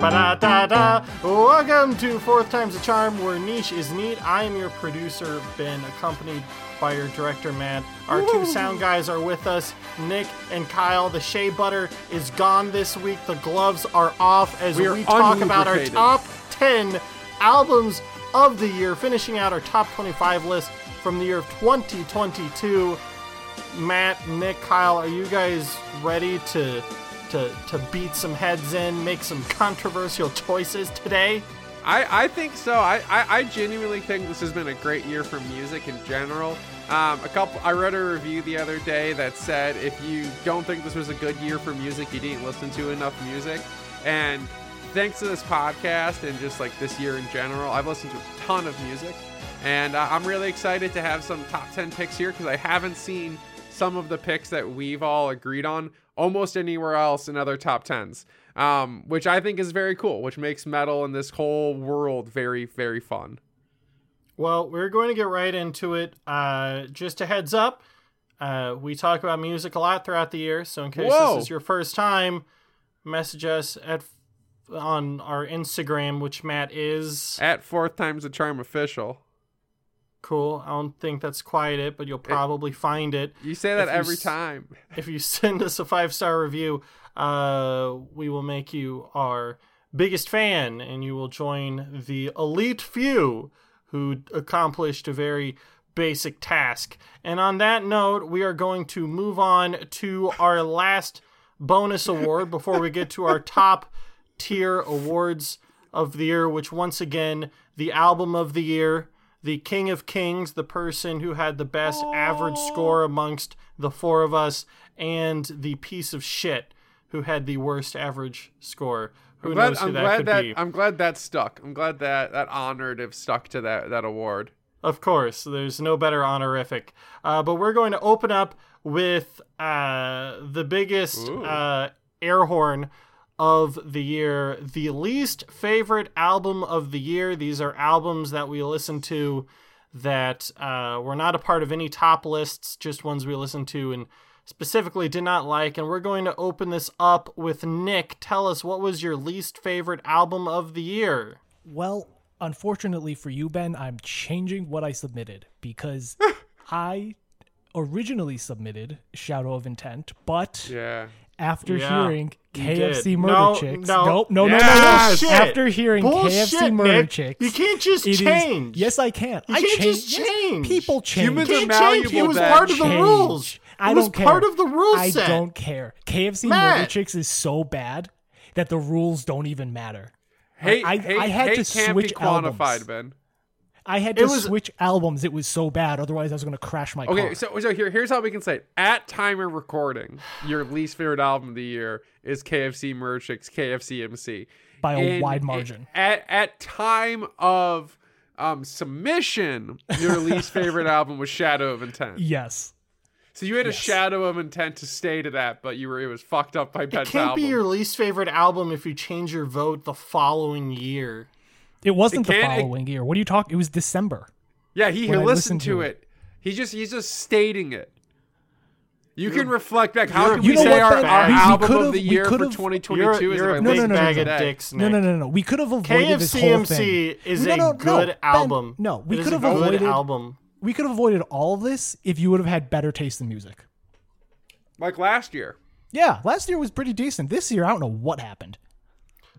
Ba-da-da-da. Welcome to Fourth Time's a Charm, where niche is neat. I am your producer, Ben, accompanied by your director, Matt. Our two sound guys are with us, Nick and Kyle. The shea butter is gone this week. The gloves are off as We we, talk about our top 10 albums of the year, finishing out our top 25 list from the year of 2022. Matt, Nick, Kyle, are you guys ready to to to beat some heads in, make some controversial choices today? I, I think so. I, I, I genuinely think this has been a great year for music in general. Um, a couple. I read a review the other day that said if you don't think this was a good year for music, you didn't listen to enough music. And thanks to this podcast and just like this year in general, I've listened to a ton of music, and uh, I'm really excited to have some top ten picks here because I haven't seen some of the picks that we've all agreed on almost anywhere else in other top tens um, which I think is very cool, which makes metal and this whole world very, very fun. Well, we're going to get right into it. Uh, just a heads up, uh, we talk about music a lot throughout the year, so in case Whoa. this is your first time, message us at on our Instagram, which Matt is At fourth time's the charm official. Cool. I don't think that's quite it, but you'll probably find it. You say that If every s- time. if you send us a five star review, uh, we will make you our biggest fan, and you will join the elite few who accomplished a very basic task. And on that note, we are going to move on to our last bonus award before we get to our top tier awards of the year, which once again, the album of the year, the King of Kings, the person who had the best average score amongst the four of us, and the piece of shit who had the worst average score. Who I'm glad, knows who I'm that glad could that be? I'm glad that stuck. I'm glad that that honorative stuck to that that award. Of course, there's no better honorific. Uh, but we're going to open up with uh, the biggest uh, air horn of the year, the least favorite album of the year. These are albums that we listen to that uh, were not a part of any top lists, just ones we listened to and specifically did not like. And we're going to open this up with Nick. Tell us what was your least favorite album of the year? Well, unfortunately for you, Ben, I'm changing what I submitted because I originally submitted Shadow of Intent, but Yeah. After Yeah, hearing KFC did. Murder No, Chicks, no. nope, no, no, no, Yes! no. After hearing KFC Bullshit, Murder Nick. Chicks, You can't just it is- change. yes, I can. You I can't change. just change. People change. Humans are Can't change. It was Ben. part of the Change. rules. I was don't care. part of the rule I set. don't care. KFC Matt. Murder Chicks is so bad that the rules don't even matter. Hate, I- hate, I had hate to can't be quantified, albums. Ben. I had to was- switch albums. It was so bad. Otherwise, I was going to crash my Okay, car. so so here here's how we can say it. At time of recording, your least favorite album of the year is KFC Murder Chicks KFC MC By a In- wide margin. At at time of um submission, your least favorite album was Shadow of Intent. yes. So you had a shadow of intent to stay to that, but you were it was fucked up by It Ben's can't album. be your least favorite album if you change your vote the following year. It wasn't It the can't- it- following year. What are you talking? It was December. yeah, he, he listened listened to to it. He just he's just stating it. You can reflect back. How you're- can you we say what, our, Ben? our We- we album could've- of the year for could've- 2022 You're, is you're a a No, big no, no, bag no, of dicks, No, Nick. no, no, no. We could have avoided this whole thing. is no, a no, no, good Ben, album. no, we could have avoided. album. We could have avoided all of this if you would have had better taste in music. Like last year. Yeah, last year was pretty decent. This year, I don't know what happened.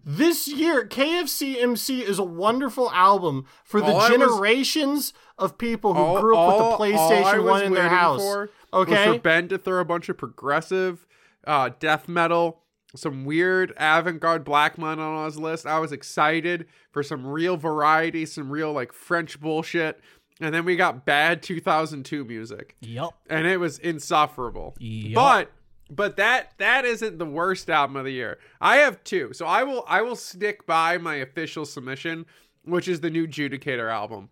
This year, KFC MC is a wonderful album for the All I was- generations of people who All- grew up all- with the PlayStation 1 in their house. for Was for Ben to throw a bunch of progressive uh, death metal, some weird avant-garde black metal on his list. I was excited for some real variety, some real like French bullshit. And then we got bad 2002 music. Yup. and it was insufferable. Yup. But but that that isn't the worst album of the year. I have two, so I will I will stick by my official submission, which is the new Judicator album.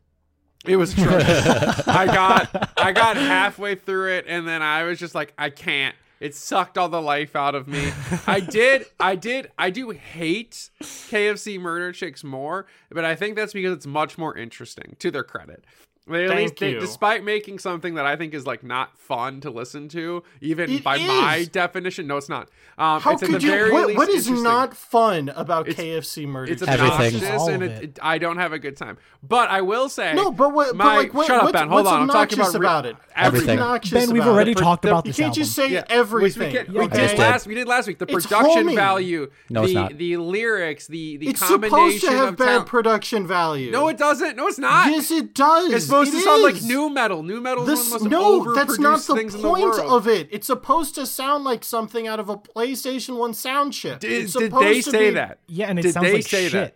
It was atrocious. I got I got halfway through it, and then I was just like, I can't. It sucked all the life out of me. I did, I did, I do hate KFC Murder Chicks more, but I think that's because it's much more interesting. To their credit, They at Thank least, they, despite making something that I think is like not fun to listen to, even It by my definition. No, it's not. Um, How it's at could the you? very What, least what is not fun about It's- KFC murder? It's chicken? Everything. obnoxious, and it, it. it- I don't have a good time. But I will say, No, but what? my, but like, what, shut up, what's, Ben. Hold on. I'm talking about, re- about it. Everything. Obnoxious Ben, we've already it? talked the- about You this can't album. just say Yeah, everything. We, we, we okay? did did. last. We did last week. The production value, No, it's the not. the lyrics, the the It's combination supposed to have of bad production value. No, it doesn't. No, it's not. Yes, it does. It's supposed It to sound like nu metal. Nu metal is This, one of the no, that's not the things in the point of it. It's supposed to sound like something out of a PlayStation One sound chip. Did, it's did they to say be- that? Yeah, and it did sounds they like say shit. that?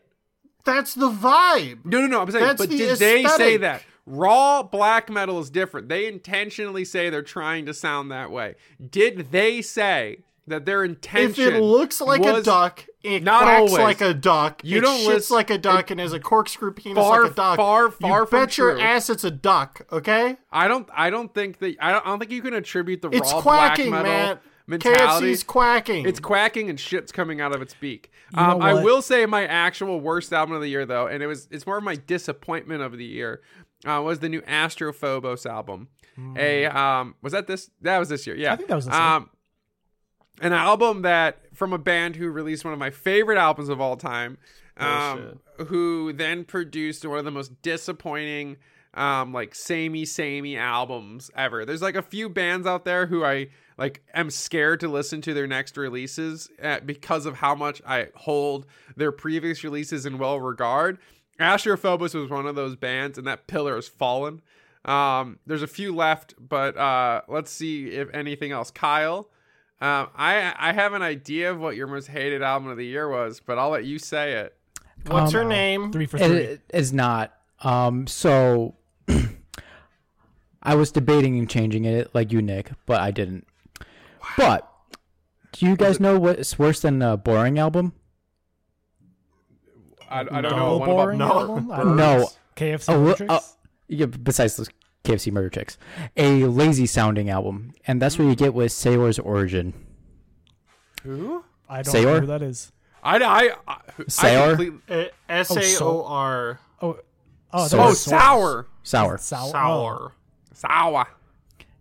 That's the vibe. No, no, no. I'm saying, That's but the did they say that? Raw black metal is different. They intentionally say they're trying to sound that way. Did they say that their intention? If it looks like a duck, it Not quacks always. like a duck. You it don't shits listen- like a duck and has a corkscrew penis Far, like a duck. far, far you from bet your true. ass it's a duck. Okay, I don't. I don't think that. I don't, I don't think you can attribute the it's raw quacking, black metal man. mentality. KFC's quacking. It's quacking and shit's coming out of its beak. know Um, I will say my actual worst album of the year, though, and it was it's more of my disappointment of the year, uh, was the new Astrophobos album. A um, was that this? That was this year. Yeah, I think that was this year. um, an album that from a band who released one of my favorite albums of all time, um, who then produced one of the most disappointing, um, like samey samey albums ever. There's like a few bands out there who I like am scared to listen to their next releases uh, because of how much I hold their previous releases in well regard. Astrophobos was one of those bands, and that pillar has fallen. Um, there's a few left, but uh, let's see if anything else. Kyle, um, I I have an idea of what your most hated album of the year was, but I'll let you say it. What's Um, her name? Three for three. It is not. Um, so I was debating and changing it, like you, Nick, but I didn't. Wow. But do you guys know what's worse than a boring album? I, I don't No. know. One boring about no. album? I don't know. No, KFC a, li- Matrix? uh, yeah, besides the KFC Murder Chicks, a lazy sounding album, and that's what you get with Sailor's Origin. who? I don't Sayor? know who that is. I I, I, I Uh, S A O R Oh, oh, Sour. oh was sour, Sour. Sour. sour. sour,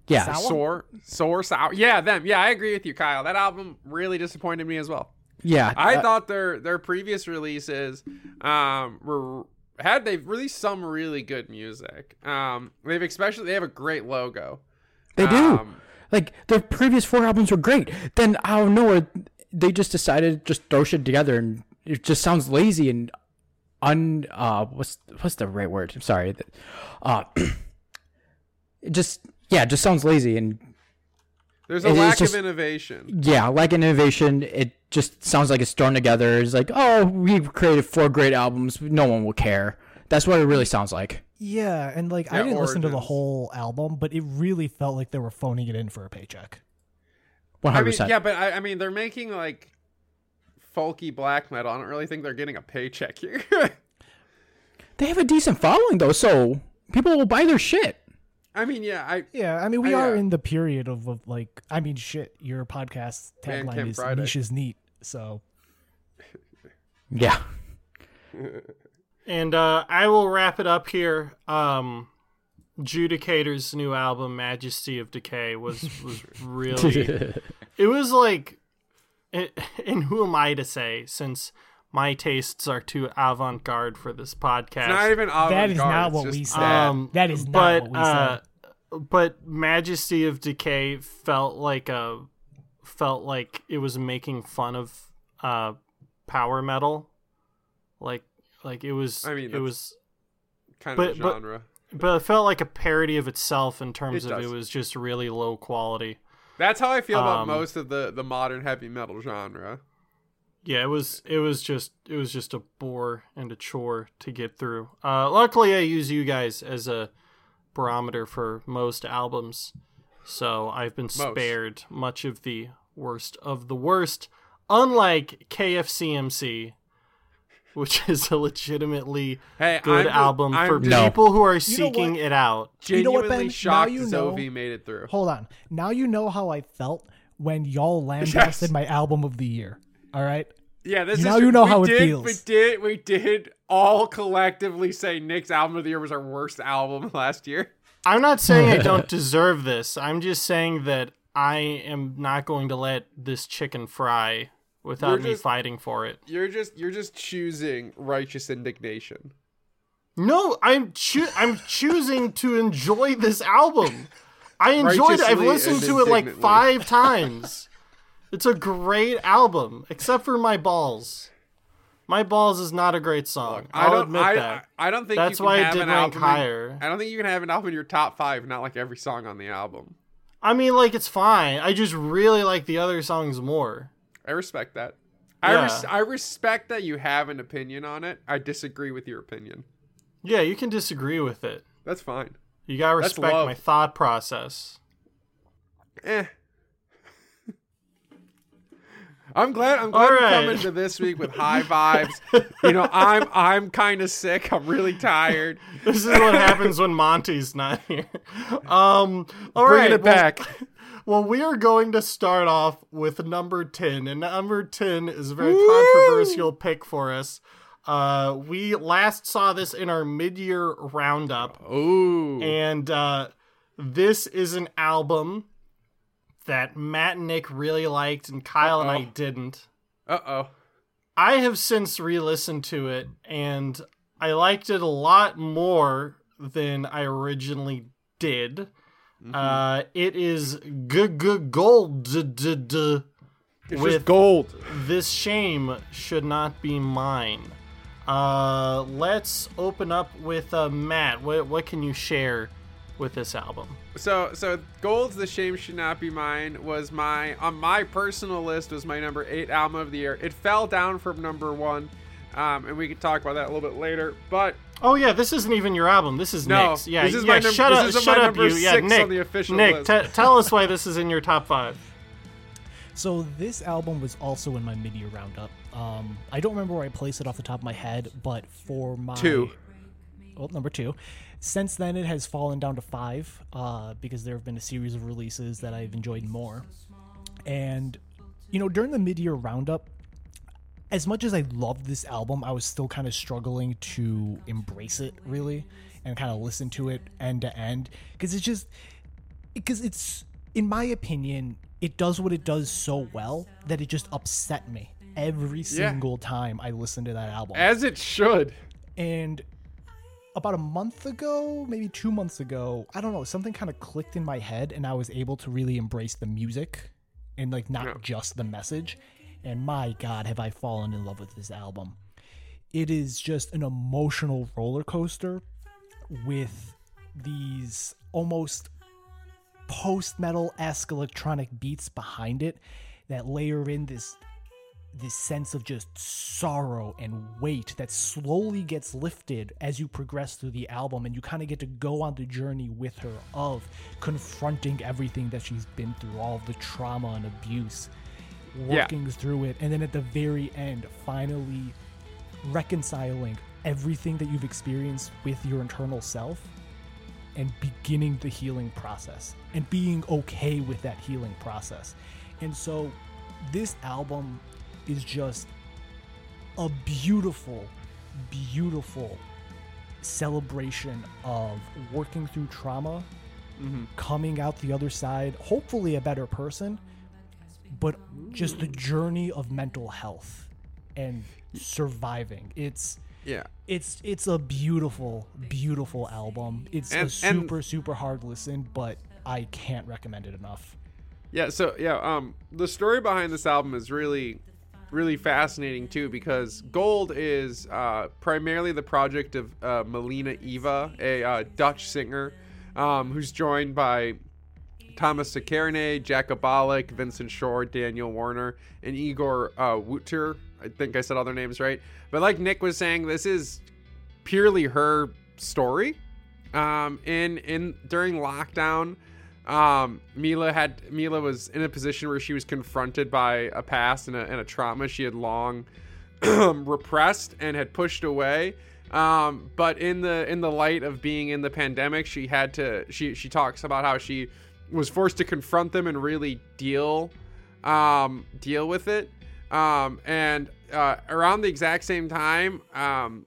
Yeah. Sour? sore, sore, sour. Yeah, them. Yeah, I agree with you, Kyle. That album really disappointed me as well. Yeah. I uh, thought their their previous releases um were had they've released some really good music. Um they've especially they have a great logo. they do. Um, Like their previous four albums were great. Then out of nowhere, they just decided to just throw shit together, and it just sounds lazy and un. Uh, what's what's the right word? I'm sorry. Uh, it just yeah, just sounds lazy and there's a lack just- of innovation. yeah, like an innovation. It just sounds like it's thrown together. It's like oh, we've created four great albums. No one will care. That's what it really sounds like. Yeah, and like I didn't listen to the whole album, but it really felt like they were phoning it in for a paycheck. One I hundred mean, percent. yeah, but I, I mean they're making like folky black metal. I don't really think they're getting a paycheck here. They have a decent following though, so people will buy their shit. I mean, yeah, I Yeah, I mean we Uh, are yeah. in the period of, of like I mean shit, your podcast tagline is Friday. niche is neat. So Yeah. And uh, I will wrap it up here. Um, Judicator's new album, Majesty of Decay, was was really. it was like, it, and who am I to say? Since my tastes are too avant-garde for this podcast. it's not even That is avant-garde, That is not what we said. Um, That is not but, what we uh, said. But Majesty of Decay felt like a felt like it was making fun of uh, power metal, like like it was. I mean, it was, kind but- of but- genre. but it felt like a parody of itself in terms It of it was just really low quality. That's how I feel about um, most of the the modern heavy metal genre. Yeah, it was it was just it was just a bore and a chore to get through. Uh, luckily, I use you guys as a barometer for most albums, so I've been spared much of the worst of the worst. Unlike KFCMC, which is a legitimately Hey, good I'm, album I'm for No. people who are know seeking what? it out. You know what, genuinely Ben? Now you know- Zoe made it through. Hold on. Now you know how I felt when y'all lambasted Yes. my album of the year. All right? Yeah, this Now is you know we how it feels. We did we did all collectively say Nick's album of the year was our worst album last year. I'm not saying I don't deserve this. I'm just saying that I am not going to let this chicken fry without You're me fighting for it. You're just you're just choosing righteous indignation. No, I'm choo- I'm choosing to enjoy this album. I enjoyed it. I've listened to it like five times. It's a great album, except for My Balls. My Balls is not a great song. I I'll don't admit I, that. I don't think That's you can why it did an rank album in- higher. I don't think you can have an album in your top five, not like every song on the album. I mean, like it's fine. I just really like the other songs more. I respect that. I Yeah. res- I respect that you have an opinion on it. I disagree with your opinion. Yeah, you can disagree with it. That's fine. You gotta respect my thought process. Eh. I'm glad I'm glad All right. come into this week with high vibes. you know, I'm I'm kind of sick. I'm really tired. This is what happens when Monty's not here. Um, all Bringing right, it well- back. Well, we are going to start off with number 10, and number 10 is a very controversial pick for us. Uh, we last saw this in our mid year roundup, Ooh. and uh, this is an album that Matt and Nick really liked, and Kyle and I didn't. Uh oh. I have since re listened to it, and I liked it a lot more than I originally did. Mm-hmm. Uh, it is g g gold. with gold. this shame should not be mine. Uh, let's open up with uh, Matt. What what can you share with this album? So so Gold's The Shame Should Not Be Mine was my on my personal list was my number eight album of the year. It fell down from number one. Um, and we could talk about that a little bit later. But Oh yeah, this isn't even your album. This is No, Nick's. Yeah, this is yeah. my num- shut this up, is my shut up, you. Yeah, six on Nick. the official Nick, list. te- tell us why this is in your top five. So this album was also in my mid-year roundup. Um, I don't remember where I placed it off the top of my head, but for my Two. well, number two. Since then, it has fallen down to five uh, because there have been a series of releases that I've enjoyed more. And you know, during the mid-year roundup, as much as I loved this album, I was still kind of struggling to embrace it really and kind of listen to it end to end because it's just because it's in my opinion it does what it does so well that it just upset me every single time I listen to that album. as it should. And about a month ago, maybe two months ago, I don't know, something kind of clicked in my head and I was able to really embrace the music and like not Yeah. just the message. And my God, have I fallen in love with this album. It is just an emotional roller coaster with these almost post metal esque electronic beats behind it that layer in this this sense of just sorrow and weight that slowly gets lifted as you progress through the album and you kind of get to go on the journey with her of confronting everything that she's been through all the trauma and abuse Yeah. working through it and then at the very end finally reconciling everything that you've experienced with your internal self and beginning the healing process and being okay with that healing process. And so this album is just a beautiful, beautiful celebration of working through trauma, coming out the other side, hopefully a better person, but just the journey of mental health and surviving. It's Yeah. it's it's a beautiful beautiful album it's a And- and- super super hard listen but i can't recommend it enough Yeah, so yeah, um the story behind this album is really really fascinating too because Gold is uh, primarily the project of uh, Milena Eva, a uh, Dutch singer um, who's joined by Thomas Sciarone, Jacob Bollock, Vincent Shore, Daniel Warner, and Igor uh, Wuter. I think I said all their names right. But like Nick was saying, this is purely her story. Um, in in during lockdown, um, Mila had Mila was in a position where she was confronted by a past and a, and a trauma she had long repressed and had pushed away. Um, but in the in the light of being in the pandemic, she had to. She she talks about how she was forced to confront them and really deal um, deal with it. Um, and uh, around the exact same time, um,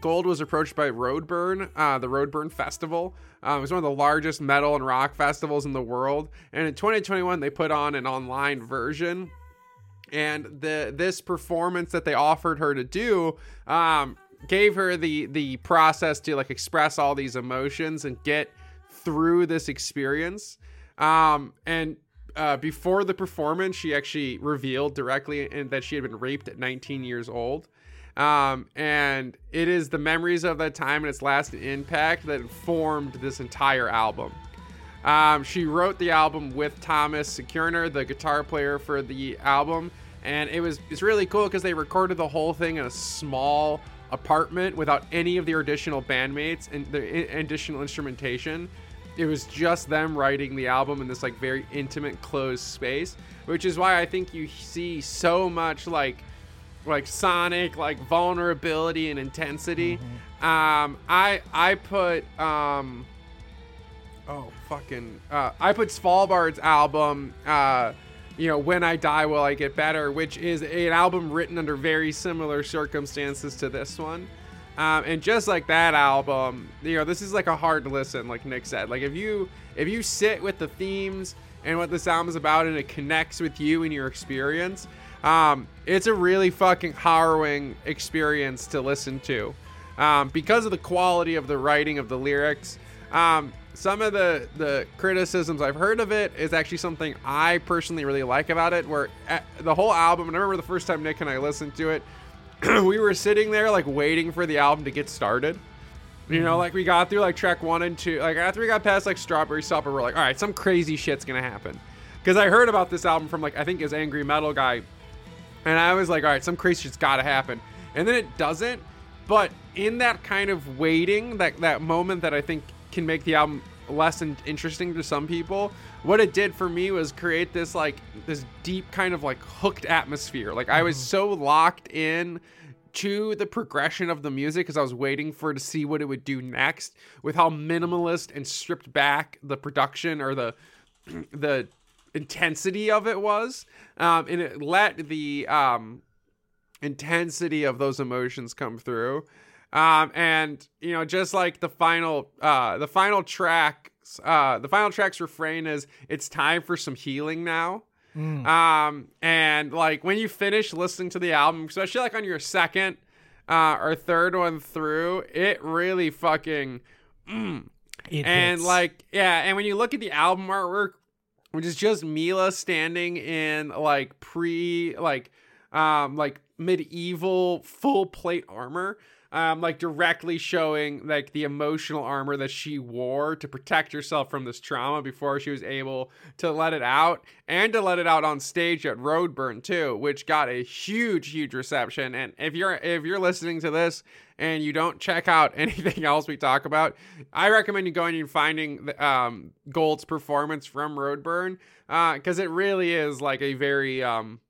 Gold was approached by Roadburn, uh, the Roadburn Festival. Um, it was one of the largest metal and rock festivals in the world. And in 2021, they put on an online version. And the this performance that they offered her to do um, gave her the the process to like express all these emotions and get through this experience. Um, and uh, before the performance, she actually revealed directly in, that she had been raped at 19 years old. Um, and it is the memories of that time and its lasting impact that formed this entire album. Um, she wrote the album with Thomas Sciarone, the guitar player for the album, and it was it's really cool because they recorded the whole thing in a small apartment without any of the additional bandmates and the additional instrumentation. It was just them writing the album in this like very intimate, closed space, which is why I think you see so much like like sonic like vulnerability and intensity. Um i i put um oh fucking uh i put svalbard's album uh you know when i die will i get better which is an album written under very similar circumstances to this one. Um, and just like that album you know this is like a hard listen like nick said. Like if you if you sit with the themes and what this album is about and it connects with you and your experience um, it's a really fucking harrowing experience to listen to um, because of the quality of the writing of the lyrics. Um, some of the the criticisms I've heard of it is actually something I personally really like about it. Where the whole album, and I remember the first time Nick and I listened to it, we were sitting there like waiting for the album to get started. You know, like we got through like track one and two. Like after we got past like Strawberry Supper, we're like, all right, some crazy shit's gonna happen. Because I heard about this album from like I think his Angry Metal guy and I was like, all right, some crazy shit's got to happen. And then it doesn't. But in that kind of waiting, that that moment that I think can make the album less in- interesting to some people, what it did for me was create this like this deep kind of like hooked atmosphere. Like I was mm-hmm. so locked in to the progression of the music because I was waiting for to see what it would do next with how minimalist and stripped back the production or the the intensity of it was um, and it let the um, intensity of those emotions come through um, and you know just like the final uh, the final track uh, the final track's refrain is it's time for some healing now Mm. um, and like when you finish listening to the album especially like on your second uh, or third one through it really fucking mm, It and hits. like yeah and when you look at the album artwork which is just mila standing in like pre like um like medieval full plate armor um like directly showing like the emotional armor that she wore to protect herself from this trauma before she was able to let it out and to let it out on stage at roadburn too which got a huge huge reception. And if you're if you're listening to this and you don't check out anything else we talk about, I recommend you going and finding um, Gold's performance from Roadburn uh, because it really is like a very um,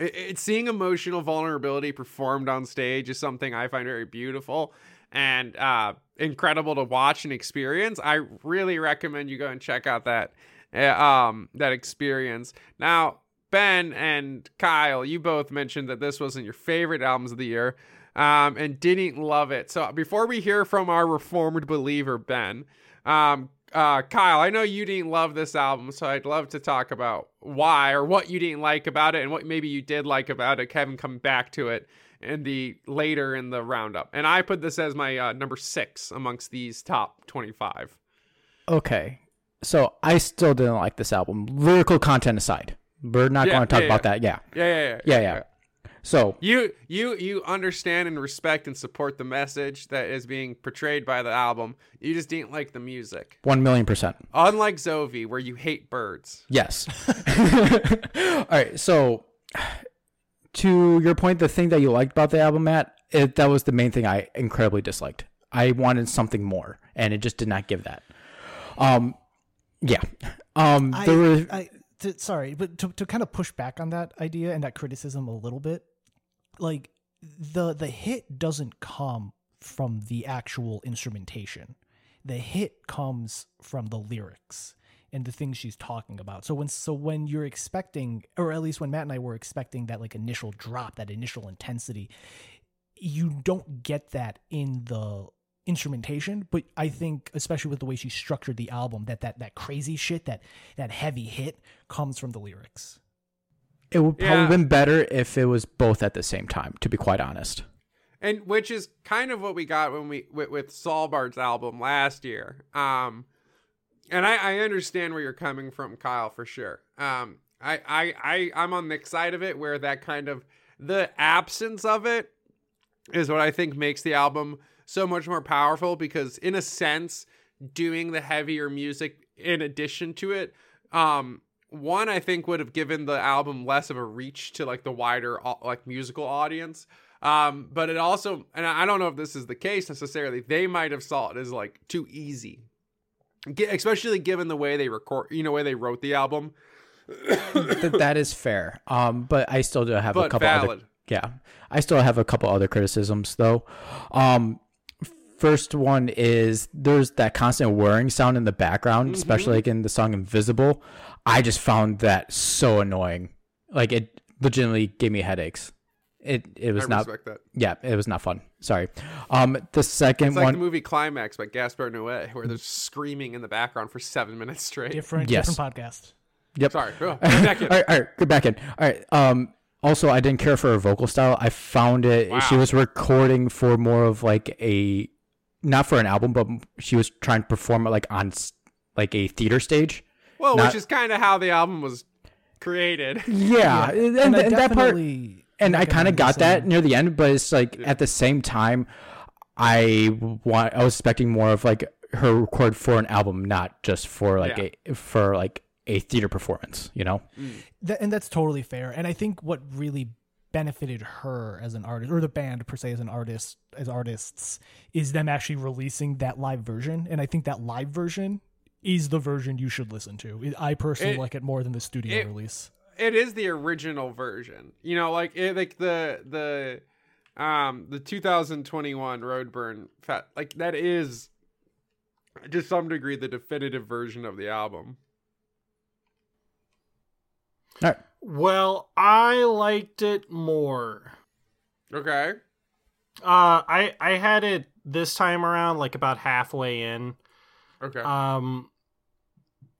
it's seeing emotional vulnerability performed on stage is something I find very beautiful and uh, incredible to watch and experience. I really recommend you go and check out that uh, um, that experience. Now, Ben and Kyle, you both mentioned that this wasn't your favorite albums of the year um, and didn't love it. So before we hear from our reformed believer, Ben, um, uh, Kyle, I know you didn't love this album, so I'd love to talk about why or what you didn't like about it and what maybe you did like about it. Kevin, come back to it in the later in the roundup. And I put this as my uh, number six amongst these top 25. Okay. So I still didn't like this album. Lyrical content aside. We're not Yeah, going to talk yeah, about that. Yeah. Yeah, yeah, yeah. Yeah, yeah. So You you you understand and respect and support the message that is being portrayed by the album. You just didn't like the music. one million percent. Unlike Zovi, where you hate birds. Yes. All right. So, to your point, the thing that you liked about the album, Matt, it, that was the main thing I incredibly disliked. I wanted something more, and it just did not give that. Um, yeah. Um, I, there were I to, sorry, but to, to kind of push back on that idea and that criticism a little bit, like the the hit doesn't come from the actual instrumentation. The hit comes from the lyrics. and the things she's talking about. So when so when you're expecting or at least when Matt and I were expecting that like initial drop, that initial intensity, you don't get that in the instrumentation but i think especially with the way she structured the album that that that crazy shit that that heavy hit comes from the lyrics It would probably Yeah. have been better if it was both at the same time, to be quite honest. and which is kind of what we got when we with, with Svalbard's album last year. Um, and I, I understand where you're coming from, Kyle, for sure. Um, I, I, I, I'm on the side of it where that kind of the absence of it is what I think makes the album so much more powerful because, in a sense, doing the heavier music in addition to it, um, one I think would have given the album less of a reach to like the wider like musical audience. Um, but it also, and I don't know if this is the case necessarily, they might have saw it as like too easy, especially given the way they record, you know, way they wrote the album. That is fair. Um, but I still do have a But couple other. Yeah. I still have a couple other criticisms though. Um first one is there's that constant whirring sound in the background, especially like in the song Invisible. I just found that so annoying. Like it legitimately gave me headaches. It it was I not respect that. yeah, it was not fun. Sorry. Um the second It's like one the movie Climax by Gaspar Noé, where there's screaming in the background for seven minutes straight. different Yes. different podcast Yep. Sorry. Oh, back in. all right, all right, go back in. All right. Um. Also, I didn't care for her vocal style. I found it. She was recording for more of like a, not for an album, but she was trying to perform it like on like a theater stage. Well, not- which is kind of how the album was created. Yeah, and, and, and that part, and I kind of got that near the end, but it's like at the same time, I want. I was expecting more of like her record for an album, not just for like Yeah. a for like a theater performance. You know. Mm. Th- and that's totally fair. And I think what really benefited her as an artist, or the band per se as an artist, as artists, is them actually releasing that live version. And I think that live version is the version you should listen to. I personally It- like it more than the studio it- release. It is the original version. You know, like it, like the the um the 2021 Roadburn fat like that is to some degree the definitive version of the album. All right. Well, I liked it more. Okay. Uh, I I had it this time around like about halfway in. Okay. Um,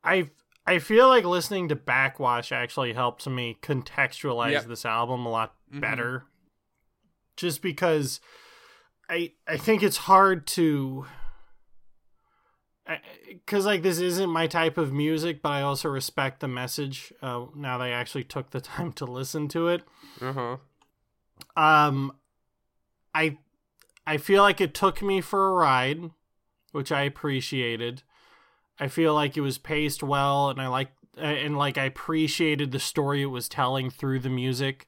I I feel like listening to Backwash actually helped me contextualize Yep. this album a lot Mhm. better. Just because I I think it's hard to because like this isn't my type of music, but I also respect the message. Uh, now they actually took the time to listen to it. Uh-huh. Um, I I feel like it took me for a ride, which I appreciated. I feel like it was paced well, and I like and like I appreciated the story it was telling through the music.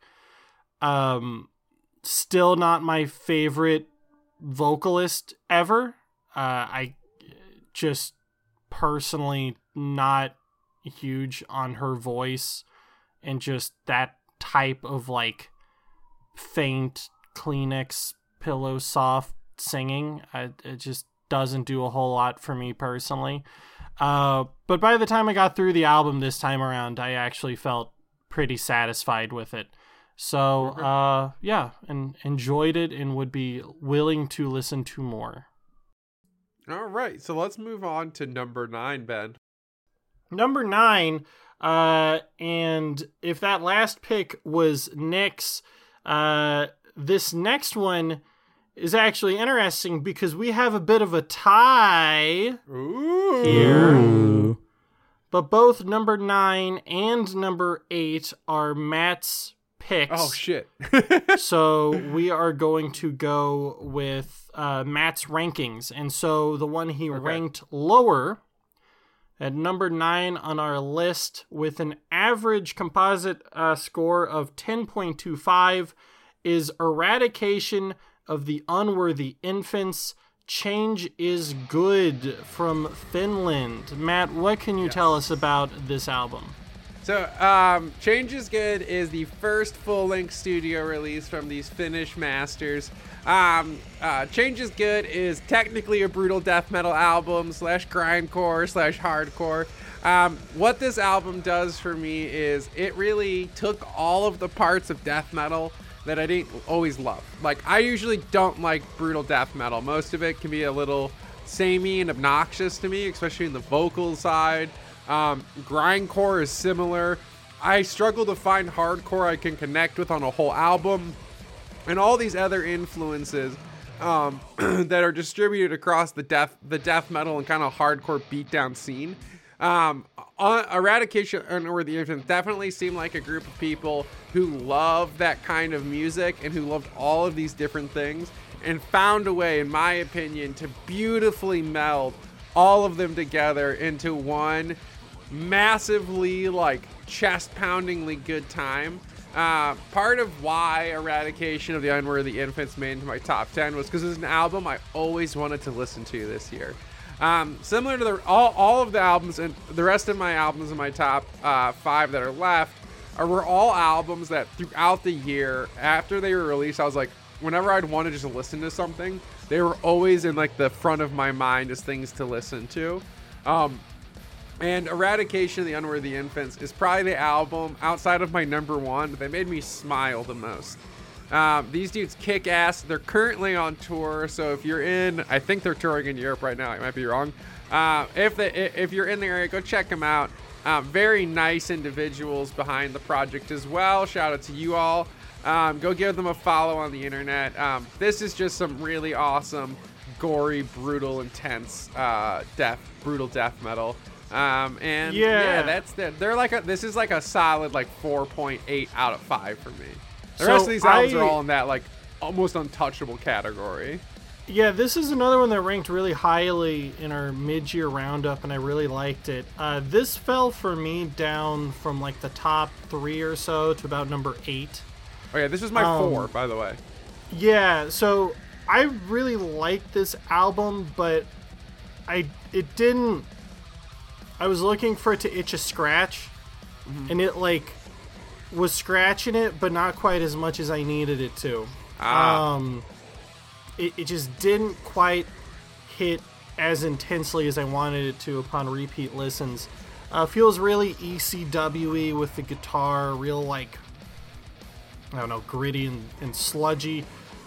Um, still not my favorite vocalist ever. Uh, I just personally not huge on her voice and just that type of like faint Kleenex pillow soft singing. I, it just doesn't do a whole lot for me personally. Uh, but by the time I got through the album this time around, I actually felt pretty satisfied with it. So, uh, yeah, and enjoyed it and would be willing to listen to more. All right. So let's move on to number 9, Ben. Number nine, uh, and if that last pick was Nick's, uh, this next one is actually interesting because we have a bit of a tie Ooh. here. But both number nine and number eight are Matt's picks. Oh shit. so we are going to go with uh, Matt's rankings. And so the one he ranked lower at number nine on our list with an average composite uh, score of 10.25 is Eradication of the Unworthy Infants. Change is Good from Finland. Matt, what can you tell us about this album? So, um, Change is Good is the first full length studio release from these Finnish masters. Um, uh, Change is Good is technically a brutal death metal album slash grindcore slash hardcore. Um, what this album does for me is it really took all of the parts of death metal that I didn't always love. Like, I usually don't like brutal death metal. Most of it can be a little samey and obnoxious to me, especially in the vocal side. Um, grindcore is similar. I struggle to find hardcore I can connect with on a whole album, and all these other influences um, that are distributed across the death the death metal and kind of hardcore beatdown scene. Um, uh, Eradication or the Infant definitely seemed like a group of people who love that kind of music and who loved all of these different things and found a way, in my opinion, to beautifully meld all of them together into one massively like chest poundingly good time. Uh, part of why Eradication of the Unworthy Infants made into my top 10 was because it's an album I always wanted to listen to this year. Um, similar to the, all, all of the albums and the rest of my albums in my top uh, five that are left are were all albums that throughout the year after they were released, I was like, whenever I'd want to just listen to something, they were always in like the front of my mind as things to listen to. Um, and Eradication of the Unworthy Infants is probably the album outside of my number one that made me smile the most. Um, these dudes kick ass. They're currently on tour, so if you're in, I think they're touring in Europe right now. I might be wrong. Uh, if they, if you're in the area, go check them out. Um, very nice individuals behind the project as well. Shout out to you all. Um, go give them a follow on the internet. Um, this is just some really awesome, gory, brutal, intense uh, death, brutal death metal. Um, and yeah. Yeah. that's the, they're like a, this is like a solid like 4.8 out of five for me. The So rest of these albums I- are all in that like almost untouchable category. Yeah, this is another one that ranked really highly in our mid-year roundup, and I really liked it. Uh, this fell for me down from like the top three or so to about number eight. Yeah, this is my Um, four, by the way. Yeah, so I really liked this album, but I it didn't. I was looking for it to itch a scratch, and it like was scratching it, but not quite as much as I needed it to. Ah. Um, it, it just didn't quite hit as intensely as I wanted it to upon repeat listens. Uh, feels really ECWE with the guitar, real like I don't know, gritty and, and sludgy,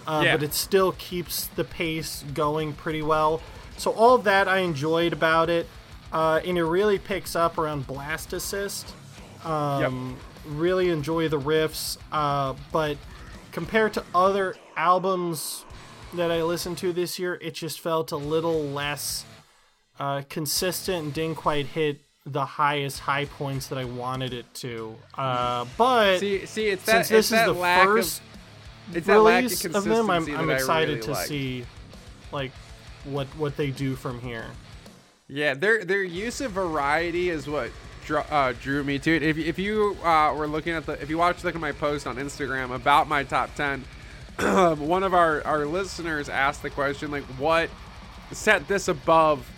uh, Yeah. but it still keeps the pace going pretty well. So all that I enjoyed about it, uh, and it really picks up around Blast Assist. Um, Really enjoy the riffs, uh, but compared to other albums that I listened to this year, it just felt a little less uh, consistent and didn't quite hit the highest high points that I wanted it to. Uh, but See, see, it's that since this it's that is the lack first of it's that lack of consistency of them, I'm, I'm excited really to like. see like what what they do from here. Yeah, their their use of variety is what drew, uh, drew me to it. If, if you uh, were looking at the if you watched look at my post on Instagram about my top ten, one of our our listeners asked the question like, what set this above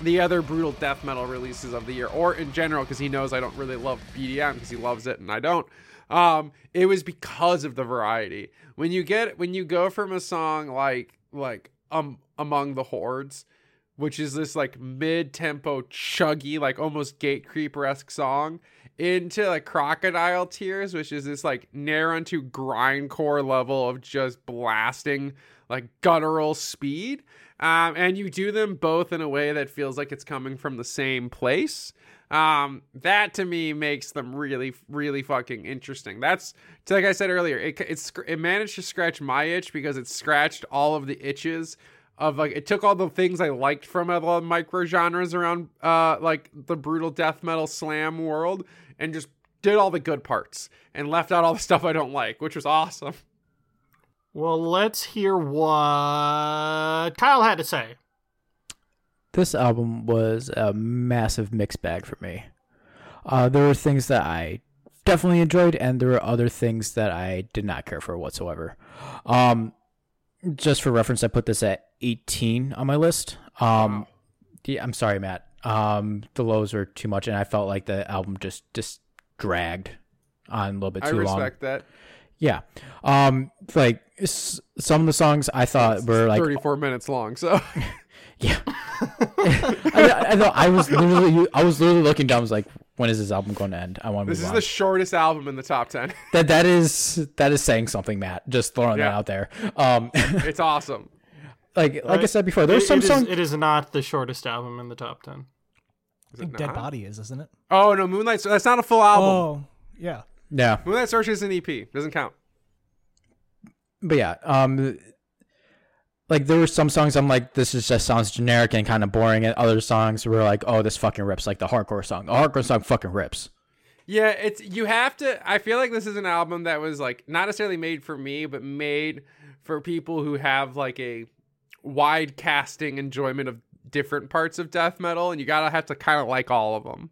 the other brutal death metal releases of the year, or in general, because he knows I don't really love BDM because he loves it and I don't. Um, it was because of the variety. When you get when you go from a song like like um among the hordes, which is this like mid-tempo chuggy like almost Gatecreeper-esque song into like crocodile tears which is this like near unto grindcore level of just blasting like guttural speed um, and you do them both in a way that feels like it's coming from the same place um, that to me makes them really really fucking interesting that's like i said earlier it, it's it managed to scratch my itch because it scratched all of the itches of like it took all the things I liked from a lot of micro genres around uh like the brutal death metal slam world and just did all the good parts and left out all the stuff I don't like, which was awesome. Well, let's hear what Kyle had to say. This album was a massive mixed bag for me. Uh, there were things that I definitely enjoyed, and there were other things that I did not care for whatsoever. Um, just for reference, I put this at 18 on my list. Um, yeah, I'm sorry, Matt. Um, the lows were too much, and I felt like the album just just dragged on a little bit too long. I respect that. Yeah. Um like s- some of the songs I thought were like 34 minutes long. So yeah. I, I, know, I was literally I was literally looking down I was like when is this album going to end? I want to be this is on. the shortest album in the top 10. that that is that is saying something, Matt. Just throwing that out there. Um it's awesome. like like I said before, there's It- some it is- songs it is not the shortest album in the top ten. I think Dead? Body is, isn't it? Oh no, Moonlight. So That's not a full album. Oh, yeah. Yeah. Moonlight Search is an EP. Doesn't count. But yeah, um like there were some songs I'm like, this is just sounds generic and kind of boring, and other songs were like, oh, this fucking rips, like the hardcore song. The hardcore song fucking rips. Yeah, it's you have to. I feel like this is an album that was like not necessarily made for me, but made for people who have like a wide casting enjoyment of different parts of death metal, and you gotta have to kind of like all of them.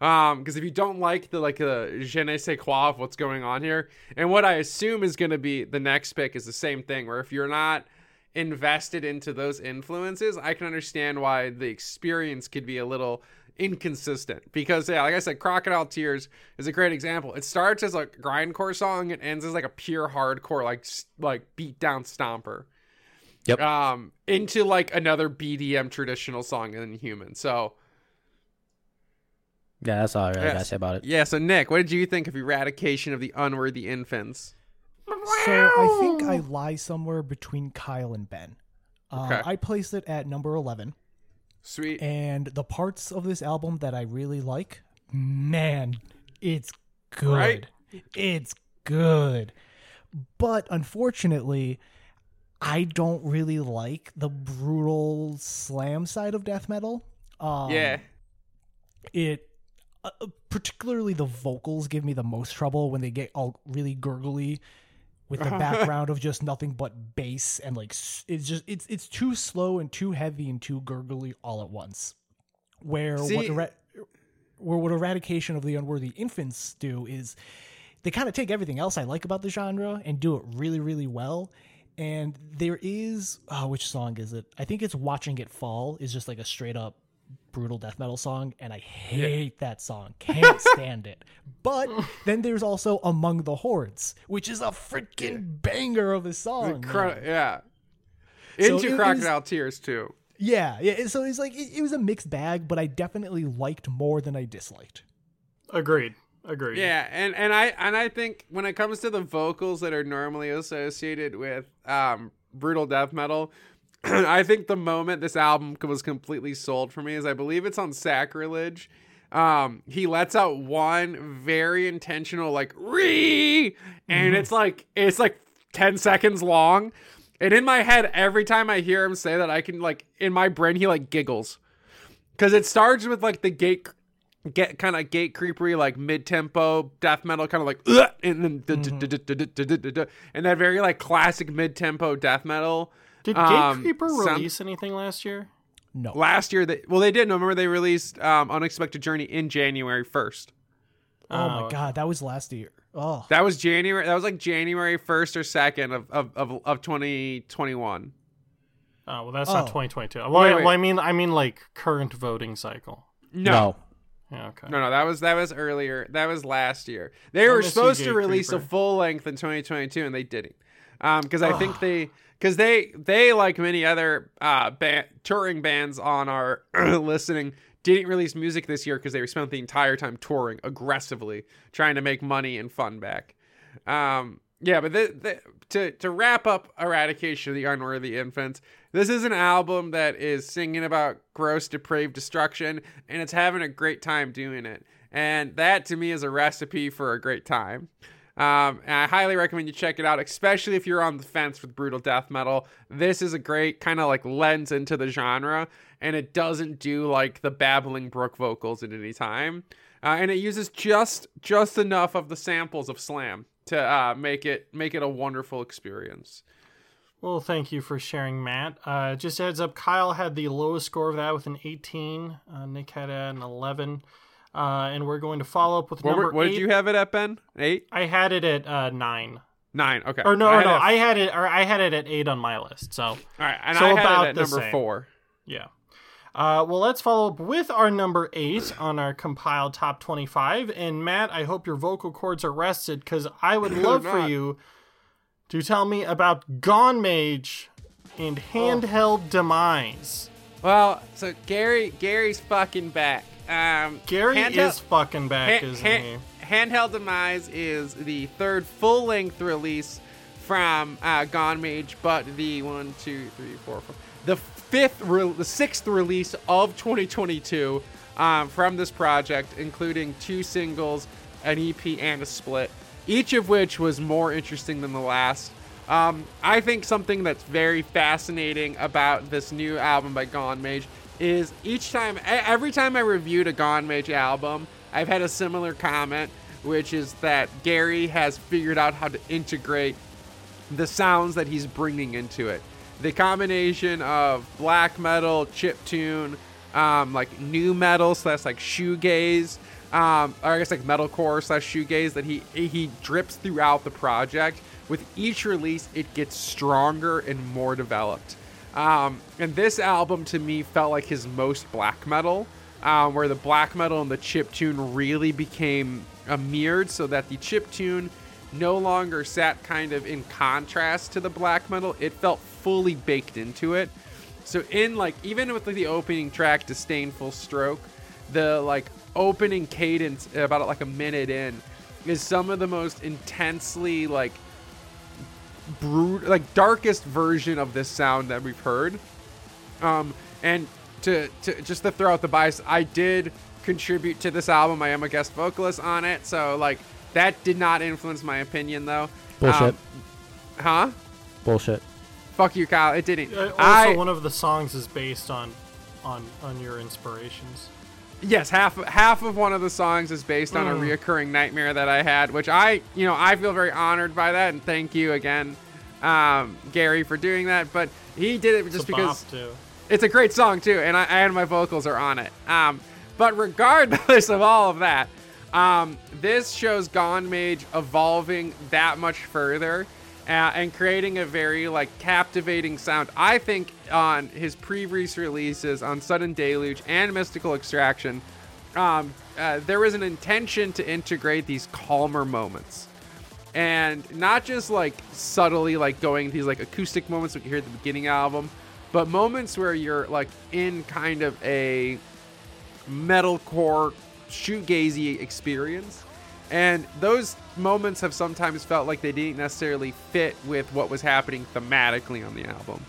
Um, because if you don't like the like the je ne sais quoi of what's going on here, and what I assume is going to be the next pick is the same thing, where if you're not invested into those influences, I can understand why the experience could be a little inconsistent. Because yeah, like I said, Crocodile Tears is a great example. It starts as a grindcore song and ends as like a pure hardcore, like like beat down stomper. Yep. Um, into like another BDM traditional song in Human. So Yeah, that's all I really Yes. gotta say about it. yeah. So Nick, what did you think of Eradication of the Unworthy Infants? So I think I lie somewhere between Kyle and Ben. Uh, Okay. I placed it at number 11. Sweet. And the parts of this album that I really like, man, it's good. Right? It's good. But unfortunately, I don't really like the brutal slam side of death metal. Um, yeah. it uh, uh, particularly the vocals give me the most trouble when they get all really gurgly with the background of just nothing but bass and like it's just it's it's too slow and too heavy and too gurgly all at once. Where what era- where what eradication of the unworthy infants do is they kind of take everything else I like about the genre and do it really really well. And there is oh, which song is it? I think it's watching it fall is just like a straight up brutal death metal song and I hate that song. Can't stand it. But then there's also Among the Hordes, which is a freaking banger of a song. Cro- yeah. Into it- it Crocodile Tears too. Yeah, yeah. So it's like it, it was a mixed bag, but I definitely liked more than I disliked. Agreed. Agreed. Yeah, and and I and I think when it comes to the vocals that are normally associated with um, brutal death metal, I think the moment this album was completely sold for me is I believe it's on Sacrilege. Um, he lets out one very intentional like re, and it's like it's like ten seconds long. And in my head, every time I hear him say that, I can like in my brain he like giggles because it starts with like the gate get kind of gate creepery like mid tempo death metal kind of like and then and that very like classic mid tempo death metal. Did Um, Gatecreeper sound- release anything last year? No. Last year, they well they did. No, remember they released um, Unexpected Journey in January first. Oh Oh, my god, that was last year. Oh. That was January. That was like January first or second of of of, of twenty twenty one. Oh well, that's Oh. not 2022. Well, Wait, I- wait. well, I mean, I mean like current voting cycle. No. Yeah, okay. No, no, that was that was earlier. That was last year. They were supposed to Gate release a full length in 2022, and they didn't. Um, because I think they, because they, they like many other uh touring bands on our listening, didn't release music this year because they spent the entire time touring aggressively, trying to make money and fun back. Um, yeah, but the, the, to to wrap up Eradication of the Unworthy Infants, this is an album that is singing about gross, depraved destruction, and it's having a great time doing it. And that to me is a recipe for a great time. Um, and I highly recommend you check it out, especially if you're on the fence with brutal death metal. This is a great kind of like lens into the genre, and it doesn't do like the babbling brook vocals at any time. Uh, and it uses just just enough of the samples of slam to uh, make it make it a wonderful experience. Well, thank you for sharing, Matt. Uh, just heads up, Kyle had the lowest score of that with an 18. Uh, Nick had an 11. Uh, and we're going to follow up with What, number were- what eight. did you have it at, Ben? Eight, I had it at uh, nine. nine. Okay. Or no, I or had no, it I had it, or I had it at eight on my list. So all right, and so I had about it at the number same. four. Yeah. Uh, well, let's follow up with our number eight on our compiled top 25. And Matt, I hope your vocal cords are rested because I would love for you to tell me about Gone Mage and Handheld Demise. Well, so Gary Gary's fucking back. Um, Gary handheld- is fucking back, Han- isn't Han- he? Handheld Demise is the third full length release from uh, Gone Mage, but the one, two, three, four, four, the fifth, re- the sixth release of 2022 um, from this project, including two singles, an EP, and a split, each of which was more interesting than the last. Um, I think something that's very fascinating about this new album by Gone Mage is each time, every time I reviewed a Gone Mage album, I've had a similar comment, which is that Gary has figured out how to integrate the sounds that he's bringing into it. The combination of black metal, chip tune, um, like nu metal slash like shoegaze, um, or I guess like metalcore slash shoegaze that he he drips throughout the project. With each release, it gets stronger and more developed. Um, and this album to me felt like his most black metal, um, where the black metal and the chip tune really became uh, mirrored, so that the chip tune no longer sat kind of in contrast to the black metal. It felt fully baked into it. So in like even with like, the opening track, Disdainful Stroke, the like opening cadence about like a minute in is some of the most intensely like brute like darkest version of this sound that we've heard. Um, and to, to just to throw out the bias, I did contribute to this album. I am a guest vocalist on it, so like that did not influence my opinion though. Bullshit. Um, huh? Bullshit. Fuck you, Kyle. It didn't. Uh, Also, I one of the songs is based on, on, on your inspirations. Yes, half half of one of the songs is based on a Mm. reoccurring nightmare that I had, which I you know I feel very honored by that, and thank you again, um, Gary, for doing that. But he did it just because it's a great song too, and I and my vocals are on it. Um, but regardless of all of that, um, this shows Gone Mage evolving that much further uh, and creating a very like captivating sound. I think on his previous releases on Sudden Deluge and Mystical Extraction, um, uh, there was an intention to integrate these calmer moments and not just like subtly like going these like acoustic moments you hear at the beginning album but moments where you're like in kind of a metalcore shoegazy experience and those moments have sometimes felt like they didn't necessarily fit with what was happening thematically on the album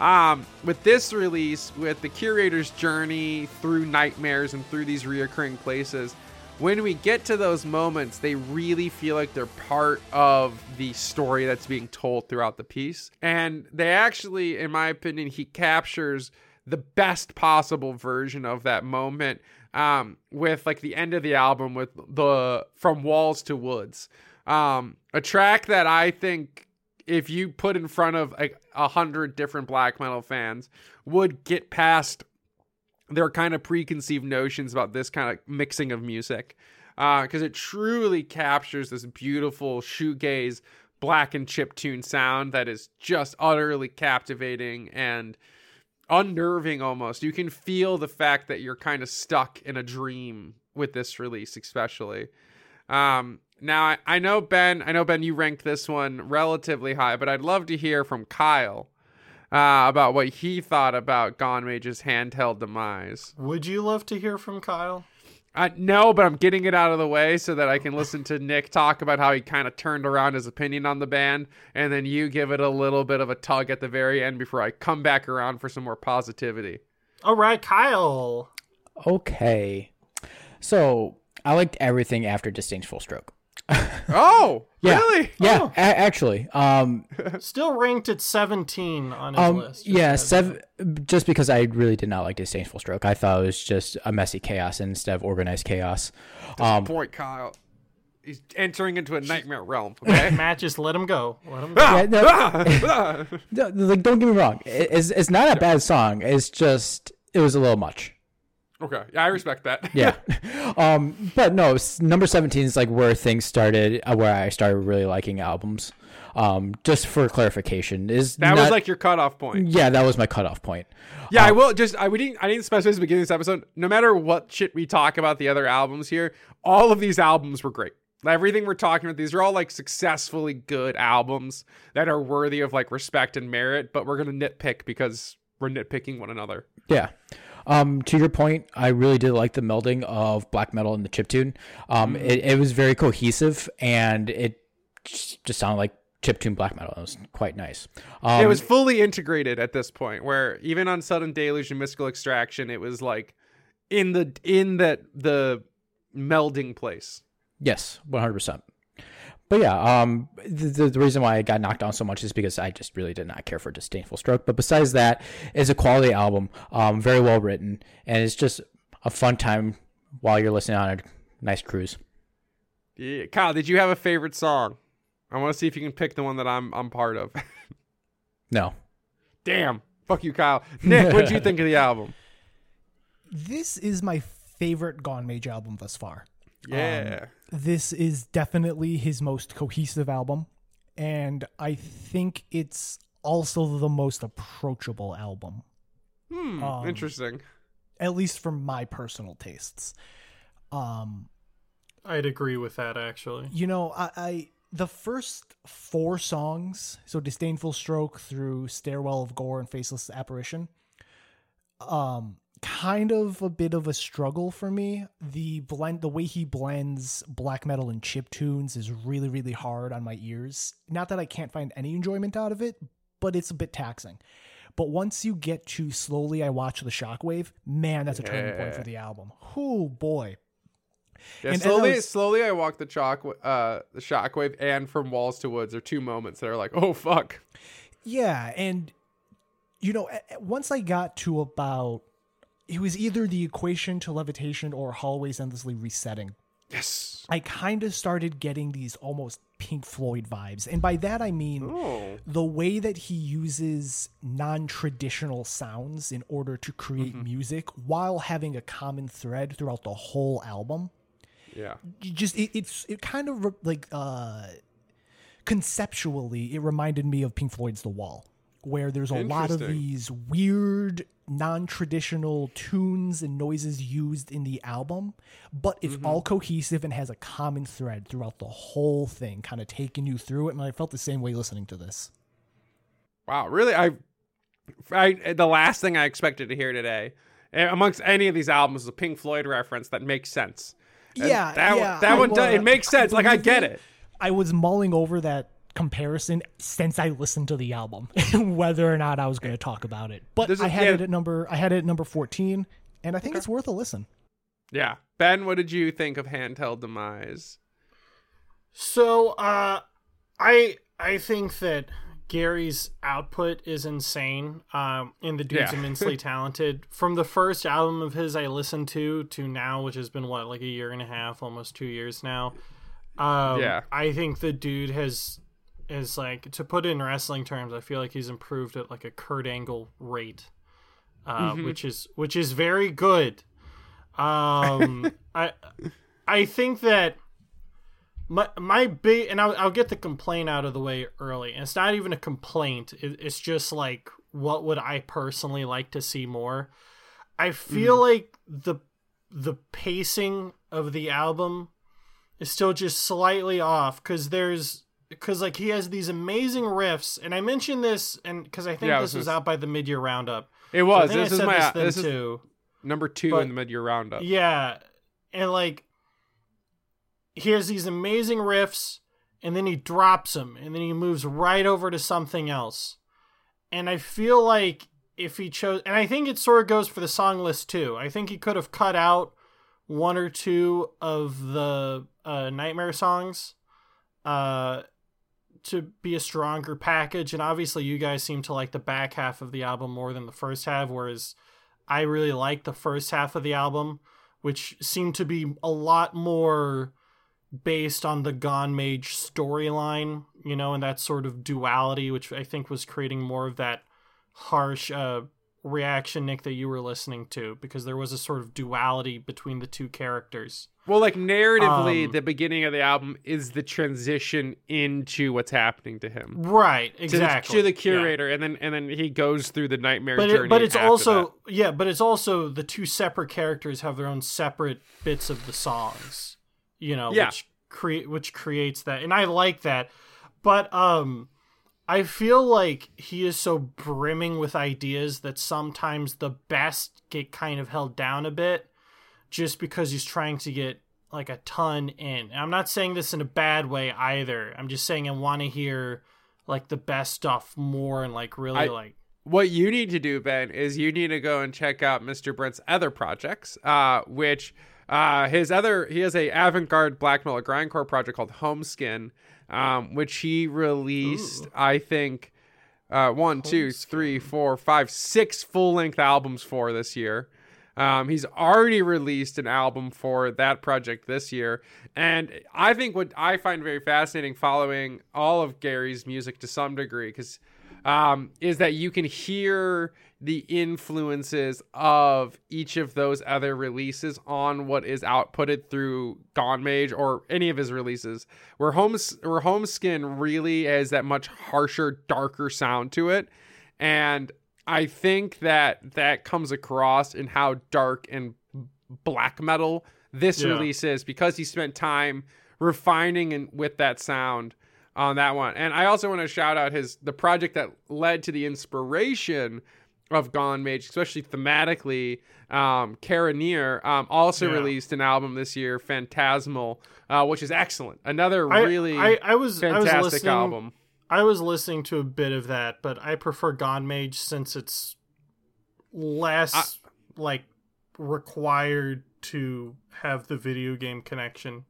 um, with this release with the curator's journey through nightmares and through these reoccurring places when we get to those moments, they really feel like they're part of the story that's being told throughout the piece. And they actually, in my opinion, he captures the best possible version of that moment um, with like the end of the album with the From Walls to Woods. Um, a track that I think if you put in front of like a hundred different black metal fans would get past their kind of preconceived notions about this kind of mixing of music because it truly captures this beautiful shoegaze black and chip tune sound that is just utterly captivating and unnerving almost you can feel the fact that you're kind of stuck in a dream with this release especially um now I, I know ben i know ben you ranked this one relatively high but i'd love to hear from kyle uh, about what he thought about Gone Mage's handheld demise. Would you love to hear from Kyle? Uh, no, but I'm getting it out of the way so that I can listen to Nick talk about how he kind of turned around his opinion on the band, and then you give it a little bit of a tug at the very end before I come back around for some more positivity. All right, Kyle. Okay. So I liked everything after Disdainful Stroke. Oh, Yeah. really? Yeah, Oh. a- actually. Um, Still ranked at 17 on his um, list. yeah, as- seven. Just because I really did not like Disdainful Stroke, I thought it was just a messy chaos instead of organized chaos. Um, Point, Kyle. He's entering into a nightmare realm. Okay. Matt, just let him go. Let him go. yeah, no, Ah! no, like don't get me wrong, it- it's it's not a bad song. It's just it was a little much. Okay, yeah, I respect that. yeah um but no number 17 is like where things started uh, where i started really liking albums um just for clarification is that was like your cutoff point. yeah that was my cutoff point Yeah, I will just I we didn't I didn't specify this at the beginning of this episode. No matter what shit we talk about the other albums here, all of these albums were great. Everything we're talking about, these are all like successfully good albums that are worthy of like respect and merit, but we're gonna nitpick because we're nitpicking one another. Yeah. Um, to your point, I really did like the melding of black metal and the chiptune. Um, Mm-hmm. it, it was very cohesive and it just just sounded like chiptune black metal. It was quite nice. Um, it was fully integrated at this point, where even on Sudden Deluge and Mystical Extraction, it was like in the in that the melding place. yes, one hundred percent. But yeah, um, the, the, the reason why I got knocked down so much is because I just really did not care for Disdainful Stroke. But besides that, it's a quality album, um, very well written, and it's just a fun time while you're listening on a nice cruise. Yeah. Kyle, did you have a favorite song? I want to see if you can pick the one that I'm I'm part of. No, Damn. Fuck you, Kyle. Nick, what did you think of the album? This is my favorite Gone Mage album thus far. Yeah. This is definitely his most cohesive album, and I think it's also the most approachable album, hmm. um, interesting. at least for my personal tastes. Um, I'd agree with that actually. you know, I, I the first four songs, so Disdainful Stroke through Stairwell of Gore and Faceless Apparition, um, kind of a bit of a struggle for me. The blend, the way he blends black metal and chip tunes is really, really hard on my ears. Not that I can't find any enjoyment out of it, but it's a bit taxing. But once you get to slowly, I watch the Shockwave. Man, that's a turning point for the album. Oh boy, Yeah, and- and slowly, I was- slowly, I walk the chalk, uh, the shockwave, and from walls to woods are two moments that are like, oh fuck. Yeah, and you know, once I got to about it was either the equation to levitation or hallways endlessly resetting. Yes. I kind of started getting these almost Pink Floyd vibes. And by that I mean Oh. the way that he uses non-traditional sounds in order to create music while having a common thread throughout the whole album Yeah. you just it, it's it kind of re- like uh conceptually it reminded me of Pink Floyd's The Wall where there's a lot of these weird non-traditional tunes and noises used in the album but it's all cohesive and has a common thread throughout the whole thing kind of taking you through it and I felt the same way listening to this Wow. Really, I, I, the last thing I expected to hear today, eh, amongst any of these albums, is a Pink Floyd reference that makes sense. And Yeah, that yeah, one, that I one, does, it makes sense. Like I get it. I was mulling over that comparison since I listened to the album, whether or not I was going to talk about it. But This is- I had yeah. it at number I had it at number fourteen, and I think it's worth a listen. Yeah. Ben, what did you think of Handheld Demise? So, uh, I I think that Gary's output is insane. Um, and the dude's Yeah. immensely talented. From the first album of his I listened to to now, which has been what like a year and a half, almost two years now. Um, Yeah. I think the dude has is like to put it in wrestling terms. I feel like he's improved at like a Kurt Angle rate, uh, which is which is very good. Um, I I think that my my big and I'll, I'll get the complaint out of the way early. And it's not even a complaint. It, it's just like what would I personally like to see more. I feel like the the pacing of the album is still just slightly off because there's because like he has these amazing riffs and I mentioned this and because I think Yeah, this was was out by the mid year roundup. It was. think this is my. this This is too. number two But- in the mid-year roundup. Yeah, and like he has these amazing riffs, and then he drops them, and then he moves right over to something else. And I feel like if he chose, and I think it sort of goes for the song list too. I think he could have cut out one or two of the uh, Nightmare songs, uh, to be a stronger package. And obviously, you guys seem to like the back half of the album more than the first half, whereas I really like the first half of the album, which seemed to be a lot more based on the Gone Mage storyline, you know, and that sort of duality, which I think was creating more of that harsh uh, reaction, Nick, that you were listening to because there was a sort of duality between the two characters. Well, like narratively, Um, the beginning of the album is the transition into what's happening to him. Right, To the- exactly. To the, Yeah. curator, and then and then he goes through the nightmare But journey. it, but it's also that. yeah, but it's also the two separate characters have their own separate bits of the songs. You know, Yeah. which create which creates that. And I like that. But um I feel like he is so brimming with ideas that sometimes the best get kind of held down a bit just because he's trying to get like a ton in. And I'm not saying this in a bad way either. I'm just saying I want to hear like the best stuff more and like really I- like What you need to do, Ben, is you need to go and check out Mr. Brent's other projects, uh, which uh, his other he has a avant-garde black metal grindcore project called Homeskin, um, which he released, I think, uh, one, two, three, four, five, six full-length albums for this year. Um, he's already released an album for that project this year. And I think what I find very fascinating following all of Gary's music to some degree, because um, is that you can hear the influences of each of those other releases on what is outputted through Gone Mage or any of his releases. Where Homes where Homeskin really has that much harsher, darker sound to it. And I think that that comes across in how dark and black metal this Yeah. release is because he spent time refining and with that sound on that one. And I also want to shout out his the project that led to the inspiration of Gone Mage, especially thematically. Um, Caranier um, also Yeah. released an album this year, Phantasmal, uh, which is excellent. Another really I, I was I was fantastic album. I was listening to a bit of that, but I prefer Gone Mage since it's less like required to have the video game connection.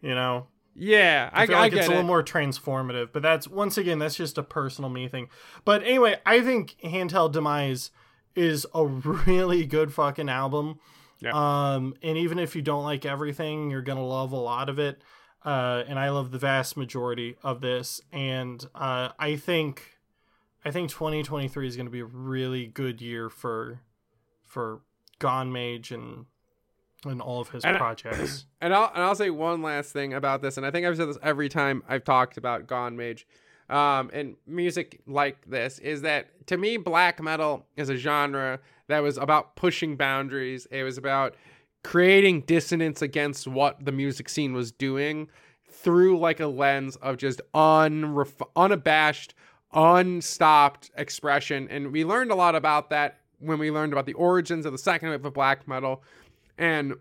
You know, Yeah, I, I feel I like get it's a it. little more transformative. But that's once again, that's just a personal me thing. But anyway, I think Handheld Demise is a really good fucking album. Yeah. Um, and even if you don't like everything, you're gonna love a lot of it. Uh, and I love the vast majority of this. And uh, I think, I think 2023 is gonna be a really good year for, for Gone Mage and and all of his And I- projects. And I'll and I'll say one last thing about this, and I think I've said this every time I've talked about Gone Mage, um, and music like this is that to me, black metal is a genre that was about pushing boundaries. It was about creating dissonance against what the music scene was doing through like a lens of just unref- unabashed, unstopped expression. And we learned a lot about that when we learned about the origins of the second wave of black metal. And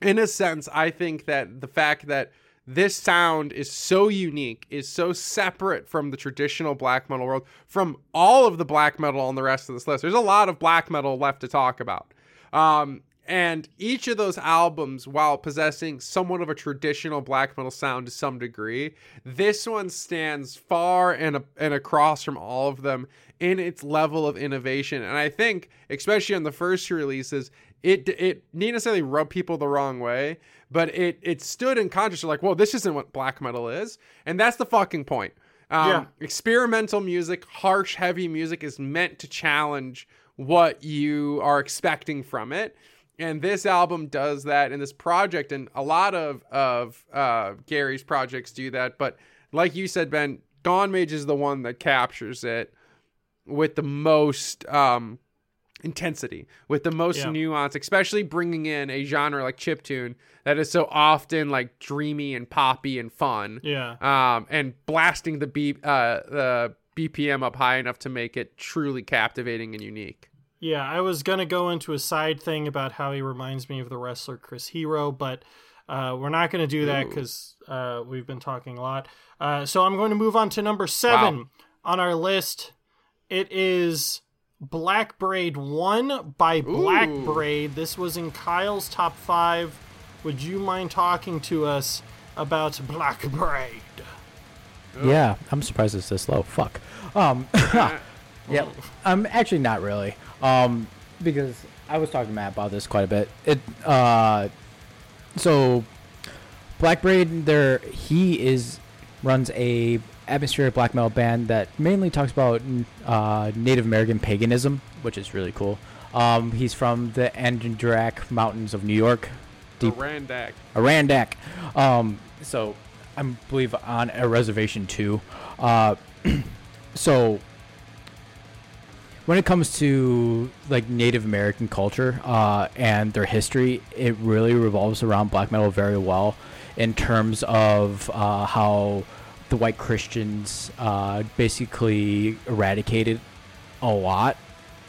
in a sense, I think that the fact that this sound is so unique, is so separate from the traditional black metal world, from all of the black metal on the rest of this list. There's a lot of black metal left to talk about. Um, and each of those albums, while possessing somewhat of a traditional black metal sound to some degree, this one stands far and, a, and across from all of them in its level of innovation. And I think, especially on the first two releases, it it didn't necessarily rub people the wrong way, but it it stood in contrast to like, well, this isn't what black metal is, and that's the fucking point. Um, Yeah. Experimental music, harsh, heavy music is meant to challenge what you are expecting from it. And this album does that, and this project, and a lot of of uh, Gary's projects do that. But like you said, Ben, Gone Mage is the one that captures it with the most um, intensity, with the most Yeah. nuance, especially bringing in a genre like chiptune that is so often like dreamy and poppy and fun yeah. um, and blasting the B uh, the BPM up high enough to make it truly captivating and unique. Yeah, I was gonna go into a side thing about how he reminds me of the wrestler Chris Hero, but uh, we're not gonna do that because uh, we've been talking a lot. Uh, so I'm going to move on to number seven Wow. on our list. It is Black Braid One by Black Ooh. Braid. This was in Kyle's top five. Would you mind talking to us about Black Braid? Yeah, I'm surprised it's this low. Fuck. Um, yeah, I'm actually not really. Um, because I was talking to Matt about this quite a bit. It uh, so Black Braid there he is runs a atmospheric black metal band that mainly talks about uh, Native American paganism, which is really cool. Um, he's from the Adirondack Mountains of New York, deep Randak. Arandak. Um, so I believe on a reservation too. Uh, so when it comes to like Native American culture uh, and their history, it really revolves around black metal very well in terms of uh, how the white Christians uh, basically eradicated a lot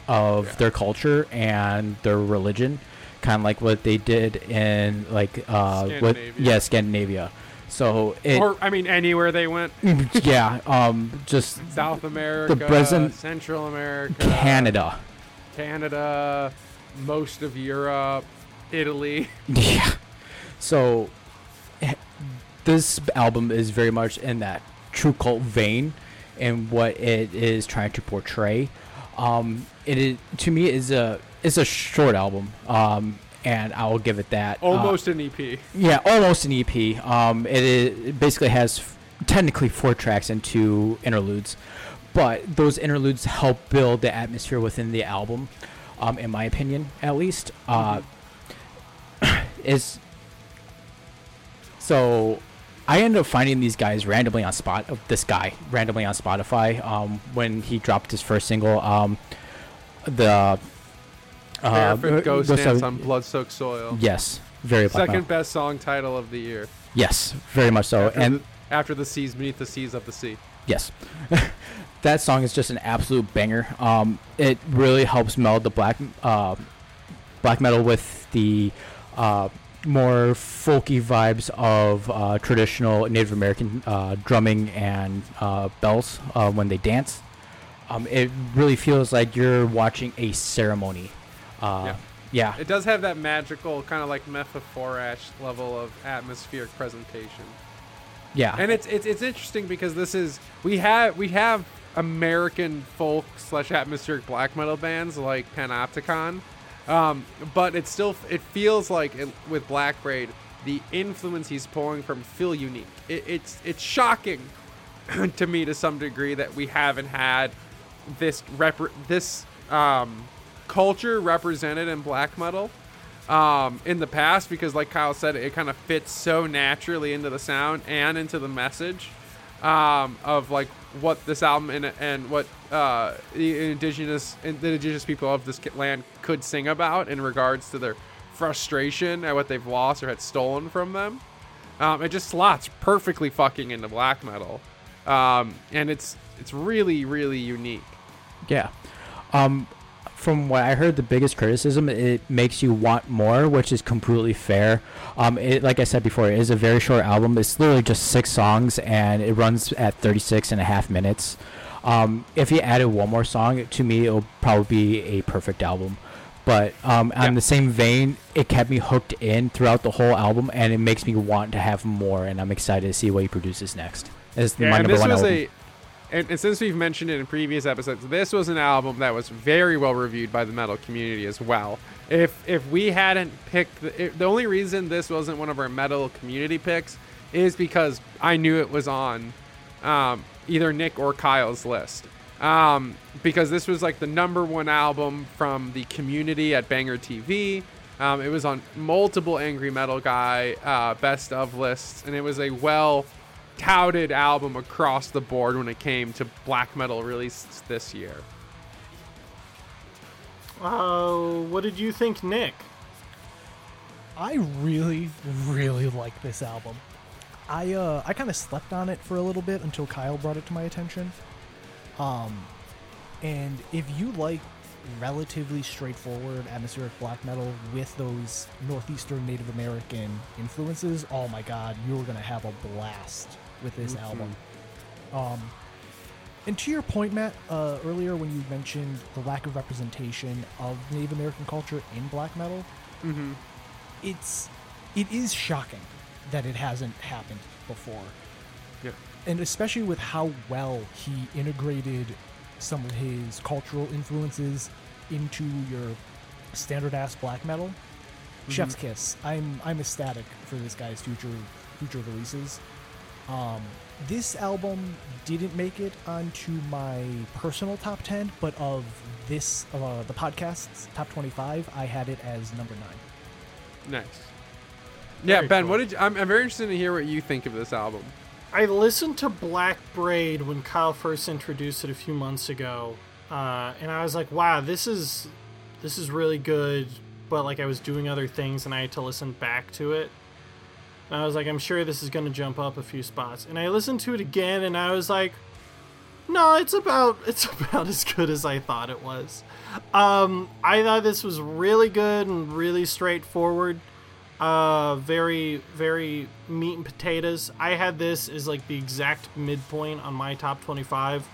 of Yeah. their culture and their religion, kind of like what they did in like uh, what yeah Scandinavia. So it or I mean, anywhere they went, yeah um just South America, the present- Central America, Canada. Canada, most of Europe, Italy. Yeah. So eh, this album is very much in that true cult vein and what it is trying to portray. Um, it is to me is a it's a short album. Um, and I will give it that. Uh, Almost an E EP. yeah, almost an EP. Um, it, is, it basically has f- technically four tracks and two interludes, but those interludes help build the atmosphere within the album, um, in my opinion, at least. Uh, is so I ended up finding these guys randomly on spot of this guy randomly on Spotify um, when he dropped his first single. Um, uh, Ghost Ghost Dance on Bloodsoaked Soil. Yes, very black Second metal. best song title of the year. Yes, very much so. after, and the, after the seas beneath the seas of the sea. yes, that song is just an absolute banger. Um, it really helps meld the black uh, black metal with the uh, more folky vibes of uh, traditional Native American uh, drumming and uh, bells uh, when they dance. Um, it really feels like you're watching a ceremony. Uh, Yeah. yeah. It does have that magical kind of like Mephorash level of atmospheric presentation. yeah, And it's it's it's interesting because this is we have we have American folk slash atmospheric black metal bands like Panopticon, um, but it still it feels like it, with Black Braid the influence he's pulling from feel unique. It, it's it's shocking to me to some degree that we haven't had this rep this um, culture represented in black metal um, in the past because, like Kyle said, it kind of fits so naturally into the sound and into the message um, of like what this album and, and what uh, the indigenous the indigenous people of this land could sing about in regards to their frustration at what they've lost or had stolen from them. Um, it just slots perfectly fucking into black metal, um, and it's it's really really unique. Yeah. Um, from what I heard, the biggest criticism it makes you want more, which is completely fair. Um, it, like I said before, it is a very short album. It's literally just six songs, and it runs at 36 and a half minutes. Um, if you added one more song, to me, it will probably be a perfect album. But um, on the same vein, it kept me hooked in throughout the whole album, and it makes me want to have more. And I'm excited to see what he produces next. It's Yeah, and number this one was album. a, and, and since we've mentioned it in previous episodes, this was an album that was very well reviewed by the metal community as well. If if we hadn't picked the, the only reason this wasn't one of our metal community picks is because I knew it was on um, either Nick or Kyle's list. Um, because this was like the number one album from the community at Banger TV. Um, it was on multiple Angry Metal Guy uh, best of lists, and it was a well touted album across the board when it came to black metal releases this year. Uh, what did you think, Nick? I really, really like this album. I uh I kind of slept on it for a little bit until Kyle brought it to my attention. Um, and if you like relatively straightforward atmospheric black metal with those northeastern Native American influences, oh my god, you're gonna have a blast with this album. Um, and to your point, Matt, uh, earlier when you mentioned the lack of representation of Native American culture in black metal, Mm-hmm. it's it is shocking that it hasn't happened before Yeah. and especially with how well he integrated some of his cultural influences into your standard ass black metal chef's Mm-hmm. kiss i'm i'm ecstatic for this guy's future future releases um this album didn't make it onto my personal top 10, but of this, uh, the podcast's top 25, I had it as number nine. Nice. Yeah, Very Ben, cool. what did you, I'm, I'm very interested to hear what you think of this album. I listened to Black Braid when Kyle first introduced it a few months ago, uh, and I was like, "Wow, this is this is really good." But like, I was doing other things, and I had to listen back to it. And I was like, "I'm sure this is going to jump up a few spots." And I listened to it again, and I was like, "No, it's about it's about as good as I thought it was." Um, I thought this was really good and really straightforward uh very very meat and potatoes i had this as like the exact midpoint on my top 25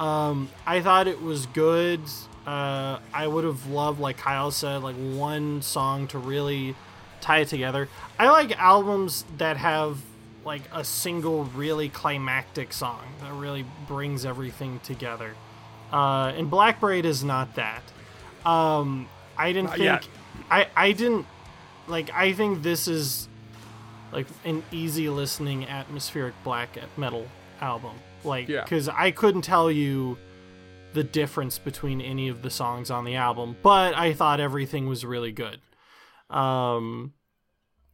um i thought it was good uh i would have loved like kyle said like one song to really tie it together i like albums that have like a single really climactic song that really brings everything together uh and black braid is not that um i didn't Not think yet. i i didn't like I think this is like an easy listening atmospheric black metal album. Like Yeah. cuz I couldn't tell you the difference between any of the songs on the album, but I thought everything was really good. Um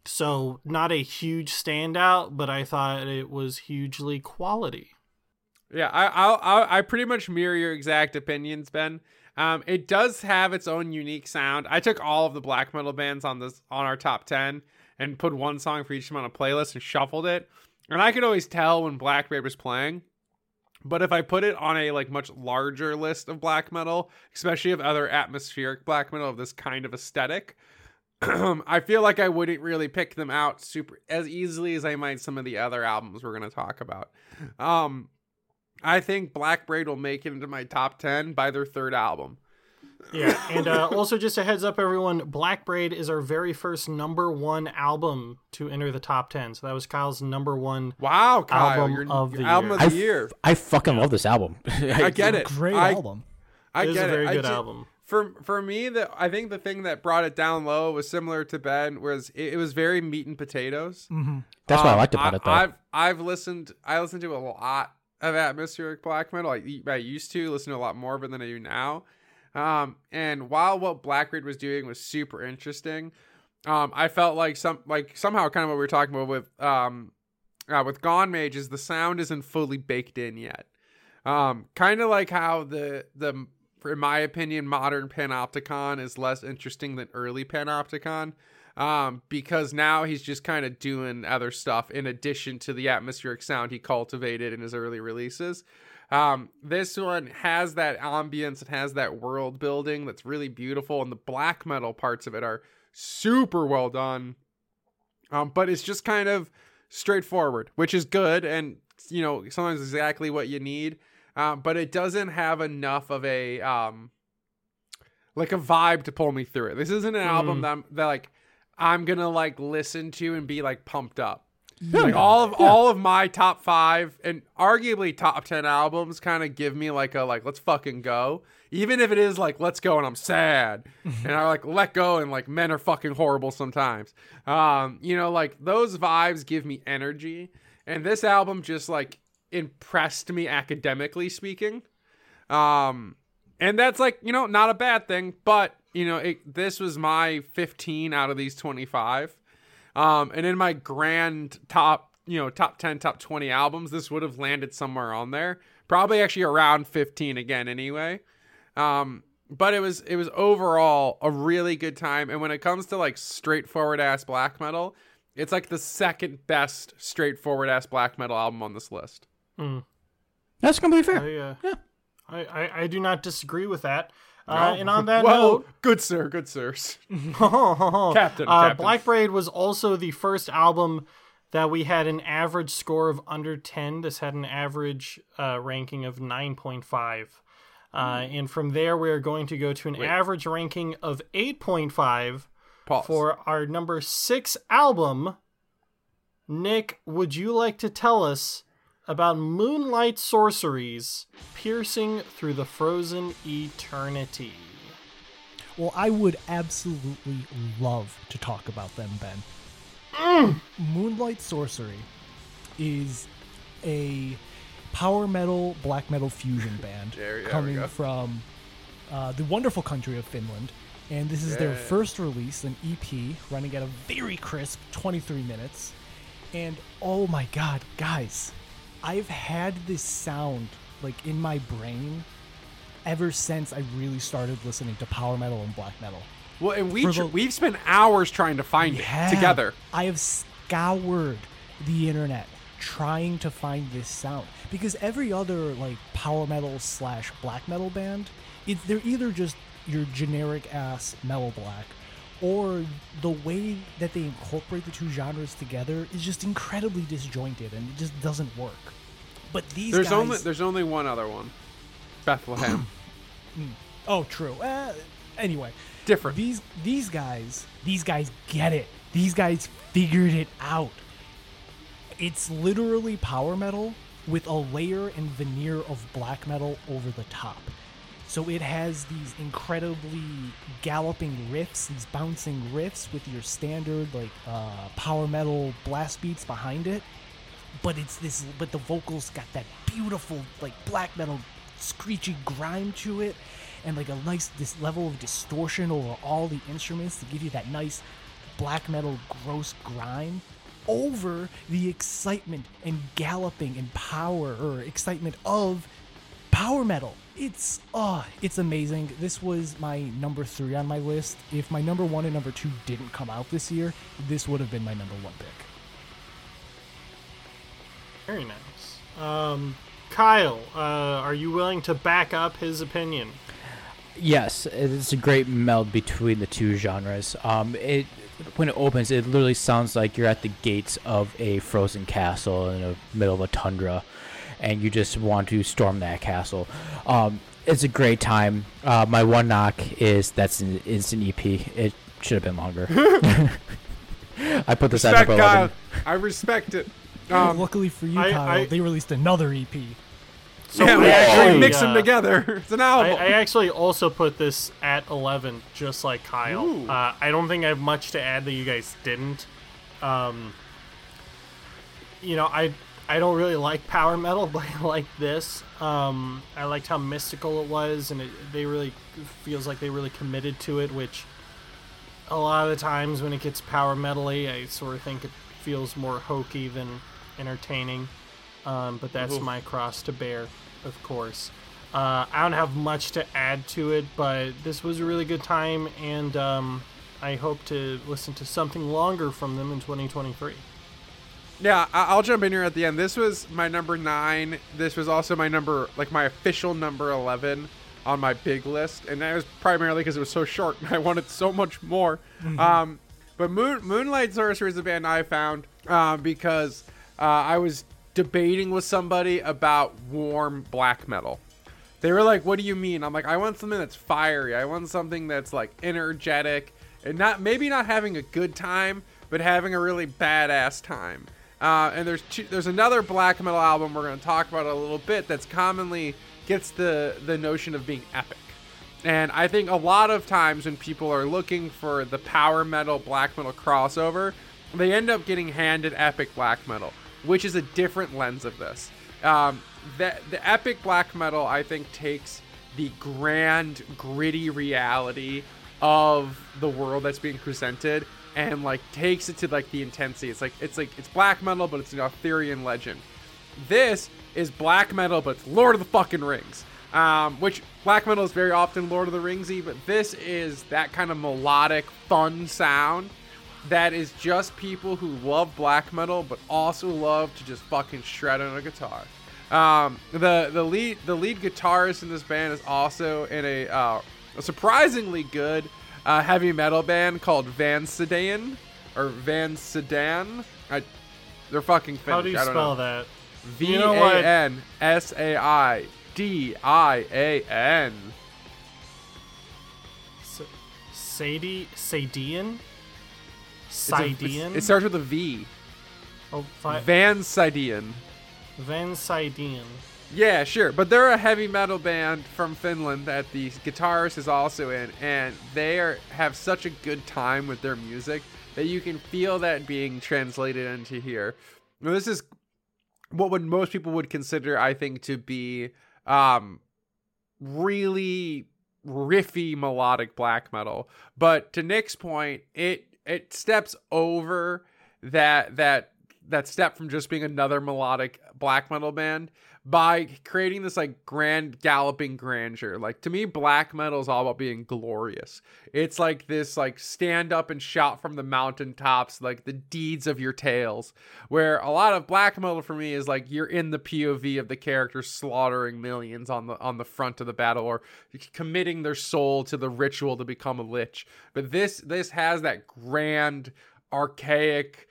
so not a huge standout, but I thought it was hugely quality. Yeah, I I'll, I'll, pretty much mirror your exact opinions, Ben. Um, it does have its own unique sound. I took all of the black metal bands on this on our top ten and put one song for each of them on a playlist and shuffled it, and I could always tell when Black Braid was playing. But if I put it on a like much larger list of black metal, especially of other atmospheric black metal of this kind of aesthetic, I feel like I wouldn't really pick them out super as easily as I might some of the other albums we're going to talk about. Um, I think Black Braid will make it into my top 10 by their third album. Yeah, and uh, also just a heads up, everyone. Black Braid is our very first number one album to enter the top ten. So that was Kyle's number one. Wow, Kyle, Album your, of the album year. of I, the year. I fucking love this album. I get it. Great I, album. I It is get a very it. I good ju- album. For for me, that I think the thing that brought it down low was similar to Ben, was it, it was very meat and potatoes. That's what I Um, liked about it, though. I've I've listened. I listened to a lot of atmospheric black metal. I, I used to listen to a lot more of it than I do now. Um, and while what Black Braid was doing was super interesting, um, I felt like some like somehow kind of what we were talking about with um, uh, with Gone Mage is the sound isn't fully baked in yet. Um, kind of like how the the in my opinion, modern Panopticon is less interesting than early Panopticon. Um, because now he's just kind of doing other stuff in addition to the atmospheric sound he cultivated in his early releases. Um, this one has that ambience, it has that world building that's really beautiful, and the black metal parts of it are super well done. Um, but it's just kind of straightforward, which is good, and you know sometimes exactly what you need. Um, but it doesn't have enough of a um, like a vibe to pull me through it. This isn't an album Mm. that I'm that like I'm gonna like listen to and be like pumped up. Like all of all of my top five and arguably top ten albums kind of give me like a like let's fucking go. Even if it is like let's go and I'm sad and I like let go and like men are fucking horrible sometimes. Um, you know, like those vibes give me energy. And this album just like impressed me academically speaking. Um, and that's like you know not a bad thing, but you know it, this was my 15 out of these 25. Um, and in my grand top, you know, top 10, top 20 albums, this would have landed somewhere on there. Probably actually around 15 again anyway. Um, but it was it was overall a really good time. And when it comes to like straightforward ass black metal, it's like the second best straightforward ass black metal album on this list. That's completely fair. I, uh, Yeah. I, I, I do not disagree with that. Uh, and on that well, note, good sir, good sirs. Captain, Captain, uh, Captain. Black Braid was also the first album that we had an average score of under 10. This had an average uh, ranking of 9.5. Uh, and from there, we're going to go to an average ranking of 8.5 Pause. for our number six album. Nick, would you like to tell us about Moonlight Sorceries piercing through the frozen eternity? Well, I would absolutely love to talk about them, Ben. Moonlight Sorcery is a power metal, black metal fusion band There- there coming from uh, the wonderful country of Finland. And this is their first release, an EP, running at a very crisp 23 minutes. And oh my god, guys, I've had this sound like in my brain ever since I really started listening to power metal and black metal. Well, and we tr- the- we've spent hours trying to find it together. I have scoured the internet trying to find this sound because every other like power metal slash black metal band, it, they're either just your generic ass mellow black, or the way that they incorporate the two genres together is just incredibly disjointed and it just doesn't work. But these There's guys, only there's only one other one, Bethlehem. oh true. Uh, anyway, Different. These these guys, these guys get it. These guys figured it out. It's literally power metal with a layer and veneer of black metal over the top. So it has these incredibly galloping riffs, these bouncing riffs with your standard like uh, power metal blast beats behind it. But it's this, but the vocals got that beautiful like black metal screechy grime to it, and like a nice this level of distortion over all the instruments to give you that nice black metal gross grime over the excitement and galloping and power or excitement of power metal. It's uh it's amazing. This was my number three on my list. If my number one and number two didn't come out this year, this would have been my number one pick. Very nice. Um, Kyle, uh, are you willing to back up his opinion? Yes, it's a great meld between the two genres. Um, it when it opens, it literally sounds like you're at the gates of a frozen castle in the middle of a tundra, and you just want to storm that castle. Um, it's a great time. Uh, my one knock is that's an instant EP. It should have been longer. I put this at respect, number Kyle. eleven. I respect it. Um, Luckily for you, I- Kyle, I- they released another E EP. So yeah, we I actually actually, mix uh, them together. It's an album. I, I actually also put this at 11, just like Kyle. Uh, I don't think I have much to add that you guys didn't. Um, you know, I I don't really like power metal, but I like this. Um, I liked how mystical it was, and it, they really feels like they really committed to it. Which a lot of the times when it gets power metally, I sort of think it feels more hokey than entertaining. Um, but that's my cross to bear, of course. Uh, I don't have much to add to it, but this was a really good time, and um, I hope to listen to something longer from them in 2023. Yeah, I'll jump in here at the end. This was my number nine. This was also my number, like my official number 11 on my big list. And that was primarily because it was so short and I wanted so much more. Um, but Moon, Moonlight Sorcery is a band I found uh, because uh, I was debating with somebody about warm black metal. They were like, "What do you mean?" I'm like, "I want something that's fiery. I want something that's like energetic and not maybe not having a good time, but having a really badass time." Uh, and there's two, there's another black metal album we're going to talk about a little bit that's commonly gets the the notion of being epic. And I think a lot of times when people are looking for the power metal black metal crossover, they end up getting handed epic black metal, which is a different lens of this. Um, the, the epic black metal, I think, takes the grand, gritty reality of the world that's being presented and like takes it to like the intensity. It's like it's like it's black metal, but it's an Arthurian legend. This is black metal, but it's Lord of the fucking Rings. Um, which black metal is very often Lord of the Ringsy, but this is that kind of melodic, fun sound that is just people who love black metal, but also love to just fucking shred on a guitar. Um, the the lead the lead guitarist in this band is also in a, uh, a surprisingly good uh, heavy metal band called Van Sedan or Van Sedan. I, they're fucking Finnish. How do you spell know. that? V A? N S A I D I A N. S- Sadie Sadian? Sidian? It starts with a V. oh, fi- Van Sidian. Van Sidian. Yeah, sure. But they're a heavy metal band from Finland that the guitarist is also in, and they are, have such a good time with their music that you can feel that being translated into here. Now, this is what would most people would consider, I think, to be um really riffy melodic black metal. But to Nick's point, it it steps over that that that step from just being another melodic black metal band by creating this like grand galloping grandeur. Like to me, black metal is all about being glorious. It's like this like stand up and shout from the mountaintops, like the deeds of your tales. Where a lot of black metal for me is like you're in the POV of the character slaughtering millions on the on the front of the battle or committing their soul to the ritual to become a lich. But this this has that grand archaic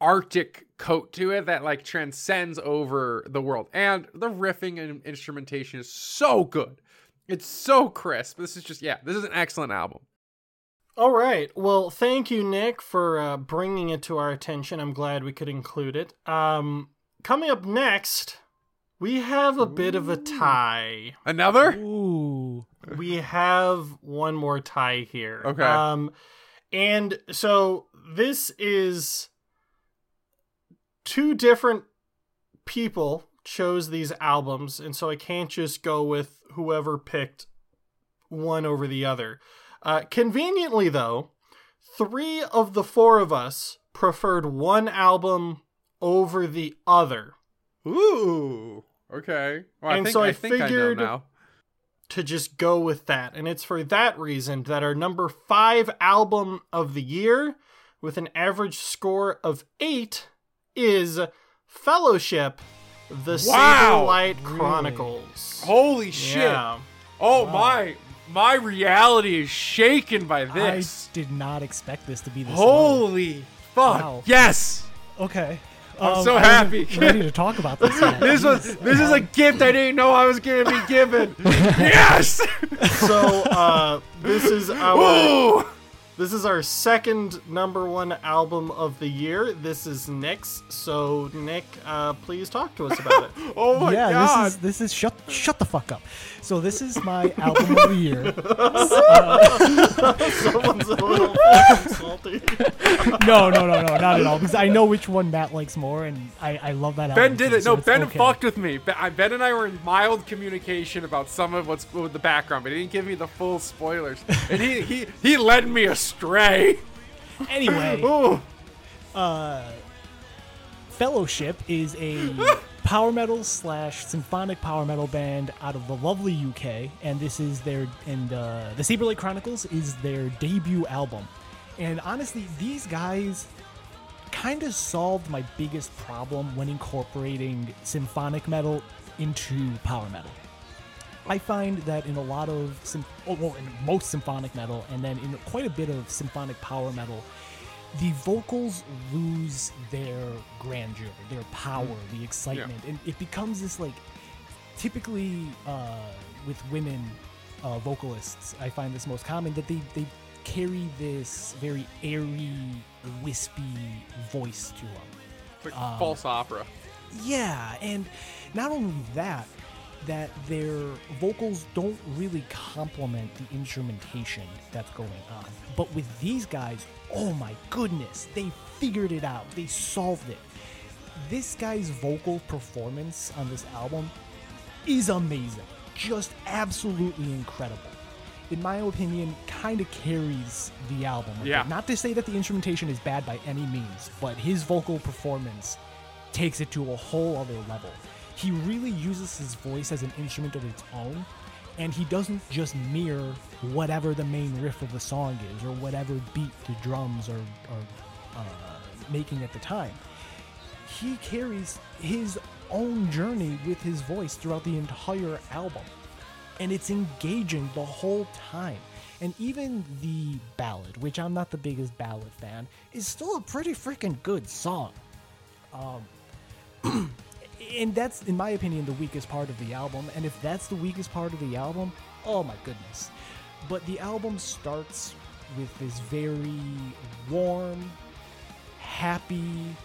arctic coat to it that like transcends over the world and the riffing and instrumentation is so good it's so crisp this is just yeah this is an excellent album All right. Well, thank you, Nick, for uh, bringing it to our attention. I'm glad we could include it. Um, coming up next, we have a bit of a tie. another Ooh. we have one more tie here. Okay. Um, and so this is two different people chose these albums, and so I can't just go with whoever picked one over the other. Uh, conveniently, though, three of the four of us preferred one album over the other. ooh okay well, i And think so i, I think figured- i know now to just go with that. And it's for that reason that our number five album of the year, with an average score of eight, is Fellowship, The Wow! Saberlight Chronicles. holy shit Yeah. oh my my reality is shaken by this I did not expect this to be this. low. holy fuck Wow. yes Okay. I'm Um, so happy. wasn't Ready to talk about this. this was this is a gift i didn't know i was gonna be given yes So uh, this is our Ooh! This is our second number one album of the year. This is Nick's. So Nick, uh, please talk to us about it. oh my yeah, god this is this is shut shut the fuck up. So this is my album of the year. Someone's a little salty. No, no, no, no, not at all. Because I know which one Matt likes more, and I, I love that album. Ben did too, it. so No, Ben okay. fucked with me. Ben, and I were in mild communication about some of what's with the background, but he didn't give me the full spoilers. And he he he led me astray. Anyway, Ooh. Fellowship is a power metal slash symphonic power metal band out of the lovely UK, and this is their and uh, the Saberlight Chronicles is their debut album. And honestly, these guys kind of solved my biggest problem when incorporating symphonic metal into power metal. I find that in a lot of, sym- oh, well, in most symphonic metal, and then in quite a bit of symphonic power metal, the vocals lose their grandeur, their power, the excitement, and it becomes this like typically uh, with women uh, vocalists, I find this most common that they they carry this very airy, wispy voice to them. It's like um, false opera. Yeah, and not only that, that their vocals don't really complement the instrumentation that's going on. But with these guys, oh my goodness, they figured it out. They solved it. This guy's vocal performance on this album is amazing. Just absolutely incredible. In my opinion, kind of carries the album. bit. Yeah. Not to say that the instrumentation is bad by any means, but his vocal performance takes it to a whole other level. He really uses his voice as an instrument of its own, and he doesn't just mirror whatever the main riff of the song is or whatever beat the drums are, are uh, making at the time. He carries his own journey with his voice throughout the entire album, and it's engaging the whole time. And even the ballad, which I'm not the biggest ballad fan, is still a pretty freaking good song. Um, and that's in my opinion the weakest part of the album. And if that's the weakest part of the album oh my goodness. But the album starts with this very warm happy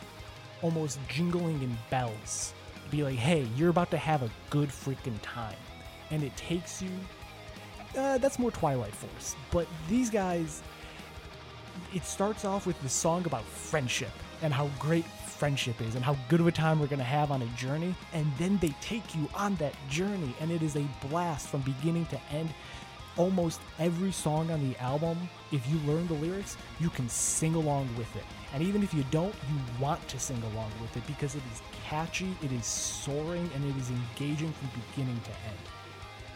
almost jingling in bells. Be like hey you're about to have a good freaking time and it takes you uh, that's more twilight force but these guys it starts off with this song about friendship and how great friendship is and how good of a time we're going to have on a journey. And then they take you on that journey, and it is a blast from beginning to end. Almost every song on the album, if you learn the lyrics, you can sing along with it. And even if you don't, you want to sing along with it because it is catchy, it is soaring, and it is engaging from beginning to end.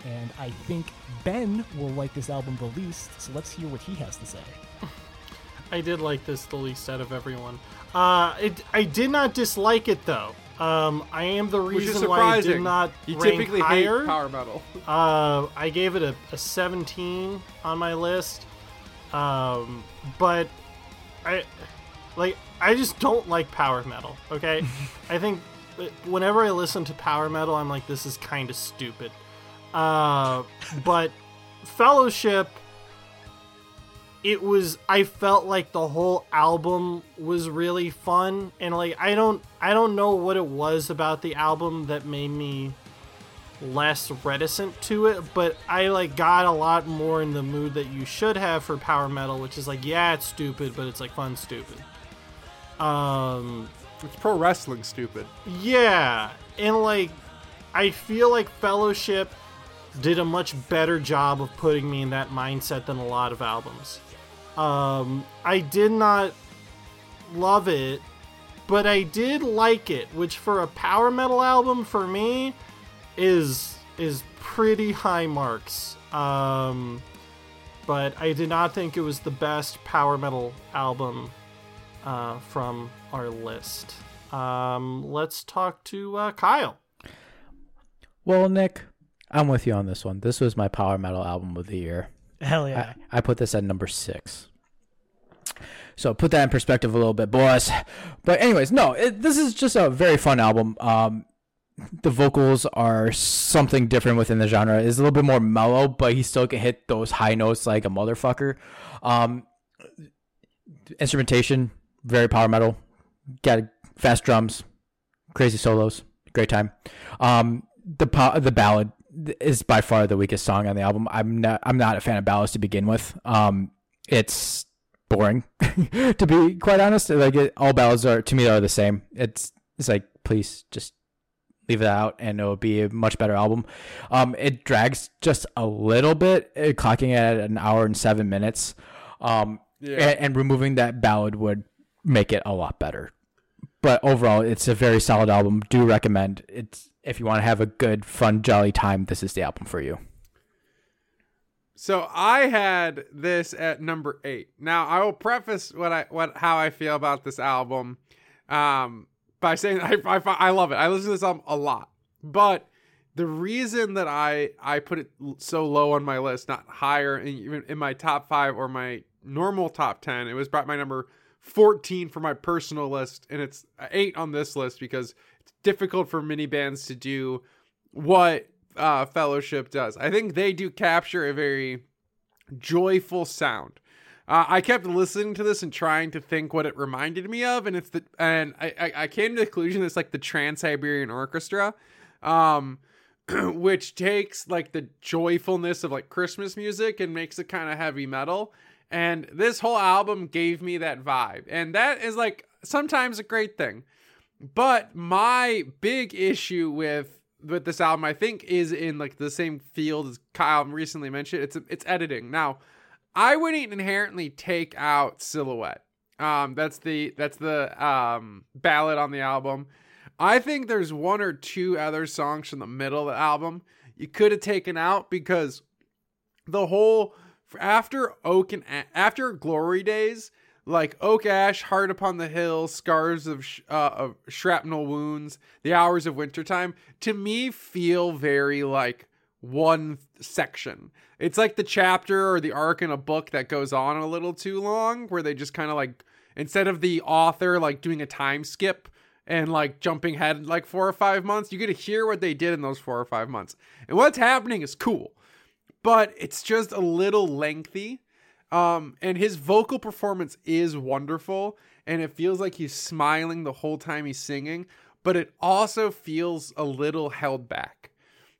And I think Ben will like this album the least, so let's hear what he has to say. I did like this the least out of everyone. Uh, it, I did not dislike it though. Um, I am the reason why I surprising. did not you rank typically higher. hate power metal. Uh, I gave it a, a 17 on my list. Um, but I like I just don't like power metal, okay? I think whenever I listen to power metal, I'm like this is kind of stupid. Uh, but Fellowship it was I felt like the whole album was really fun and like I don't I don't know what it was about the album that made me less reticent to it, but I like got a lot more in the mood that you should have for power metal, which is like, yeah, it's stupid, but it's like fun stupid. Um, It's pro wrestling stupid. yeah, and like, I feel like Fellowship did a much better job of putting me in that mindset than a lot of albums. Um, I did not love it, but I did like it, which for a power metal album for me is is pretty high marks. Um, but I did not think it was the best power metal album uh, from our list. Um, let's talk to uh, Kyle. Well, Nick, I'm with you on this one. This was my power metal album of the year. Hell yeah. I, I put this at number six. So put that in perspective a little bit, boys. But anyways, no, it, this is just a very fun album. Um, the vocals are something different within the genre. It's a little bit more mellow, but he still can hit those high notes like a motherfucker. Um, instrumentation, very power metal. Got fast drums, crazy solos, great time. Um, the po- the ballad is by far the weakest song on the album. I'm not I'm not a fan of ballads to begin with. Um, it's boring to be quite honest. Like it, all ballads are to me are the same. It's it's like please just leave it out and it will be a much better album. Um, it drags just a little bit, uh, clocking at an hour and seven minutes. Um, Yeah. and, and removing that ballad would make it a lot better. But overall, it's a very solid album. Do recommend it's if you want to have a good, fun, jolly time. This is the album for you. So I had this at number eight. Now I will preface what I what how I feel about this album, um, by saying I, I I love it. I listen to this album a lot, but the reason that I I put it so low on my list, not higher, in, even in my top five or my normal top ten, it was brought my number fourteen for my personal list, and it's eight on this list because difficult for mini bands to do what uh, Fellowship does. I think they do capture a very joyful sound. Uh, I kept listening to this and trying to think what it reminded me of, and it's the and I I, I came to the conclusion it's like the Trans Siberian Orchestra, um, which takes like the joyfulness of like Christmas music and makes it kind of heavy metal. And this whole album gave me that vibe, and that is like sometimes a great thing. But my big issue with with this album, I think, is in like the same field as Kyle recently mentioned. It's it's editing. Now, I wouldn't inherently take out Silhouette. Um, that's the that's the um ballad on the album. I think there's one or two other songs from the middle of the album you could have taken out because the whole after Oak and after Glory Days, like Oak Ash, Heart Upon the Hill, Scars of, sh- uh, of Shrapnel Wounds, The Hours of Wintertime, to me feel very like one section. It's like the chapter or the arc in a book that goes on a little too long, where they just kind of like, instead of the author like doing a time skip and like jumping ahead like four or five months, you get to hear what they did in those four or five months. And what's happening is cool but it's just a little lengthy. Um, and his vocal performance is wonderful, and it feels like he's smiling the whole time he's singing, but it also feels a little held back.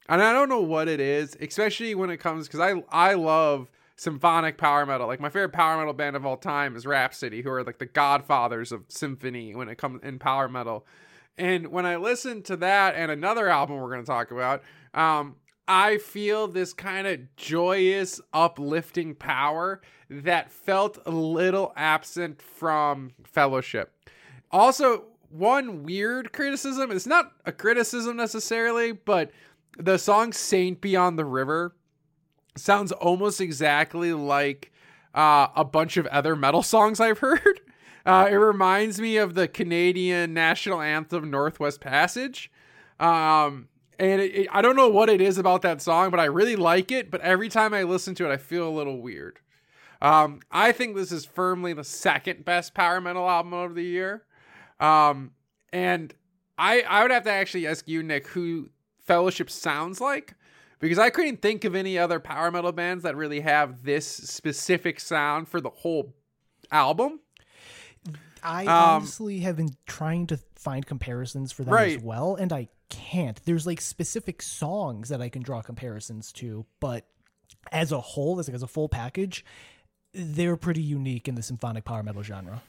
And I don't know what it is, especially when it comes because I I love symphonic power metal. Like my favorite power metal band of all time is Rhapsody, who are like the godfathers of symphony when it comes in power metal. And when I listen to that and another album we're going to talk about, um, I feel this kind of joyous, uplifting power that felt a little absent from Fellowship. Also, one weird criticism, it's not a criticism necessarily, but the song Saint Beyond the River sounds almost exactly like uh, a bunch of other metal songs I've heard. Uh, it reminds me of the Canadian national anthem Northwest Passage. Um, and it, it, I don't know what it is about that song, but I really like it. But every time I listen to it, I feel a little weird. Um, I think this is firmly the second best power metal album of the year. Um, and I I would have to actually ask you, Nick, who Fellowship sounds like, because I couldn't think of any other power metal bands that really have this specific sound for the whole album. I Um, honestly have been trying to find comparisons for them Right. as well, and I can't. There's like specific songs that I can draw comparisons to, but as a whole, as like as a full package, they're pretty unique in the symphonic power metal genre.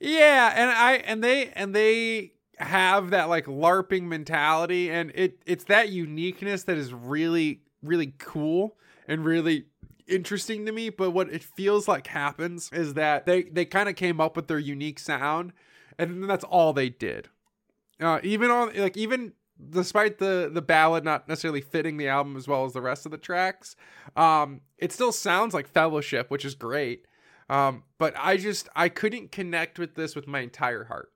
Yeah, and I and they and they have that like larping mentality and it it's that uniqueness that is really really cool and really interesting to me, but what it feels like happens is that they they kind of came up with their unique sound and then that's all they did. Uh even on like even despite the the ballad not necessarily fitting the album as well as the rest of the tracks, um it still sounds like fellowship, which is great. Um, but I just I couldn't connect with this with my entire heart.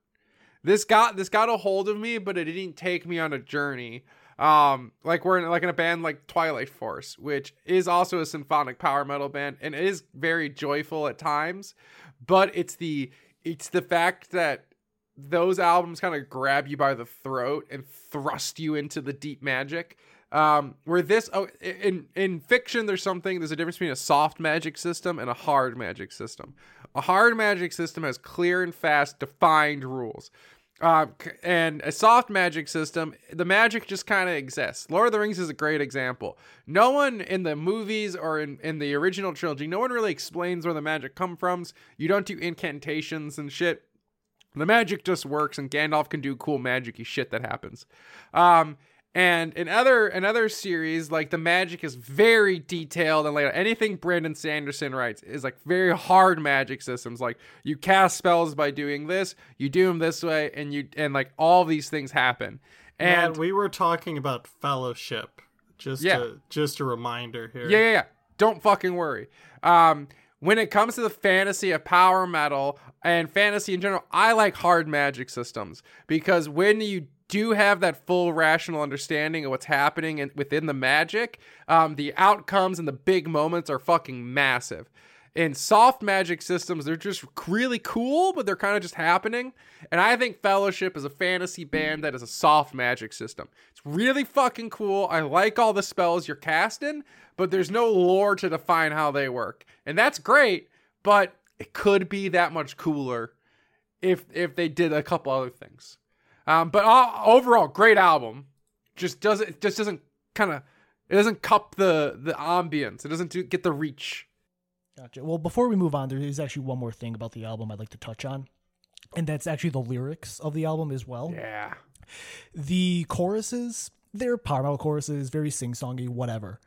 This got this got a hold of me, but it didn't take me on a journey. Um, like we're in, like in a band like Twilight Force, which is also a symphonic power metal band, and it is very joyful at times. But it's the it's the fact that those albums kind of grab you by the throat and thrust you into the deep magic. Um, where this oh in in fiction there's something there's a difference between a soft magic system and a hard magic system. A hard magic system has clear and fast defined rules. Um, and a soft magic system, the magic just kind of exists. Lord of the Rings is a great example. No one in the movies or in, in the original trilogy, no one really explains where the magic come from. You don't do incantations and shit. The magic just works, and Gandalf can do cool magicy shit that happens. Um, and in other in other series, like the magic is very detailed and like anything Brandon Sanderson writes is like very hard magic systems. Like you cast spells by doing this, you do them this way, and you and like all these things happen. And And we were talking about fellowship. Just Yeah. a, just a reminder here. Yeah, yeah, yeah. Don't fucking worry. Um, when it comes to the fantasy of power metal and fantasy in general, I like hard magic systems because when you do have that full rational understanding of what's happening in, within the magic, um, the outcomes and the big moments are fucking massive. In soft magic systems, they're just really cool, but they're kind of just happening. And I think Fellowship is a fantasy band that is a soft magic system. It's really fucking cool. I like all the spells you're casting, but there's no lore to define how they work. And that's great, but it could be that much cooler if if they did a couple other things. Um, but uh, overall, great album. Just doesn't just doesn't kind of it doesn't cup the the ambience. It doesn't do, get the reach. Gotcha. Well, before we move on, there is actually one more thing about the album I'd like to touch on, and that's actually the lyrics of the album as well. Yeah. The choruses, they're power metal choruses, very sing songy, whatever.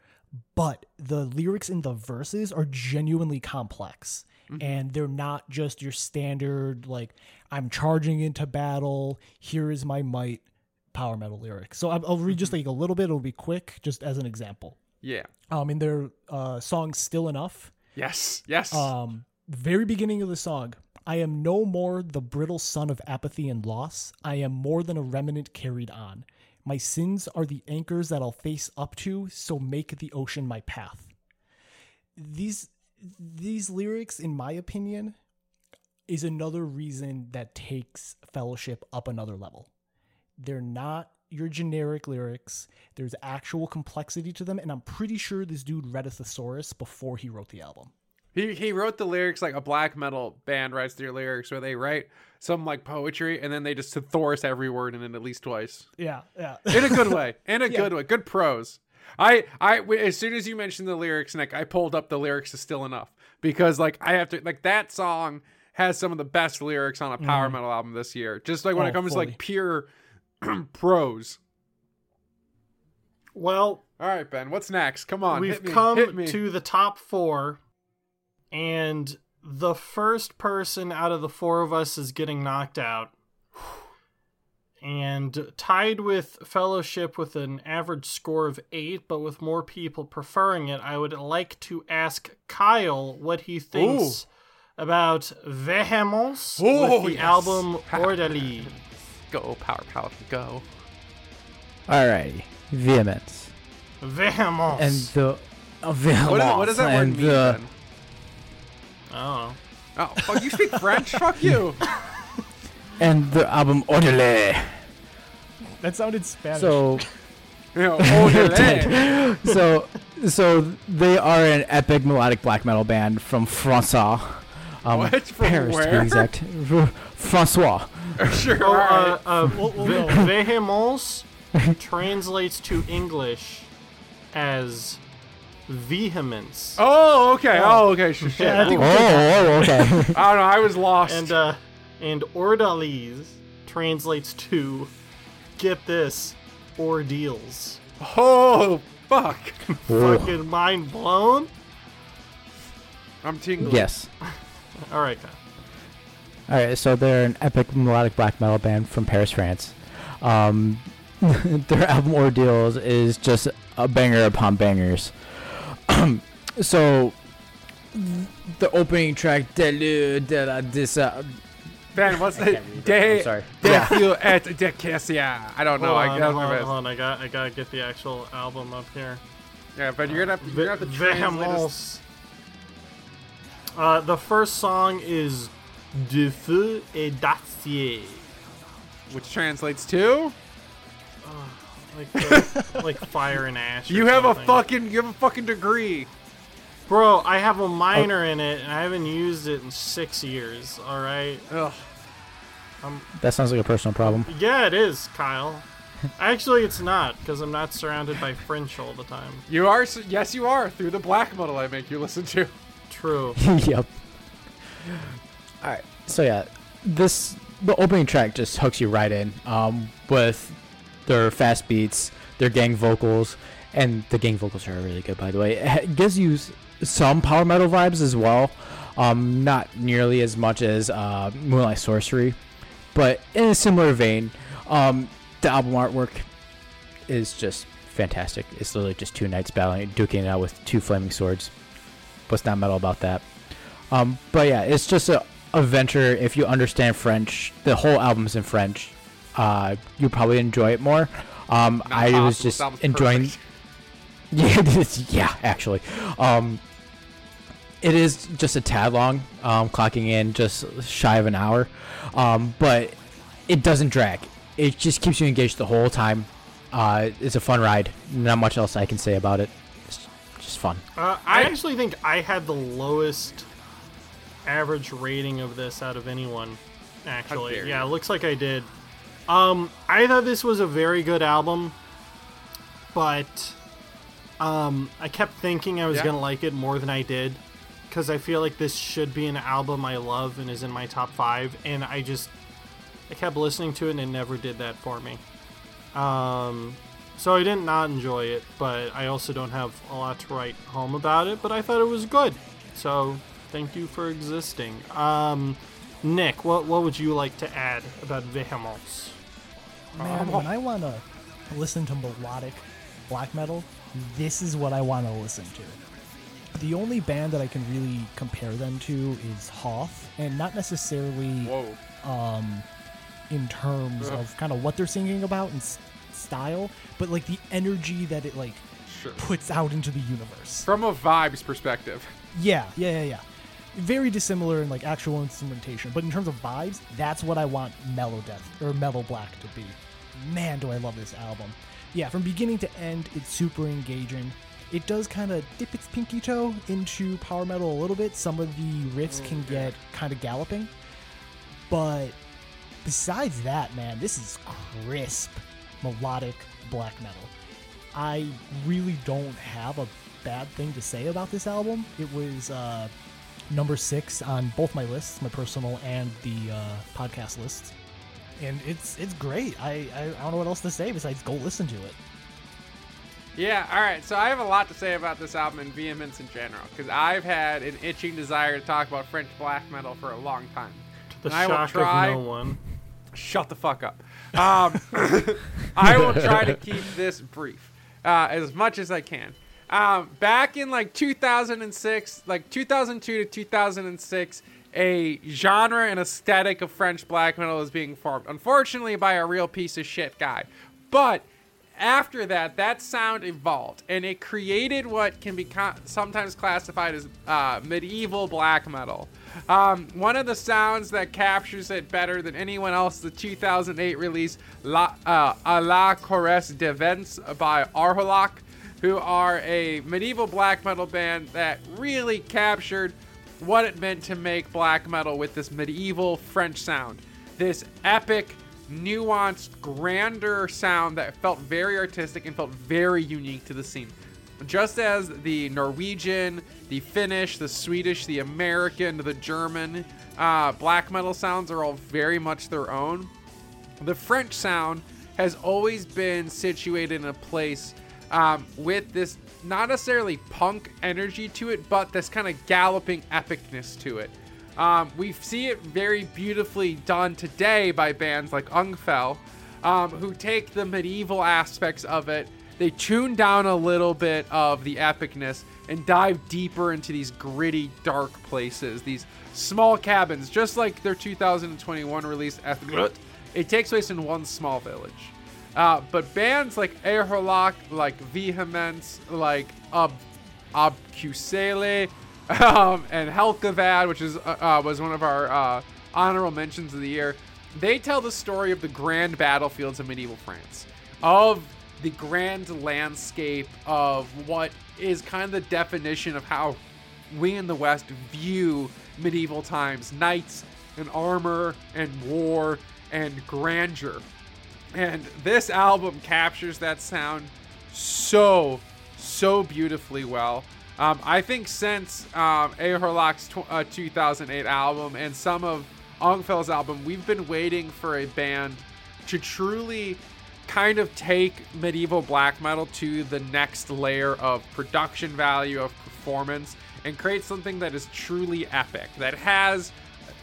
But the lyrics in the verses are genuinely complex. And they're not just your standard, like, I'm charging into battle, here is my might power metal lyrics. So I'll, I'll read just like a little bit, it'll be quick, just as an example. Yeah. Um, in their uh, song Still Enough, Yes. Yes. um, very beginning of the song. I am no more the brittle son of apathy and loss. I am more than a remnant carried on. My sins are the anchors that I'll face up to, so make the ocean my path. These these lyrics, in my opinion, is another reason that takes fellowship up another level. They're not your generic lyrics. There's actual complexity to them, and I'm pretty sure this dude read a thesaurus before he wrote the album. He he wrote the lyrics like a black metal band writes their lyrics, where they write some like poetry and then they just thesaurus every word in it at least twice Yeah, yeah. in a good way, in a good way, good prose. I I as soon as you mentioned the lyrics, Nick, I pulled up the lyrics to Still Enough because like I have to like that song has some of the best lyrics on a power mm. metal album this year. Just like when Oh, it comes to like pure prose. Well, All right, Ben, what's next? Come on, we've hit me, come to the top four, and the first person out of the four of us is getting knocked out. And tied with Fellowship with an average score of eight, but with more people preferring it, I would like to ask Kyle what he thinks about Vehemence Oh, with the yes. album Ordalies. Go power palette go. Alrighty, vehemence Vehemence. and the uh, vehemence What, is, what does that word and mean? the- Ben? oh. Oh, fuck, you speak French? Fuck you. and the album Ordalies. That sounded Spanish. So You so so they are an epic melodic black metal band from France. Um, What? From Paris to where? be exact. Francois. Sure. Oh, all right. uh, uh, We'll- we'll ve- go. vehemence translates to English as vehemence. oh, okay. Oh, okay. Sh- shit. Yeah, I think Oh, oh, okay. I don't know. I was lost. And uh, and Ordalies translates to get this ordeals. oh, fuck. Fucking mind blown. I'm tingling. yes. All right, Kyle. All right, so they're an epic melodic black metal band from Paris, France. Um, their album Ordeals is just a banger upon bangers. so the opening track Delu le de la dis uh, Ben, what's I the can't read it. de I'm sorry. de Yeah. feel et de Cassia? I don't know. hold, I on, that was hold, on, hold on, I got I gotta get the actual album up here. Yeah, but you're gonna have to, you're gonna have to translate us. Uh, the first song is De Feu et d'Acier. which translates to ah, Like, the- like fire and ash. you have a fucking you have a fucking degree. Bro, I have a minor in it and I haven't used it in six years, alright? Ugh. That sounds like a personal problem. Yeah, it is, Kyle. Actually, it's not, because I'm not surrounded by French all the time. You are yes, you are through the black metal I make you listen to. True. yep. All right. So yeah, this the opening track just hooks you right in um, with their fast beats, their gang vocals, and the gang vocals are really good, by the way. It gives you some power metal vibes as well, um, not nearly as much as uh, Moonlight Sorcery, but in a similar vein. Um, the album artwork is just fantastic. It's literally just two knights battling, duking it out with two flaming swords. What's not metal about that? Um, but yeah, it's just a, a venture. If you understand French, the whole album's in French. Uh, you probably enjoy it more. Um, Not I was just enjoying. Yeah, it is- yeah, actually. Um, it is just a tad long, um, clocking in just shy of an hour, um, but it doesn't drag. It just keeps you engaged the whole time. Uh, it's a fun ride. Not much else I can say about it. It's just fun. Uh, I actually think I had the lowest average rating of this out of anyone. Actually, yeah, you. looks like I did. Um, I thought this was a very good album, but um, I kept thinking I was Yeah. gonna like it more than I did because I feel like this should be an album I love and is in my top five, and I just I kept listening to it and it never did that for me. Um, so I didn't not enjoy it, but I also don't have a lot to write home about it. But I thought it was good, so thank you for existing. Um, Nick, what what would you like to add about Vehemence? Man, when I want to listen to melodic black metal, this is what I want to listen to. The only band that I can really compare them to is Hoth, and not necessarily Whoa. um, in terms of kind of what they're singing about and s- style, but like the energy that it like Sure. puts out into the universe. From a vibes perspective. Yeah, yeah, yeah, yeah. Very dissimilar in like actual instrumentation, but in terms of vibes, that's what I want Mellow Death or Mellow Black to be. Man, do I love this album. Yeah, from beginning to end, it's super engaging. It does kind of dip its pinky toe into power metal a little bit. Some of the riffs can get kind of galloping, but besides that, man, this is crisp melodic black metal. I really don't have a bad thing to say about this album. It was uh, number six on both my lists, my personal and the uh, podcast list. and it's it's great. I, I I don't know what else to say besides go listen to it. Yeah, all right. So I have a lot to say about this album and Vehemence in general because I've had an itching desire to talk about French black metal for a long time. The And I will shock try- of no one. Shut the fuck up. Um, I will try to keep this brief uh, as much as I can. Um, back in like 2006, like 2002 to 2006, a genre and aesthetic of French black metal was being formed. Unfortunately, by a real piece of shit guy. But after that, that sound evolved and it created what can be co- sometimes classified as uh, medieval black metal. Um, one of the sounds that captures it better than anyone else, the 2008 release La, uh, A la croisée des vents by Aorlhac, who are a medieval black metal band that really captured what it meant to make black metal with this medieval French sound. This epic, nuanced, grander sound that felt very artistic and felt very unique to the scene. Just as the Norwegian, the Finnish, the Swedish, the American, the German uh, black metal sounds are all very much their own, the French sound has always been situated in a place um, with this not necessarily punk energy to it, but this kind of galloping epicness to it. Um, we see it very beautifully done today by bands like Ungfell, um, who take the medieval aspects of it, they tune down a little bit of the epicness and dive deeper into these gritty, dark places, these small cabins, just like their 2021 release, Es grauet. It takes place in one small village. Uh, but bands like Aorlhac, like Vehemence, like Ob- Obcusele, um, and Helkavad, which is uh, uh, was one of our uh, honorable mentions of the year, they tell the story of the grand battlefields of medieval France, of the grand landscape of what is kind of the definition of how we in the West view medieval times knights and armor and war and grandeur. And this album captures that sound so, so beautifully well. Um, I think since um, Aorlhac's tw- uh, 2008 album and some of Ungfell's album, we've been waiting for a band to truly kind of take medieval black metal to the next layer of production value, of performance, and create something that is truly epic, that has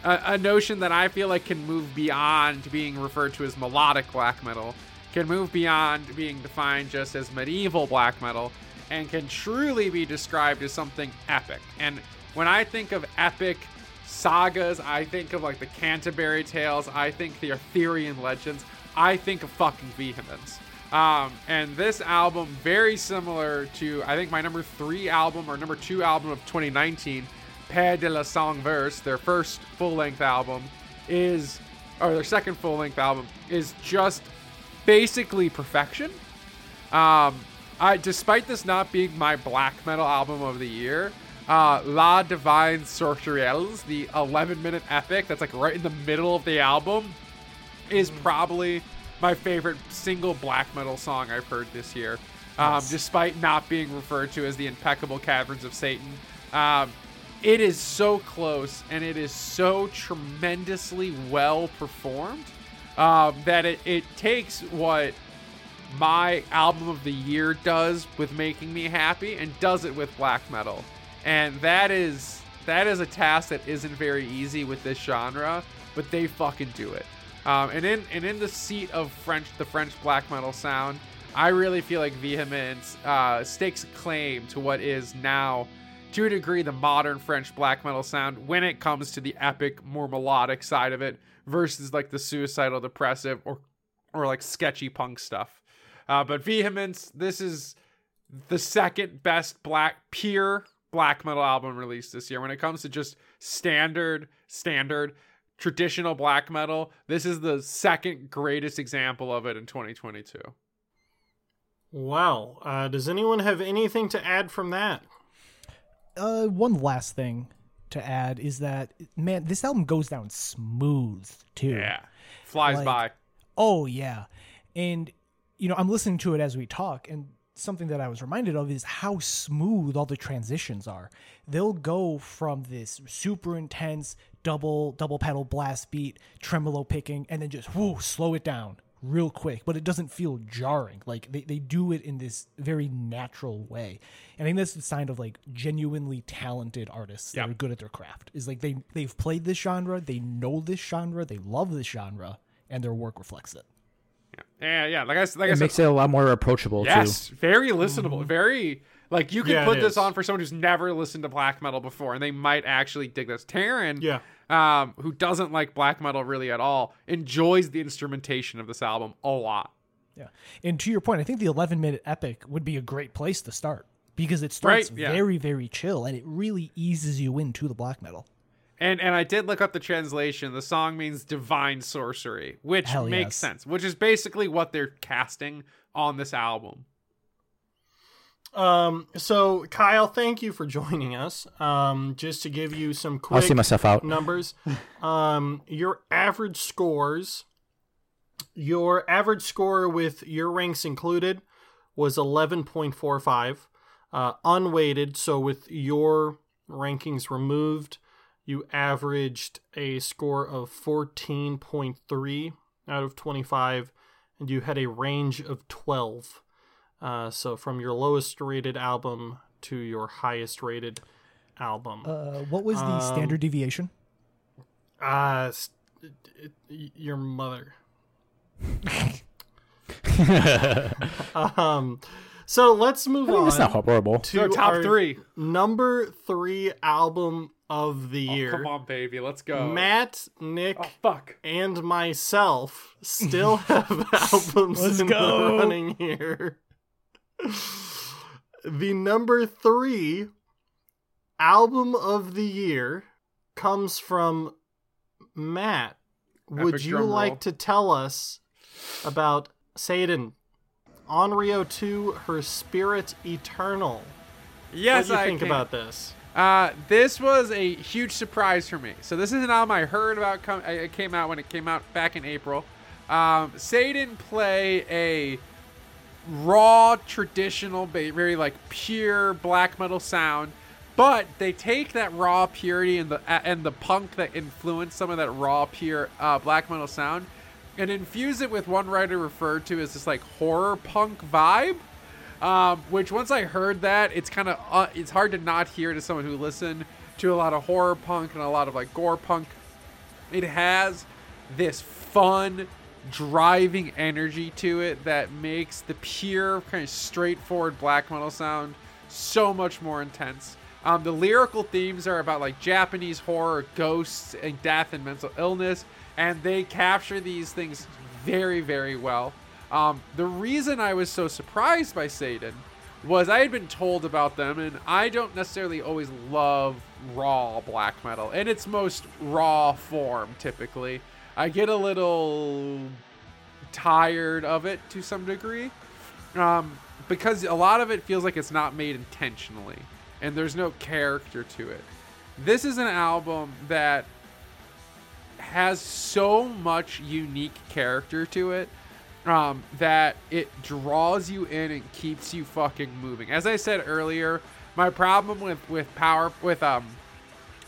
a, a notion that I feel like can move beyond being referred to as melodic black metal, can move beyond being defined just as medieval black metal, and can truly be described as something epic. And when I think of epic sagas, I think of like the Canterbury Tales, I think the Arthurian legends, I think of fucking Vehemence. Um, and this album, very similar to I think my number three album or number two album of 2019, Père de la Song Verse, their first full length album, is or their second full length album is just basically perfection. Um, I, despite this not being my black metal album of the year, uh, La Divine Sorcellerie, the 11 minute epic that's like right in the middle of the album, is probably my favorite single black metal song I've heard this year. Um, Despite not being referred to as the impeccable caverns of Satan, um, it is so close and it is so tremendously well performed um, that it, it takes what my album of the year does with making me happy and does it with black metal. And that is that is a task that isn't very easy with this genre but they fucking do it. Um, and in and in the seat of french the french black metal sound i really feel like vehemence uh, stakes a claim to what is now to a degree the modern french black metal sound when it comes to the epic more melodic side of it versus like the suicidal depressive or or like sketchy punk stuff uh, but Vehemence, this is the second best black pure black metal album released this year. When it comes to just standard, standard, traditional black metal, this is the second greatest example of it in 2022. Wow. Uh, does anyone have anything to add from that? Uh, one last thing to add is that man, this album goes down smooth too. Yeah, flies Like- by. Oh yeah, and you know I'm listening to it as we talk, and something that I was reminded of is how smooth all the transitions are. They'll go from this super intense double double pedal blast beat, tremolo picking, and then just whoo, slow it down real quick, but it doesn't feel jarring. Like they, they do it in this very natural way. And I think that's the sign of like genuinely talented artists that Yep. are good at their craft. Is like they they've played this genre, they know this genre, they love this genre, and their work reflects it. Yeah, yeah. Like I, s- like I It said, makes it a lot more approachable yes, very listenable. Mm-hmm. Very like you could Yeah, put this is. on for someone who's never listened to black metal before, and they might actually dig this. Taryn, Yeah. um, who doesn't like black metal really at all, enjoys the instrumentation of this album a lot. Yeah. And to your point, I think the 11 minute epic would be a great place to start because it starts Right, yeah. very, very chill and it really eases you into the black metal. And and I did look up the translation. The song means divine sorcery, which Hell makes yes. sense. Which is basically what they're casting on this album. Um, so Kyle, thank you for joining us. Um, just to give you some I'll quick see myself out. numbers. Um, your average scores, your average score with your ranks included was 11.45. Uh, unweighted, so with your rankings removed, you averaged a score of 14.3 out of 25, and you had a range of 12. Uh, so from your lowest rated album to your highest rated album. Uh, what was the Um, standard deviation? Uh, s- it- it- your mother. um, so let's move I mean, on it's not horrible. to So top our three. number three album of the year. Oh, Come on, baby, let's go. Matt, Nick, oh fuck. and myself still have albums Let's in go. the running here. The number three album of the year comes from Matt. Would Epic you like to tell us about Satan on Rio 2, Her Spirit Eternal? Yes, what do you I think can. about this? Uh, this was a huge surprise for me. So this is an album I heard about. Come, it came out when it came out back in April. Um, Saidan play a raw, traditional, very like pure black metal sound, but they take that raw purity and the and the punk that influenced some of that raw, pure uh, black metal sound, and infuse it with one writer referred to as this like horror punk vibe. Um, which once I heard that, it's kind of uh, it's hard to not hear to someone who listened to a lot of horror punk and a lot of like gore punk. It has this fun, driving energy to it that makes the pure, kind of straightforward black metal sound so much more intense. Um, the lyrical themes are about like Japanese horror, ghosts, and death and mental illness, and they capture these things very, very well. Um, the reason I was so surprised by Saidan was I had been told about them, and I don't necessarily always love raw black metal in its most raw form. Typically, I get a little tired of it to some degree, um, because a lot of it feels like it's not made intentionally, and there's no character to it. This is an album that has so much unique character to it um, that it draws you in and keeps you fucking moving. As I said earlier, my problem with with power with um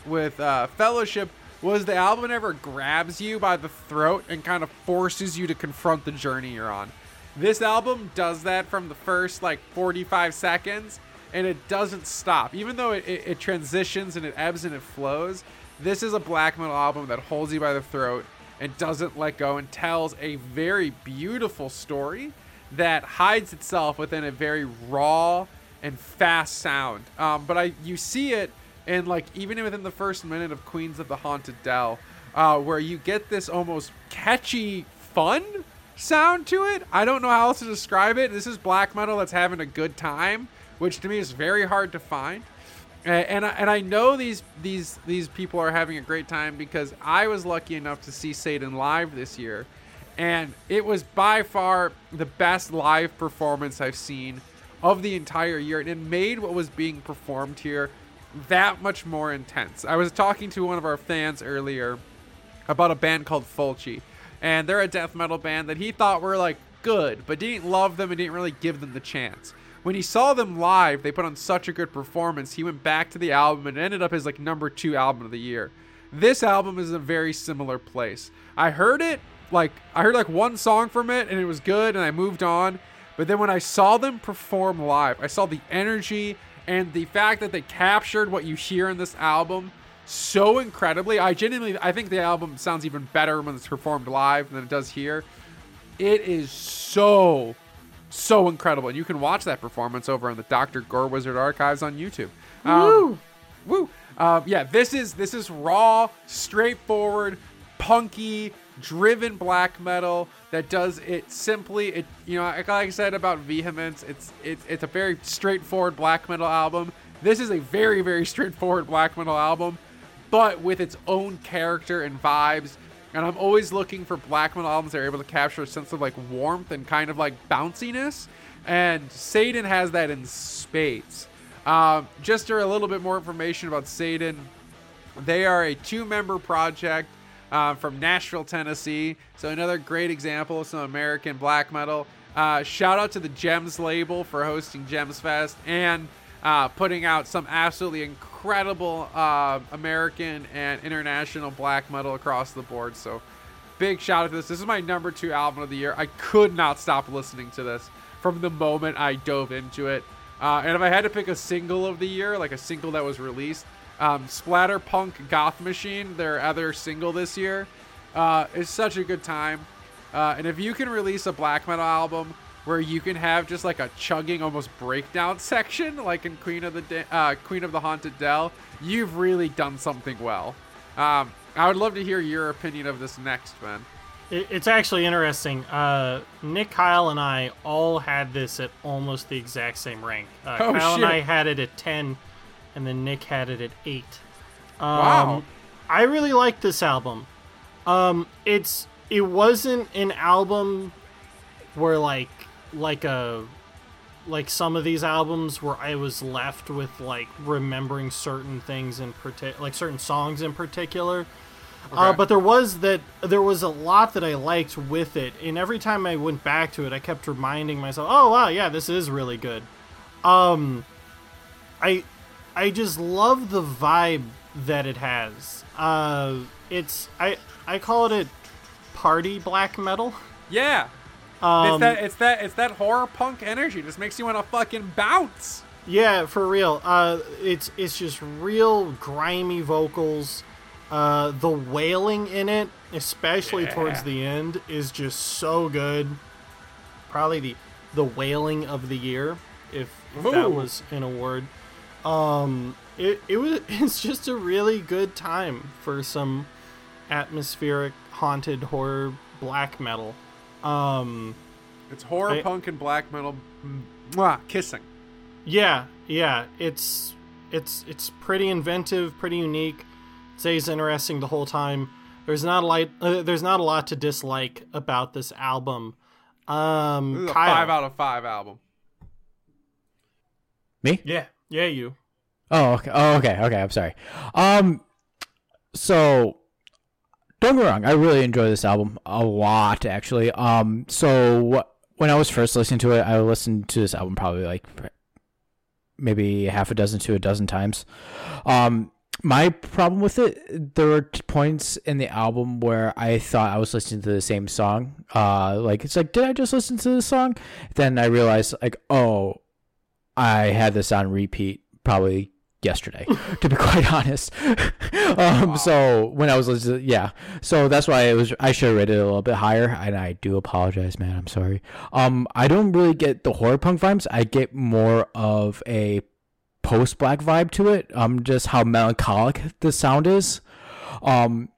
with uh, Fellowship was the album ever grabs you by the throat and kind of forces you to confront the journey you're on. This album does that from the first like 45 seconds and it doesn't stop. Even though it, it, it transitions and it ebbs and it flows, this is a black metal album that holds you by the throat and doesn't let go and tells a very beautiful story that hides itself within a very raw and fast sound. Um, but I you see it in like even within the first minute of Queens of the Haunted Dell, uh, where you get this almost catchy, fun sound to it. I don't know how else to describe it. This is black metal that's having a good time, which to me is very hard to find. And I, and I know these these these people are having a great time because I was lucky enough to see Saidan live this year, and it was by far the best live performance I've seen of the entire year, and it made what was being performed here that much more intense. I was talking to one of our fans earlier about a band called Fulci, and they're a death metal band that he thought were like good, but didn't love them and didn't really give them the chance. when he saw them live, they put on such a good performance. He went back to the album and ended up as like number two album of the year. This album is a very similar place. I heard it like I heard like one song from it and it was good and I moved on. But then when I saw them perform live, I saw the energy and the fact that they captured what you hear in this album so incredibly. I genuinely I think the album sounds even better when it's performed live than it does here. It is so so incredible. And you can watch that performance over on the Dr. Gore Wizard archives on YouTube. Um, Woo! Woo! Um, yeah, this is this is raw, straightforward, punky, driven black metal that does it simply. It you know, like I said about Vehemence, it's it's it's a very straightforward black metal album. This is a very very straightforward black metal album, but with its own character and vibes. And I'm always looking for black metal albums that are able to capture a sense of like warmth and kind of like bounciness. And Saidan has that in spades. Um, just for a little bit more information about Saidan, they are a two member project uh, from Nashville, Tennessee. So, another great example of some American black metal. Uh, shout out to the Gems label for hosting Gems Fest and uh, putting out some absolutely incredible uh, American and international black metal across the board. So, big shout out to this. This is my number two album of the year. I could not stop listening to this from the moment I dove into it. Uh, and if I had to pick a single of the year, like a single that was released, um, Splatterpunk Goth Machine, their other single this year, uh, is such a good time. Uh, and if you can release a black metal album where you can have just like a chugging, almost breakdown section, like in Queen of the De- uh, Queen of the Haunted Dell, you've really done something well. Um, I would love to hear your opinion of this next, man. It, it's actually interesting. Uh, Nick, Kyle, and I all had this at almost the exact same rank. Uh, Oh, Kyle and. I had it at 10, and then Nick had it at 8. Um, Wow. I really like this album. Um, it's it wasn't an album where like like a like some of these albums where I was left with like remembering certain things in particular, like certain songs in particular. Uh, but there was that there was a lot that I liked with it, and every time I went back to it, I kept reminding myself, "Oh wow, yeah, this is really good." Um, I I just love the vibe that it has. Uh, it's I I call it a party black metal. Yeah. Um, it's that it's that it's that horror punk energy. Just makes you want to fucking bounce. Yeah, for real. Uh, it's it's just real grimy vocals. Uh, the wailing in it, especially Yeah. towards the end, is just so good. Probably the the wailing of the year, if, if that was an award. Um, it it was it's just a really good time for some atmospheric haunted horror black metal. Um, It's horror I- punk and black metal. Mwah, kissing. Yeah, yeah, it's it's it's pretty inventive, pretty unique. Stays interesting the whole time. There's not a lot. Uh, there's not a lot to dislike about this album. Um, This is a five out of five album. Me? Yeah, yeah, you. Oh, okay. Oh, okay. Okay. I'm sorry. Um, so don't get me wrong. I really enjoy this album a lot, actually. Um, so when I was first listening to it, I listened to this album probably like maybe half a dozen to a dozen times. Um, my problem with it, there were points in the album where I thought I was listening to the same song. Uh, like it's like, did I just listen to this song? Then I realized, like, oh, I had this on repeat probably yesterday, to be quite honest. um, so when I was listening, yeah, so that's why it was. I should have rated it a little bit higher, and I do apologize, man. I'm sorry. Um, I don't really get the horror punk vibes. I get more of a post black vibe to it. Um, just how melancholic the sound is. Um,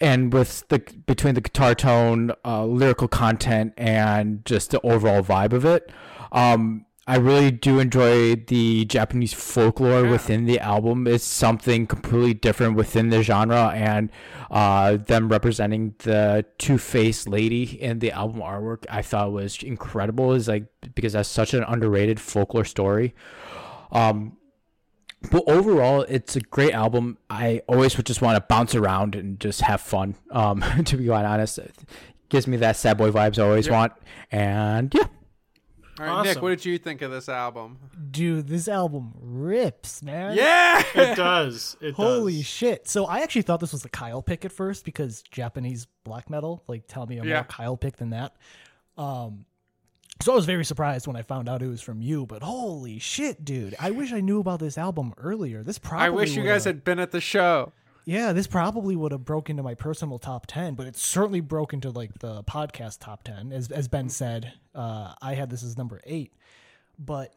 and with the between the guitar tone, uh, lyrical content, and just the overall vibe of it, um, I really do enjoy the Japanese folklore Yeah. within the album. It's something completely different within the genre, and uh, them representing the two-faced lady in the album artwork, I thought was incredible. Is like because that's such an underrated folklore story. Um, but overall, it's a great album. I always would just want to bounce around and just have fun. Um, to be quite honest, it gives me that sad boy vibes I always Yeah. want. And yeah, All right, Nick, what did you think of this album? Dude, this album rips, man. Yeah, It does. It Holy does. shit. So I actually thought this was a Kyle pick at first because Japanese black metal, like tell me a Yeah. more Kyle pick than that. Um so I was very surprised when I found out it was from you, but holy shit, dude. I wish I knew about this album earlier. This probably I wish you guys had been at the show. Yeah, this probably would have broke into my personal top 10, but it certainly broke into like the podcast top 10 as as Ben said. Uh I had this as number 8. But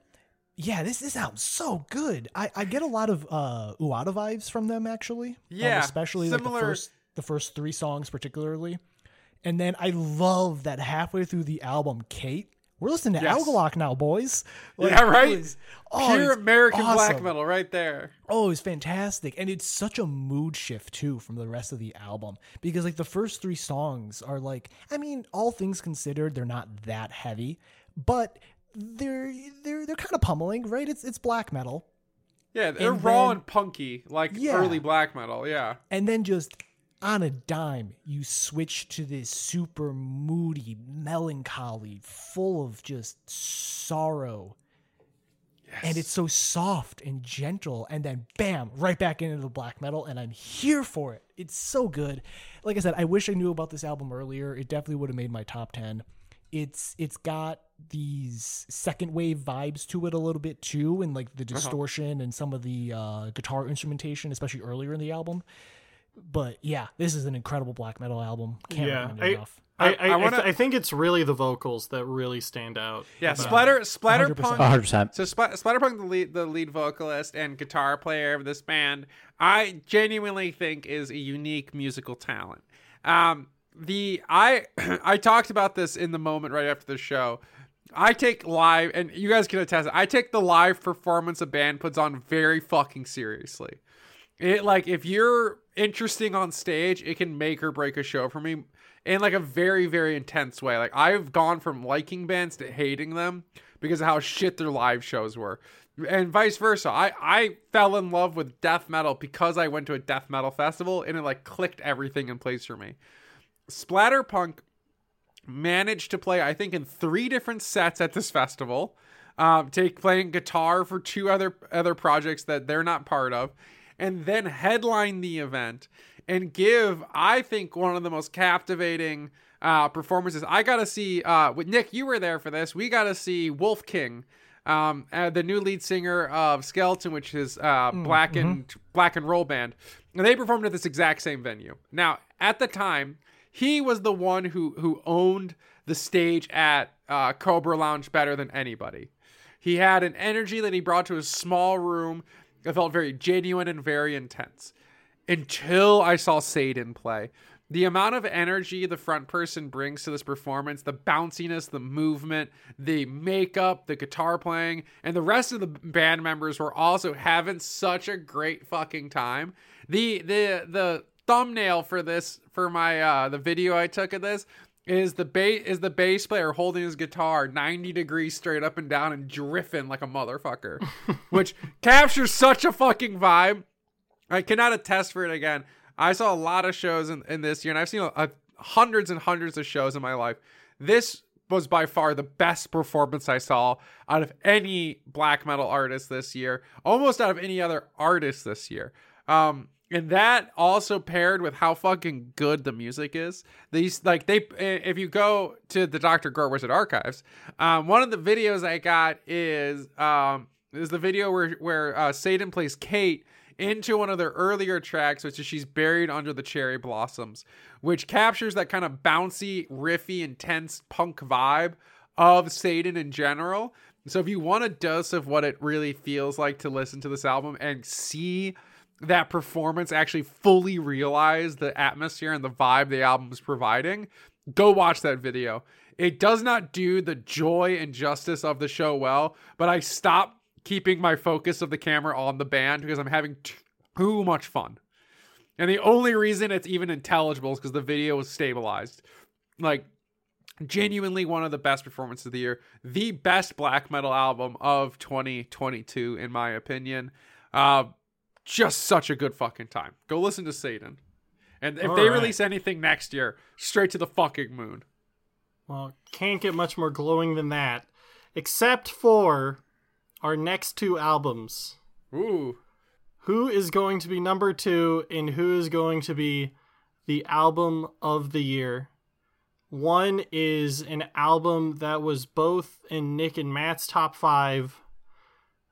yeah, this this album's so good. I, I get a lot of uh Uada vibes from them actually. Um, Yeah, especially like the similar- first the first three songs particularly. And then I love that halfway through the album, Kate, we're listening to Yes. Agalloch now, boys. Like, Yeah, right? oh, Pure American black metal, right there. Oh, it's fantastic. And it's such a mood shift too from the rest of the album. Because like the first three songs are like I mean, all things considered, they're not that heavy, but they're they're they're kind of pummeling, right? It's it's black metal. Yeah, they're And raw then- and punky, like Yeah. early black metal. Yeah, And then just on a dime, you switch to this super moody, melancholy, full of just sorrow. And it's so soft and gentle, and then bam, right back into the black metal, and I'm here for it. It's so good. Like I said, I wish I knew about this album earlier. It definitely would have made my top ten. It's it's got these second wave vibes to it a little bit too, and like the distortion and some of the uh, guitar instrumentation, especially earlier in the album. But yeah, this is an incredible black metal album. Can't Yeah, recommend I, it enough. I, I, I- I I, wanna- th- I think it's really the vocals that really stand out. yeah. about it. Splatter, Splatterpunk. 100%. 100%. So Spl- Splatterpunk, the lead, the lead vocalist and guitar player of this band, I genuinely think is a unique musical talent. Um, the I I talked about this in the moment right after the show. I take live, and you guys can attest. I take the live performance a band puts on very fucking seriously. It like if you're interesting on stage, it can make or break a show for me in like a very very intense way. Like I've gone from liking bands to hating them because of how shit their live shows were. And vice versa. I I fell in love with death metal because I went to a death metal festival and it like clicked everything in place for me. Splatterpunk managed to play I think in three different sets at this festival. Um, take playing guitar for two other other projects that they're not part of, and then headline the event and give I think one of the most captivating uh, performances. I got to see uh, with Nick. You were there for this. We got to see Wolf King. Um, uh, the new lead singer of Skeleton, which is uh, black and black and roll band, and they performed at this exact same venue. Now, at the time, he was the one who who owned the stage at uh, Cobra Lounge better than anybody. He had an energy that he brought to a small room that felt very genuine and very intense. Until I saw Saidan play. The amount of energy the front person brings to this performance, the bounciness, the movement, the makeup, the guitar playing, and the rest of the band members were also having such a great fucking time. The the the thumbnail for this for my uh the video I took of this is the bass is the bass player holding his guitar 90 degrees straight up and down and drifting like a motherfucker? Which captures such a fucking vibe. I cannot attest for it again. I saw a lot of shows in, in this year and i've seen a, a- hundreds and hundreds of shows in my life. This was by far the best performance i saw out of any black metal artist this year almost out of any other artist this year. Um and that also paired with how fucking good the music is. These like they, if you go to the Dr. Gore Wizard archives, um, one of the videos I got is um is the video where where uh, Saidan plays Kate into one of their earlier tracks, which is she's buried under the cherry blossoms, which captures that kind of bouncy, riffy, intense punk vibe of Saidan in general. So if you want a dose of what it really feels like to listen to this album and see that performance actually fully realize the atmosphere and the vibe the album is providing, go watch that video. It does not do the joy and justice of the show well, but I stop keeping my focus of the camera on the band because I'm having too much fun. And the only reason it's even intelligible is because the video was stabilized. Like, genuinely one of the best performances of the year. The best black metal album of 2022, in my opinion. Uh, just such a good fucking time. Go listen to Saidan. And if All they right. release anything next year, straight to the fucking moon. Well, can't get much more glowing than that. except for our next two albums. Ooh. Who is going to be number two and who is going to be the album of the year? One is an album that was both in Nick and Matt's top five.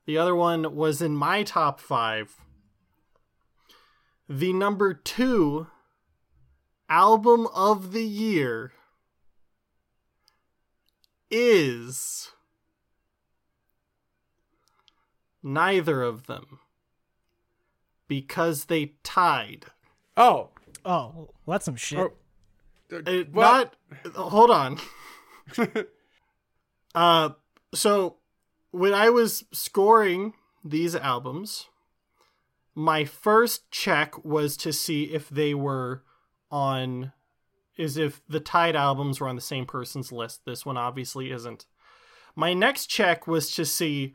The other one was in my top five. The number two album of the year is neither of them because they tied. Oh. Oh, well, that's some shit. Oh. It, What? not hold on. uh so when I was scoring these albums, my first check was to see if they were on is if the tied albums were on the same person's list. This one obviously isn't. My next check was to see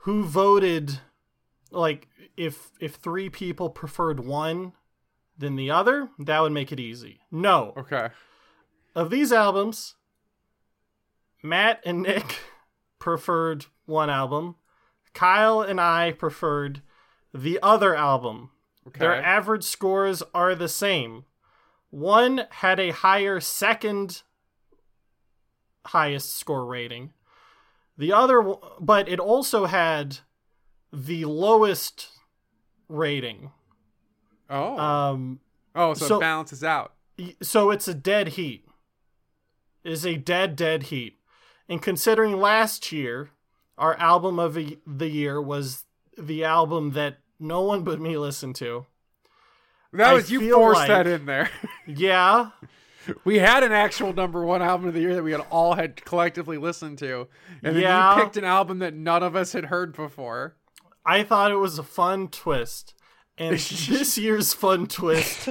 who voted like if if three people preferred one than the other, that would make it easy. No. Okay. Of these albums, Matt and Nick preferred one album. Kyle and I preferred the other album. Okay. Their average scores are the same. One had a higher second highest score rating. The other, but it also had the lowest rating. oh. Um, oh, so, so- it balances out. so it's a dead heat. It is a dead, dead heat. And considering last year, our album of the the year was the album that no one but me listened to. That I was you forced like- that in there. Yeah, we had an actual number one album of the year that we had all had collectively listened to, and then you picked an album that none of us had heard before. I thought it was a fun twist. And this year's fun twist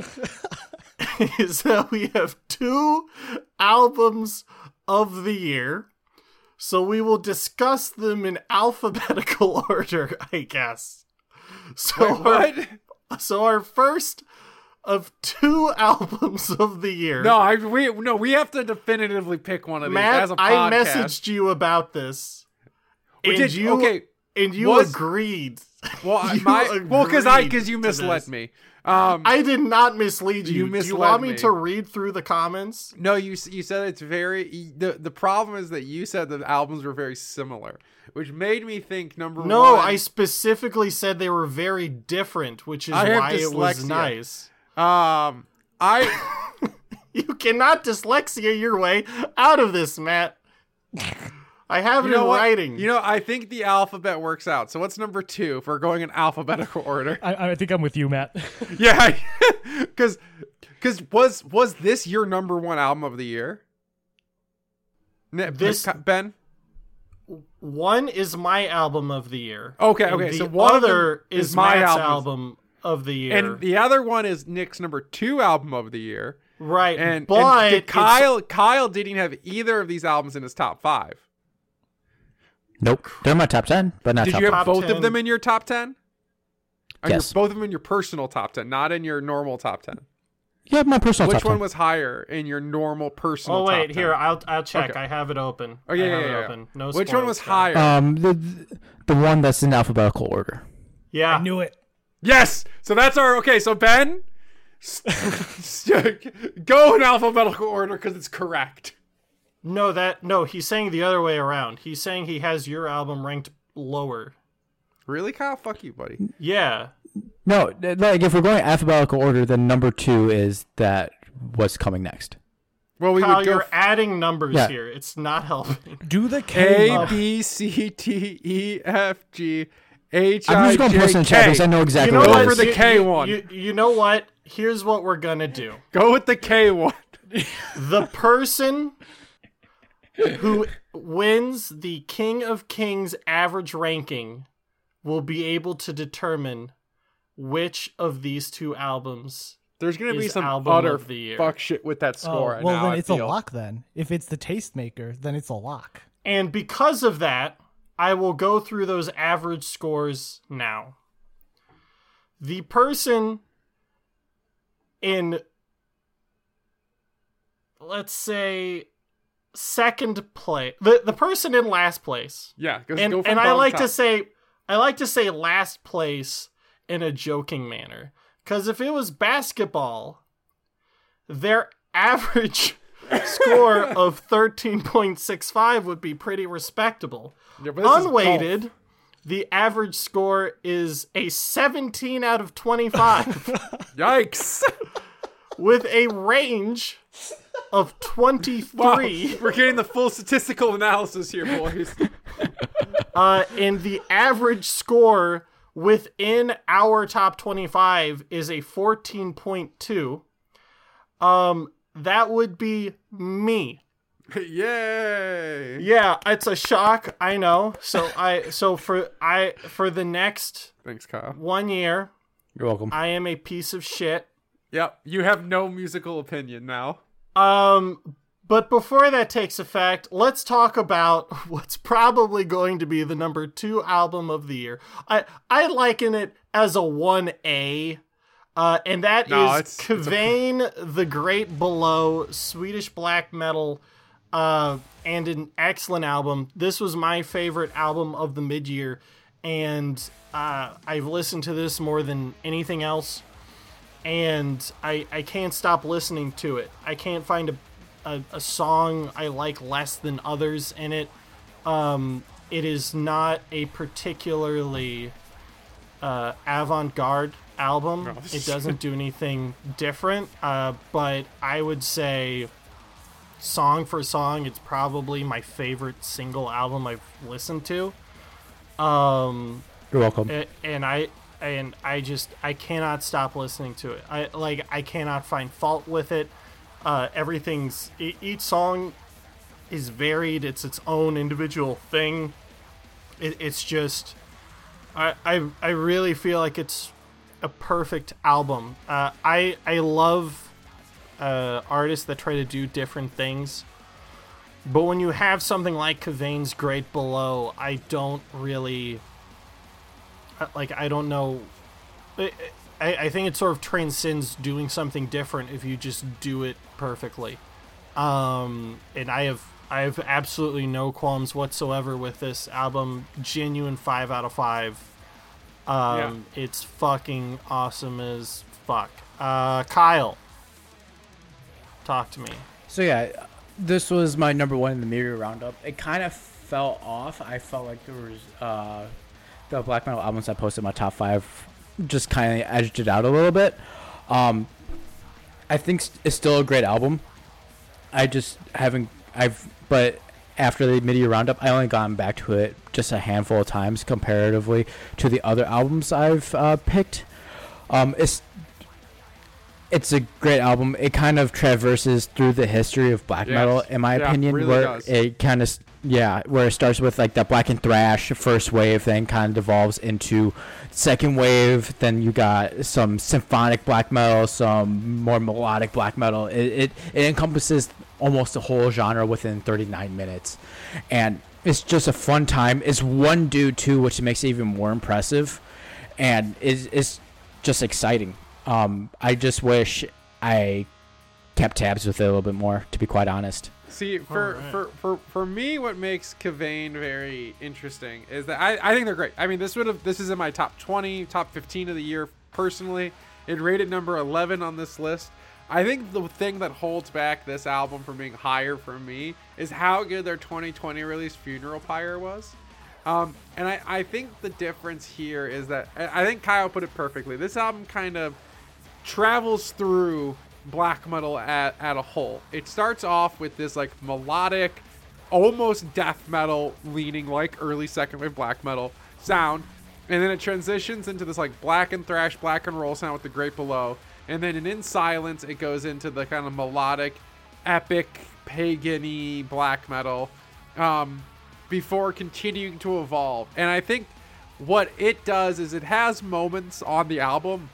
is that we have two albums of the year. So we will discuss them in alphabetical order, I guess. So Wait, our, what? so our first of two albums of the year. No, I we no, we have to definitively pick one of these Matt, as a I podcast. messaged you about this. We And did- you okay, and you was- agreed. Well, I- You my well, because I because you misled me. Um, I did not mislead you. You Do you want me, me. to read through the comments? no, you you said it's very. The the problem is that you said the albums were very similar, which made me think number No, one. No, I specifically said they were very different, which is I why it was nice. um I You cannot dyslexia your way out of this, Matt. I have you it know in what? writing. You know, I think the alphabet works out. So what's number two if we're going in alphabetical order? I, I think I'm with you, Matt. yeah, because because was was this your number one album of the year? This- Ben. One is my album of the year. Okay, okay. The so one other is, my Matt's album. album of the year. and the other one is Nick's number two album of the year. right, And, but and did Kyle Kyle didn't have either of these albums in his top five. Nope. They're in my top 10, but not Did top you have Top both 10. of them in your top ten? Or your- Yes. both of them in your personal top ten, not in your normal top ten. Yeah, my personal Which top one 10. was higher in your normal personal? Oh wait, top 10? here I'll I'll check. Okay. I have it open. Oh yeah, I yeah, have yeah. it yeah. open. No Which one was though. higher? Um, the the one that's in alphabetical order. Yeah, I knew it. Yes. So that's our okay. So Ben, go in alphabetical order because it's correct. No, that no, he's saying the other way around. He's saying he has your album ranked lower. Really, Kyle? Fuck you, buddy. Yeah. No, like if we're going alphabetical order, then number two is that what's coming next. Well, we Kyle, would go you're adding numbers Yeah. here. It's not helping. Do the K. A B C D E F G H I'm just going J person chat because I know exactly you know what Go it what? for the You- K you- one. You, you know what? Here's what we're gonna do. Go with the K one. The person who wins the King of Kings average ranking will be able to determine which of these two albums. There's gonna be some album utter of the year. fuck shit with that Oh, score. well, now, then I it's feel. a lock. Then, if it's the tastemaker, then it's a lock. And because of that, I will go through those average scores now. The person in, let's say, second place, the the person in last place, Yeah, go, and and I like top. to say I like to say last place in a joking manner because if it was basketball, their average score of thirteen point six five would be pretty respectable. Yeah, Unweighted, the average score is a seventeen out of twenty five. Yikes! with a range of 23 Wow, we're getting the full statistical analysis here, boys. uh, and the average score within our top 25 is a 14.2 um that would be me Yay! yeah it's a shock i know so i so for i for the next Thanks, Kyle. one year You're welcome. i am a piece of shit Yep, you have no musical opinion now. Um, but before that takes effect, let's talk about what's probably going to be the number two album of the year. I I liken it as a one A, uh, and that is No, it's a- the Great Below, Swedish black metal, uh, and an excellent album. This was my favorite album of the mid year, and uh, I've listened to this more than anything else and I, I can't stop listening to it. I can't find a, a, a song I like less than others in it. Um, it is not a particularly uh, avant-garde album. No. it doesn't do anything different, uh, but I would say song for song, it's probably my favorite single album I've listened to. Um, You're welcome. a- and I and I just I cannot stop listening to it. I like I cannot find fault with it. Uh, everything's each song is varied. It's its own individual thing. It, it's just I, I I really feel like it's a perfect album. Uh, I I love uh, artists that try to do different things. But when you have something like Kvaen's Great Below, I don't really like I don't know. I, I I think it sort of transcends doing something different if you just do it perfectly. Um, and I have I have absolutely no qualms whatsoever with this album. Genuine five out of five. Um, it's fucking awesome as fuck. Uh, Kyle, talk to me. So yeah, this was my number one in the Mid-Year Roundup. It kind of fell off. I felt like there was uh, the black metal albums I posted in my top five just kind of edged it out a little bit. Um, I think it's still a great album. I just haven't. I've but after the Mid-Year Roundup, I only gone back to it just a handful of times comparatively to the other albums I've uh, picked. Um, it's it's a great album. It kind of traverses through the history of black Yes. metal, in my Yeah, opinion, really where does. it kind of yeah, where it starts with like that black and thrash first wave, then kind of devolves into second wave. Then you got some symphonic black metal, some more melodic black metal. It it, it encompasses almost the whole genre within 39 minutes, and it's just a fun time. It's one dude too, which makes it even more impressive, and is is just exciting. Um, I just wish I kept tabs with it a little bit more, to be quite honest. See, for, Alright. for, for, for me, what makes Kvaen very interesting is that I, I think they're great. I mean, this would have this is in my top 20, top 15 of the year personally. It rated number 11 on this list. I think the thing that holds back this album from being higher for me is how good their 2020 release Funeral Pyre was. Um, and I, I think the difference here is that I think Kyle put it perfectly. This album kind of travels through black metal at, at a whole. It starts off with this like melodic, almost death metal leaning like early second wave black metal sound, and then it transitions into this like black and thrash, black and roll sound with the Great Below, and then in In Silence it goes into the kind of melodic, epic, pagan-y black metal, um, before continuing to evolve. And I think what it does is it has moments on the album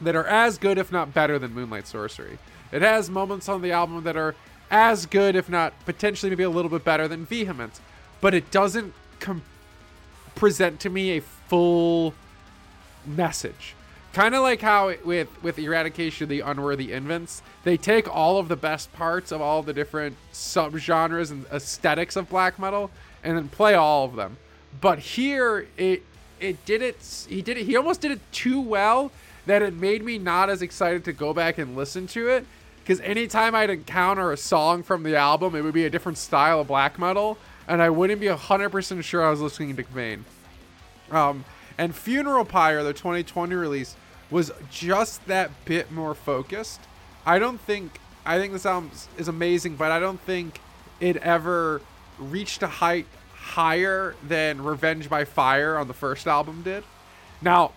that are as good, if not better, than Moonlight Sorcery. It has moments on the album that are as good, if not potentially maybe a little bit better than Vehement, but it doesn't com- present to me a full message. kind of like how it- with with eradication of the unworthy infants they take all of the best parts of all the different subgenres and aesthetics of black metal and then play all of them but here it it did it he did it he almost did it too well that it made me not as excited to go back and listen to it because anytime i'd encounter a song from the album it would be a different style of black metal and i wouldn't be 100% sure i was listening to Kvaen. Um, and Funeral Pyre, the 2020 release, was just that bit more focused. I don't think I think this album is amazing, but I don't think it ever reached a height higher than Revenge by Fire on the first album did. Now,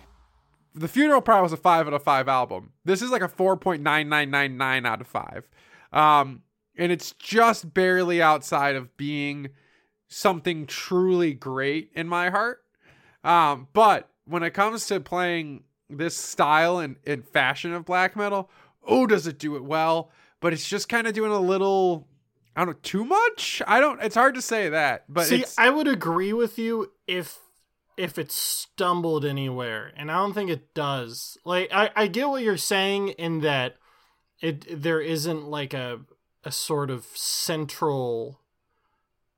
the Funeral Pyre was a five out of five album. This is like a 4.9999 out of five. Um, and it's just barely outside of being something truly great in my heart. Um, but when it comes to playing this style and, and fashion of black metal, oh, does it do it well? But it's just kind of doing a little, I don't know, too much. I don't. It's hard to say that, but See, it's, I would agree with you if if it stumbled anywhere, and I don't think it does. Like, I I get what you're saying in that it there isn't like a a sort of central,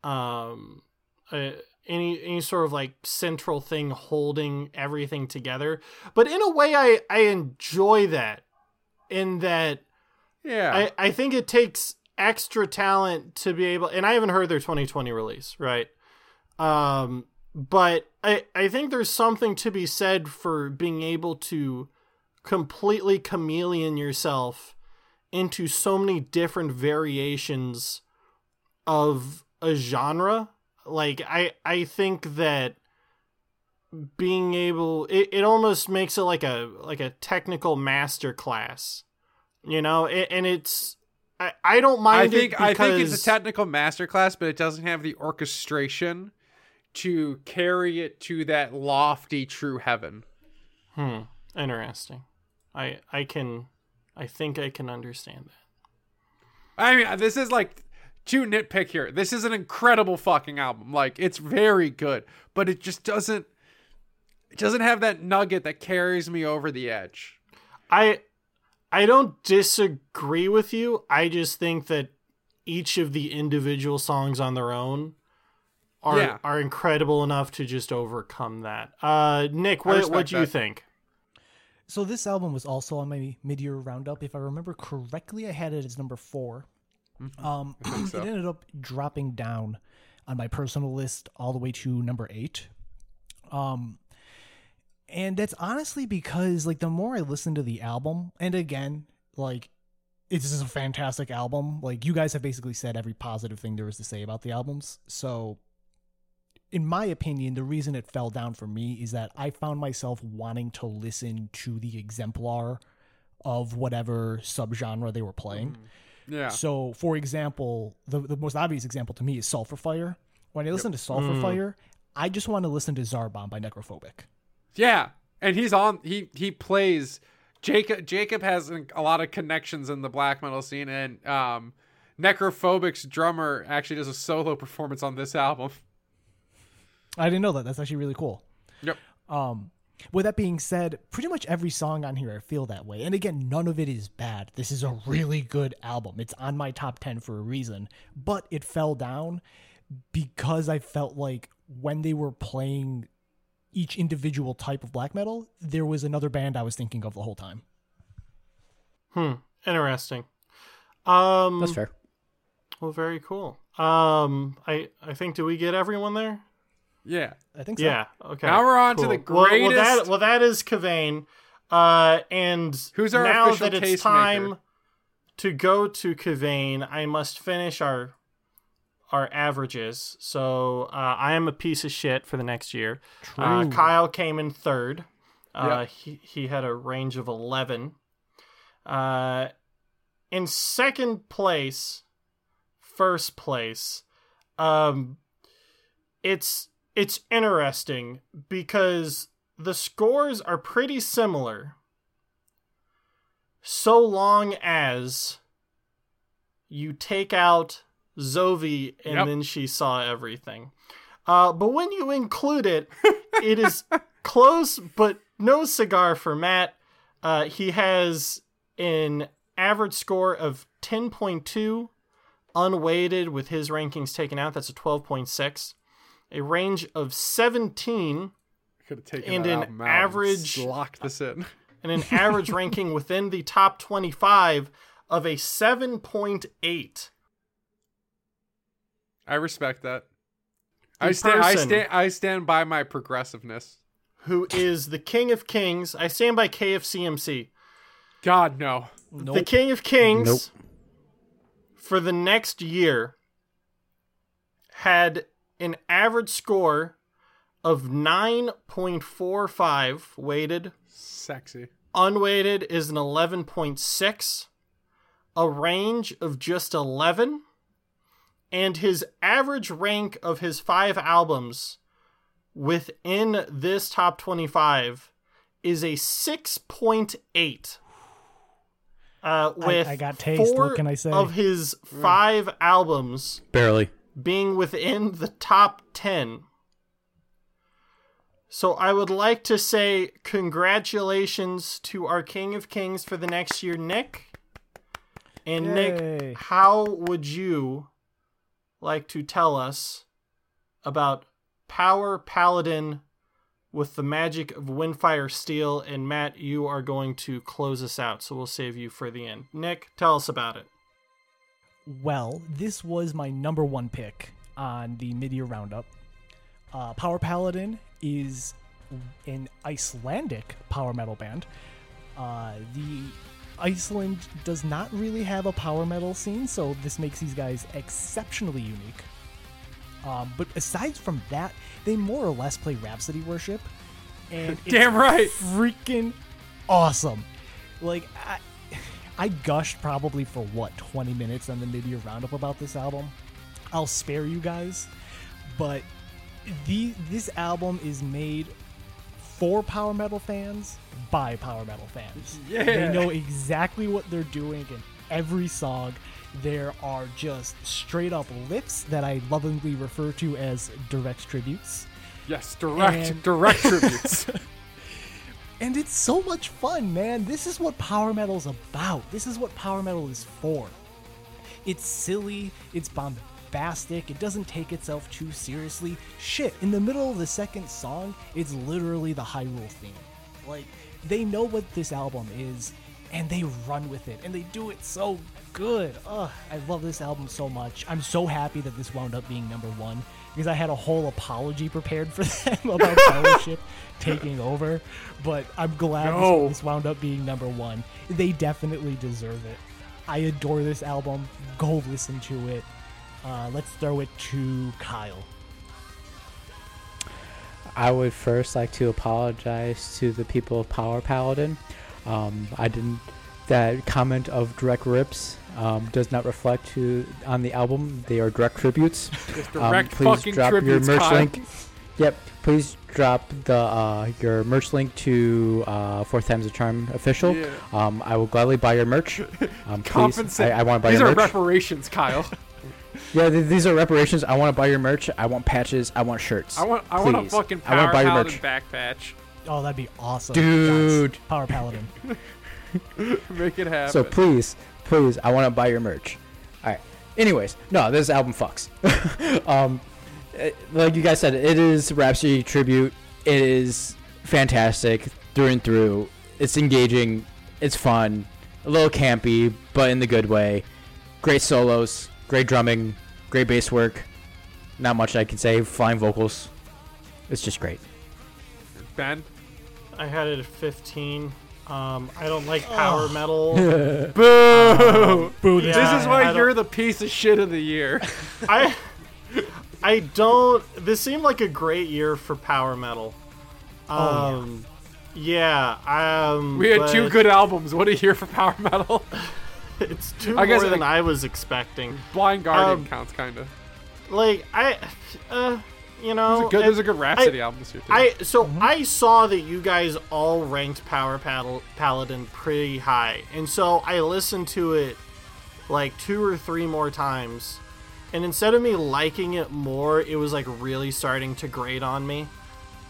um, uh, any any sort of like central thing holding everything together. But in a way, I I enjoy that. In that yeah, I, I think it takes extra talent to be able and I haven't heard their 2020 release, right? Um but I I think there's something to be said for being able to completely chameleon yourself into so many different variations of a genre. Like I I think that being able it, it almost makes it like a like a technical master class you know and it's i, I don't mind I it think I think it's a technical masterclass, but it doesn't have the orchestration to carry it to that lofty true heaven. hmm interesting i i can i think i can understand that I mean, this is like to nitpick here. This is an incredible fucking album. Like it's very good, but it just doesn't it doesn't have that nugget that carries me over the edge. i i don't disagree with you i just think that each of the individual songs on their own are Yeah. are incredible enough to just overcome that uh nick what what do you think So this album was also on my mid-year roundup. If I remember correctly, I had it as number 4 Um, so. it ended up dropping down on my personal list all the way to number eight. Um, and that's honestly because like the more I listen to the album, and again, like it's just a fantastic album. Like you guys have basically said every positive thing there is to say about the albums. So in my opinion, the reason it fell down for me is that I found myself wanting to listen to the exemplar of whatever subgenre they were playing. Yeah. So, for example, the, the most obvious example to me is Sulfur Fire. When I listen to Sulfur Fire, I just want to listen to Zarbomb by Necrophobic. Yeah. And he's on he he plays Jacob Jacob has a lot of connections in the black metal scene and um Necrophobic's drummer actually does a solo performance on this album. I didn't know that. That's actually really cool. Yep. Um, with that being said, pretty much every song on here I feel that way. And again, none of it is bad. This is a really good album. It's on my top 10 for a reason, but it fell down because I felt like when they were playing each individual type of black metal, there was another band I was thinking of the whole time. hmm interesting um That's fair. Well, very cool. Um, I I think do we get everyone there? Yeah. I think so. Yeah. Okay. Now we're on to cool. the Well- Well, that greatest- well that is Kvaen. Uh, and Who's our now official that it's tastemaker? time to go to Kvaen, I must finish our our averages. So uh, I am a piece of shit for the next year. Uh, Kyle came in third. Uh, Yep. he he had a range of eleven. Uh, in second place, first place, um, it's it's interesting because the scores are pretty similar. So long as you take out Zovi and Yep. then she saw everything. Uh, but when you include it, it is close, but no cigar for Matt. Uh, he has an average score of 10.2, unweighted with his rankings taken out. That's a 12.6. A range of 17 Could have taken And an out average- and lock this in. and an average ranking within the top 25 of a 7.8. I respect that. The I stand. I stand. I stand by my progressiveness. Who is the King of Kings? I stand by KFCMC. God no. The King of Kings Nope. for the next year had an average score of 9.45 weighted. Sexy. Unweighted is an 11.6, a range of just 11, and his average rank of his five albums within this top 25 is a 6.8. Uh, with I got taste, four what can I say? of his five albums Barely. Being within the top 10. So I would like to say congratulations to our King of Kings for the next year, Nick. And Yay. Nick, how would you like to tell us about Power Paladin with the magic of Windfyre Steel? And Matt, you are going to close us out, so we'll save you for the end. Nick, tell us about it. Well, this was my number one pick on the mid-year roundup. Uh, Power Paladin is an Icelandic power metal band. Uh, the Iceland does not really have a power metal scene, so this makes these guys exceptionally unique. Um, but aside from that, they more or less play Rhapsody Worship, and it's Damn right. freaking awesome. Like I, I gushed probably for what 20 minutes on the mid-year roundup about this album. I'll spare you guys, but the this album is made for power metal fans by power metal fans. Yeah. They know exactly what they're doing in every song. There are just straight up lifts that I lovingly refer to as direct tributes. Yes. Direct. And- direct tributes. And it's so much fun, man. This is what power metal's about. This is what power metal is for. It's silly, it's bombastic, it doesn't take itself too seriously. Shit, in the middle of the second song, it's literally the Hyrule theme. Like, they know what this album is, and they run with it, and they do it so good. Ugh, I love this album so much. I'm so happy that this wound up being number one because I had a whole apology prepared for them about Fellowship taking over, but I'm glad No. this, this wound up being number one. They definitely deserve it. I adore this album. Go listen to it. Uh, let's throw it to Kyle. I would first like to apologize to the people of Power Paladin. Um, I didn't. That comment of direct rips um, does not reflect to on the album. They are direct tributes. Just Um, please fucking drop tributes. your merch Kyle. link. Yep. Please drop the uh, your merch link to uh, Fourth Times a Charm official. Yeah. Um, I will gladly buy your merch. Um, please, Compensate. I, I want to buy These your are merch. reparations, Kyle. yeah, th- these are reparations. I want to buy your merch. I want patches. I want shirts. I want. I want a Please. fucking I wanna power buy your paladin merch. back patch. Oh, that'd be awesome. Dude. Guys, Power Paladin. Make it happen. So please, please, I want to buy your merch. All right. Anyways, no, this album fucks. um, eh, like you guys said, it is Rhapsody tribute. It is fantastic through and through. It's engaging. It's fun. A little campy, but in the good way. Great solos. Great drumming. Great bass work. Not much I can say. Flying vocals. It's just great. Ben. I had it at 15. Um, I don't like power metal. Boo! Boo, Yeah, this is why I don't- you're the piece of shit of the year. I I don't. This seemed like a great year for power metal. Oh, Um, yeah. Um, We had two good albums. What a year for power metal. It's two I guess more than it- I was expecting. Blind Guardian Um, counts, kind of. Like I, uh, you know, There's a good, it- there's a good Rhapsody album this year too. I so I saw that you guys all ranked Power Pal- Paladin pretty high, and so I listened to it like two or three more times, and instead of me liking it more, it was like really starting to grate on me.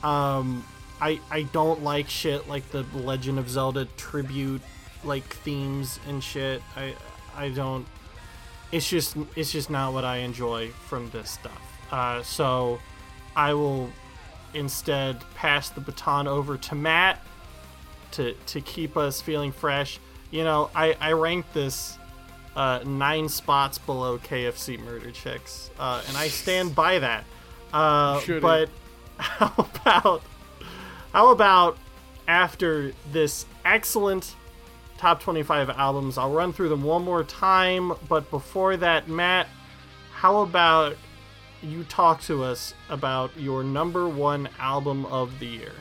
Um, I I don't like shit like the Legend of Zelda tribute like themes and shit. I I don't. It's just it's just not what I enjoy from this stuff. Uh, so I will instead pass the baton over to Matt to to keep us feeling fresh. You know, I I ranked this uh, nine spots below KFC Murder Chicks, uh, and I stand by that. Uh, but how about how about after this excellent top 25 albums? I'll run through them one more time, but before that, Matt, how about you talk to us about your number one album of the year?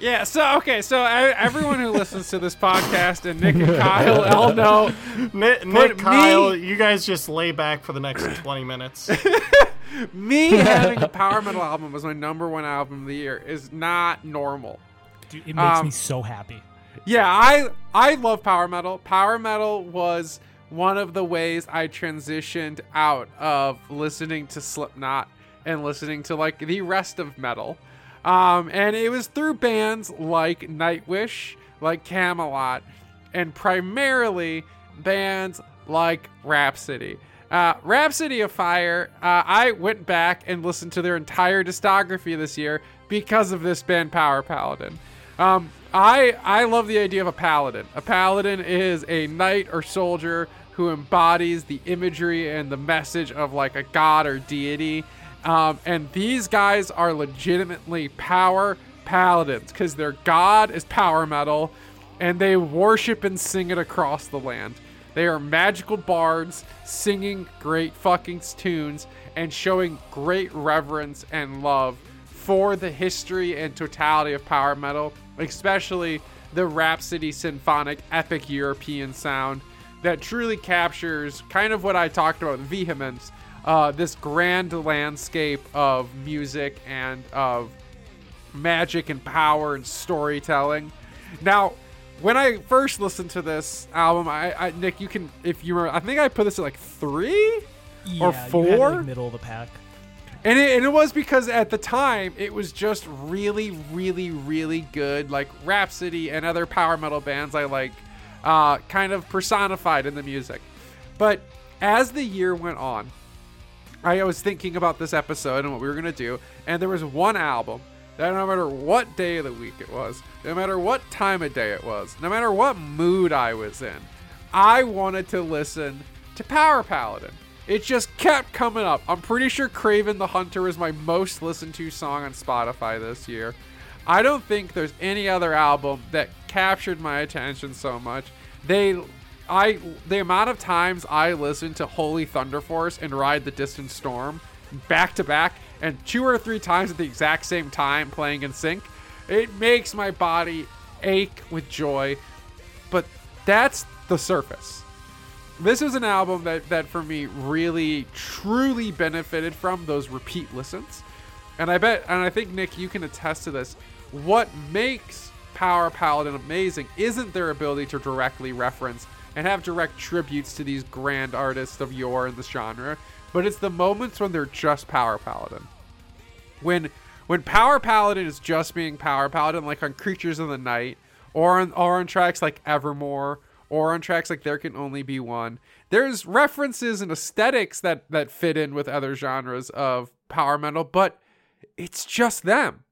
Yeah, so okay, so I, everyone who listens to this podcast and Nick and Kyle all know Nick, Nick Kyle, you guys just lay back for the next 20 minutes. me having a power metal album as my number one album of the year is not normal. Dude, it makes Um, me so happy. Yeah, I I love power metal. Power metal was one of the ways I transitioned out of listening to Slipknot and listening to like the rest of metal. Um, and it was through bands like Nightwish, like Kamelot, and primarily bands like Rhapsody. Uh, Rhapsody of Fire, uh, I went back and listened to their entire discography this year because of this band, Power Paladin. Um, I I love the idea of a paladin. A paladin is a knight or soldier who embodies the imagery and the message of like a god or deity. Um, and these guys are legitimately power paladins because their god is power metal, and they worship and sing it across the land. They are magical bards singing great fucking tunes and showing great reverence and love for the history and totality of power metal, especially the Rhapsody symphonic epic European sound that truly captures kind of what I talked about with vehemence, uh, this grand landscape of music and of magic and power and storytelling. Now, when I first listened to this album, I, I Nick, you can if you remember, I think I put this at like three Yeah, or you had it, four? like, middle of the pack. And it, and it was because at the time it was just really, really, really good. Like Rhapsody and other power metal bands I like, uh, kind of personified in the music. But as the year went on, I was thinking about this episode and what we were gonna do, and there was one album that no matter what day of the week it was, no matter what time of day it was, no matter what mood I was in, I wanted to listen to Power Paladin. It just kept coming up. I'm pretty sure Kraven the Hunter is my most listened to song on Spotify this year. I don't think there's any other album that captured my attention so much. They I the amount of times I listened to Holy Thunder Force and Ride the Distant Storm back to back and two or three times at the exact same time playing in sync, it makes my body ache with joy. But that's the surface this is an album that, that for me really truly benefited from those repeat listens and i bet and i think nick you can attest to this what makes power paladin amazing. Isn't their ability to directly reference and have direct tributes to these grand artists of yore in this genre but it's the moments when they're just power paladin. When when power paladin is just being power paladin like on creatures of the night or on, or on tracks like evermore or on tracks like there can only be one there's references and aesthetics that that fit in with other genres of power metal but it's just them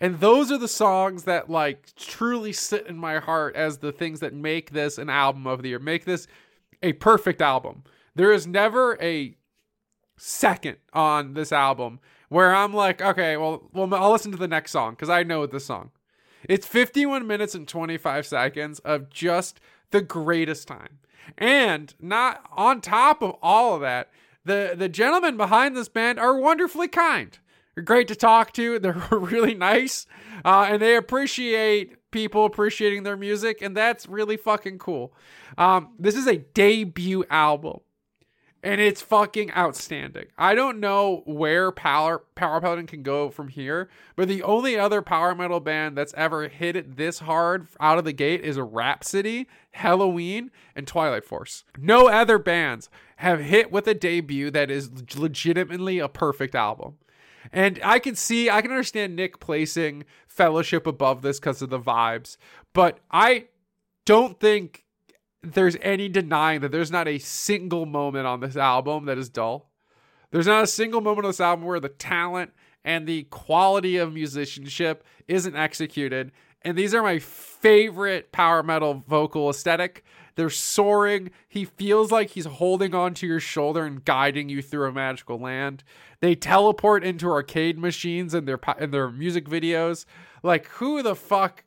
and those are the songs that like truly sit in my heart as the things that make this an album of the year make this a perfect album there is never a second on this album where I'm like, okay, well, well, I'll listen to the next song because I know the song. It's 51 minutes and 25 seconds of just the greatest time. And not on top of all of that, the the gentlemen behind this band are wonderfully kind. Great to talk to. They're really nice, uh, and they appreciate people appreciating their music, and that's really fucking cool. Um, this is a debut album and it's fucking outstanding. I don't know where Power Power Paladin can go from here, but the only other power metal band that's ever hit it this hard out of the gate is Rhapsody, Helloween, and Twilight Force. No other bands have hit with a debut that is legitimately a perfect album. And I can see, I can understand Nick placing Fellowship above this because of the vibes, but I don't think there's any denying that there's not a single moment on this album that is dull. There's not a single moment on this album where the talent and the quality of musicianship isn't executed. And these are my favorite power metal vocal aesthetic. They're soaring. He feels like he's holding onto your shoulder and guiding you through a magical land. They teleport into arcade machines and their in their music videos. Like who the fuck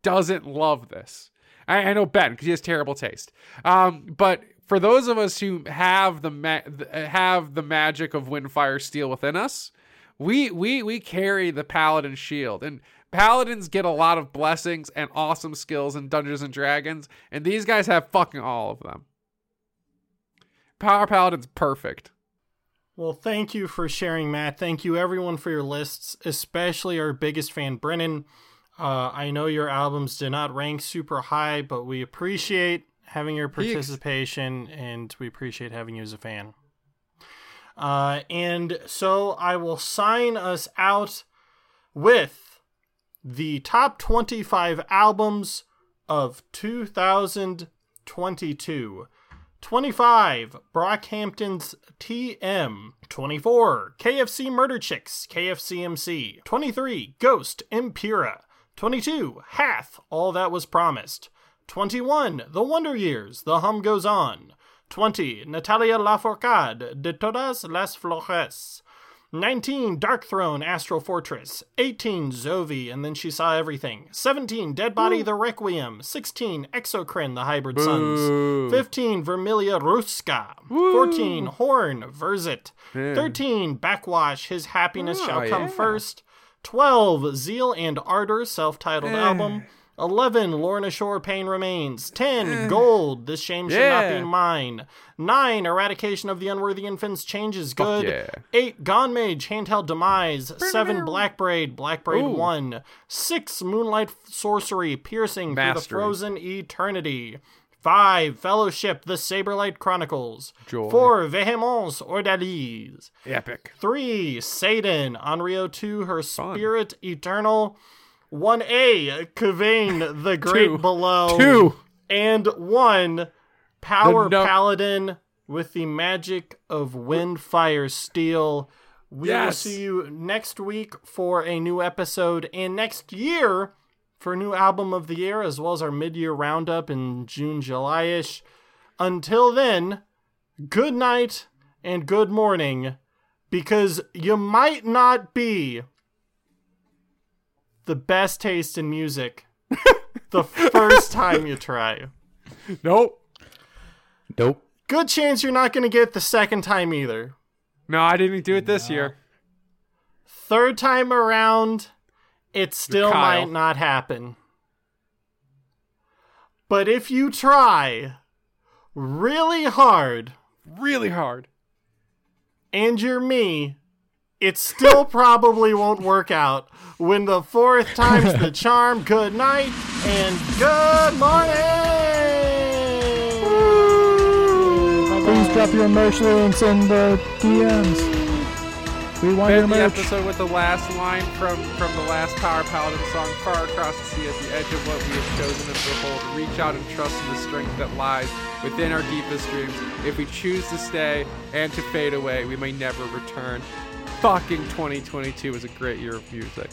doesn't love this? I, I know Ben because he has terrible taste. Um, but for those of us who have the ma- have the magic of Windfyre, steel within us, we we we carry the paladin shield and paladins get a lot of blessings and awesome skills in Dungeons and Dragons, and these guys have fucking all of them. Power Paladin's perfect. Well, thank you for sharing, Matt. Thank you, everyone, for your lists, especially our biggest fan, Brennan. Uh, I know your albums did not rank super high, but we appreciate having your participation and we appreciate having you as a fan. Uh, and so I will sign us out with the top 25 albums of 2022. 25 Brockhampton's TM 24 KFC Murder Chicks KFCMC 23 Ghost Impera 22 Hath All That Was Promised. 21 The Wonder Years The Hum Goes On. 20 Natalia Lafourcade de Todas las Flores 19 Darkthrone Astral Fortress. 18 Zovi and then she saw everything. 17 Dead Body the Requiem. 16 Exocrine the Hybrid Suns 15 Vermilia Ruska. 14 Horn Verzit. 13 Backxwash His Happiness Oh, Shall Come yeah. First. 12 Zeal and Ardor self-titled album 11 Lorna Shore Pain Remains. 10 eh. Gold. This Shame Should Not Be Mine. 9 Eradication of the Unworthy Infants Changes Good. yeah. 8 Gone Mage Handheld Demise. 7 Black Braid Black Braid Ooh. 1 6 Moonlight Sorcery Piercing Through the Frozen Eternity. 5 Fellowship The Saberlight Chronicles. Joy. 4 Vehemence Ordalies Epic. 3 Saidan Onryo 2 Her Spirit Eternal 1A Kvaen The Great Two. Below Two. and 1 Power no- Paladin with the magic of Windfyre, steel. We will see you next week for a new episode and next year for a new album of the year as well as our mid-year roundup in June, July-ish. Until then, good night and good morning because you might not be the best taste in music the first time you try. Nope. Nope. Good chance you're not going to get it the second time either. No, I didn't do it this year. Third time around, it still might not happen. But if you try really hard Really hard. and you're me, it still probably won't work out. When the fourth time's the charm, good night and good morning! Please drop your merch links in the DMs. We want your End the episode with the last line from from the last Power Paladin song, far across the sea at the edge of what we have chosen to behold. Reach out and trust in the strength that lies within our deepest dreams. If we choose to stay and to fade away, we may never return. Fucking 2022 was a great year of music.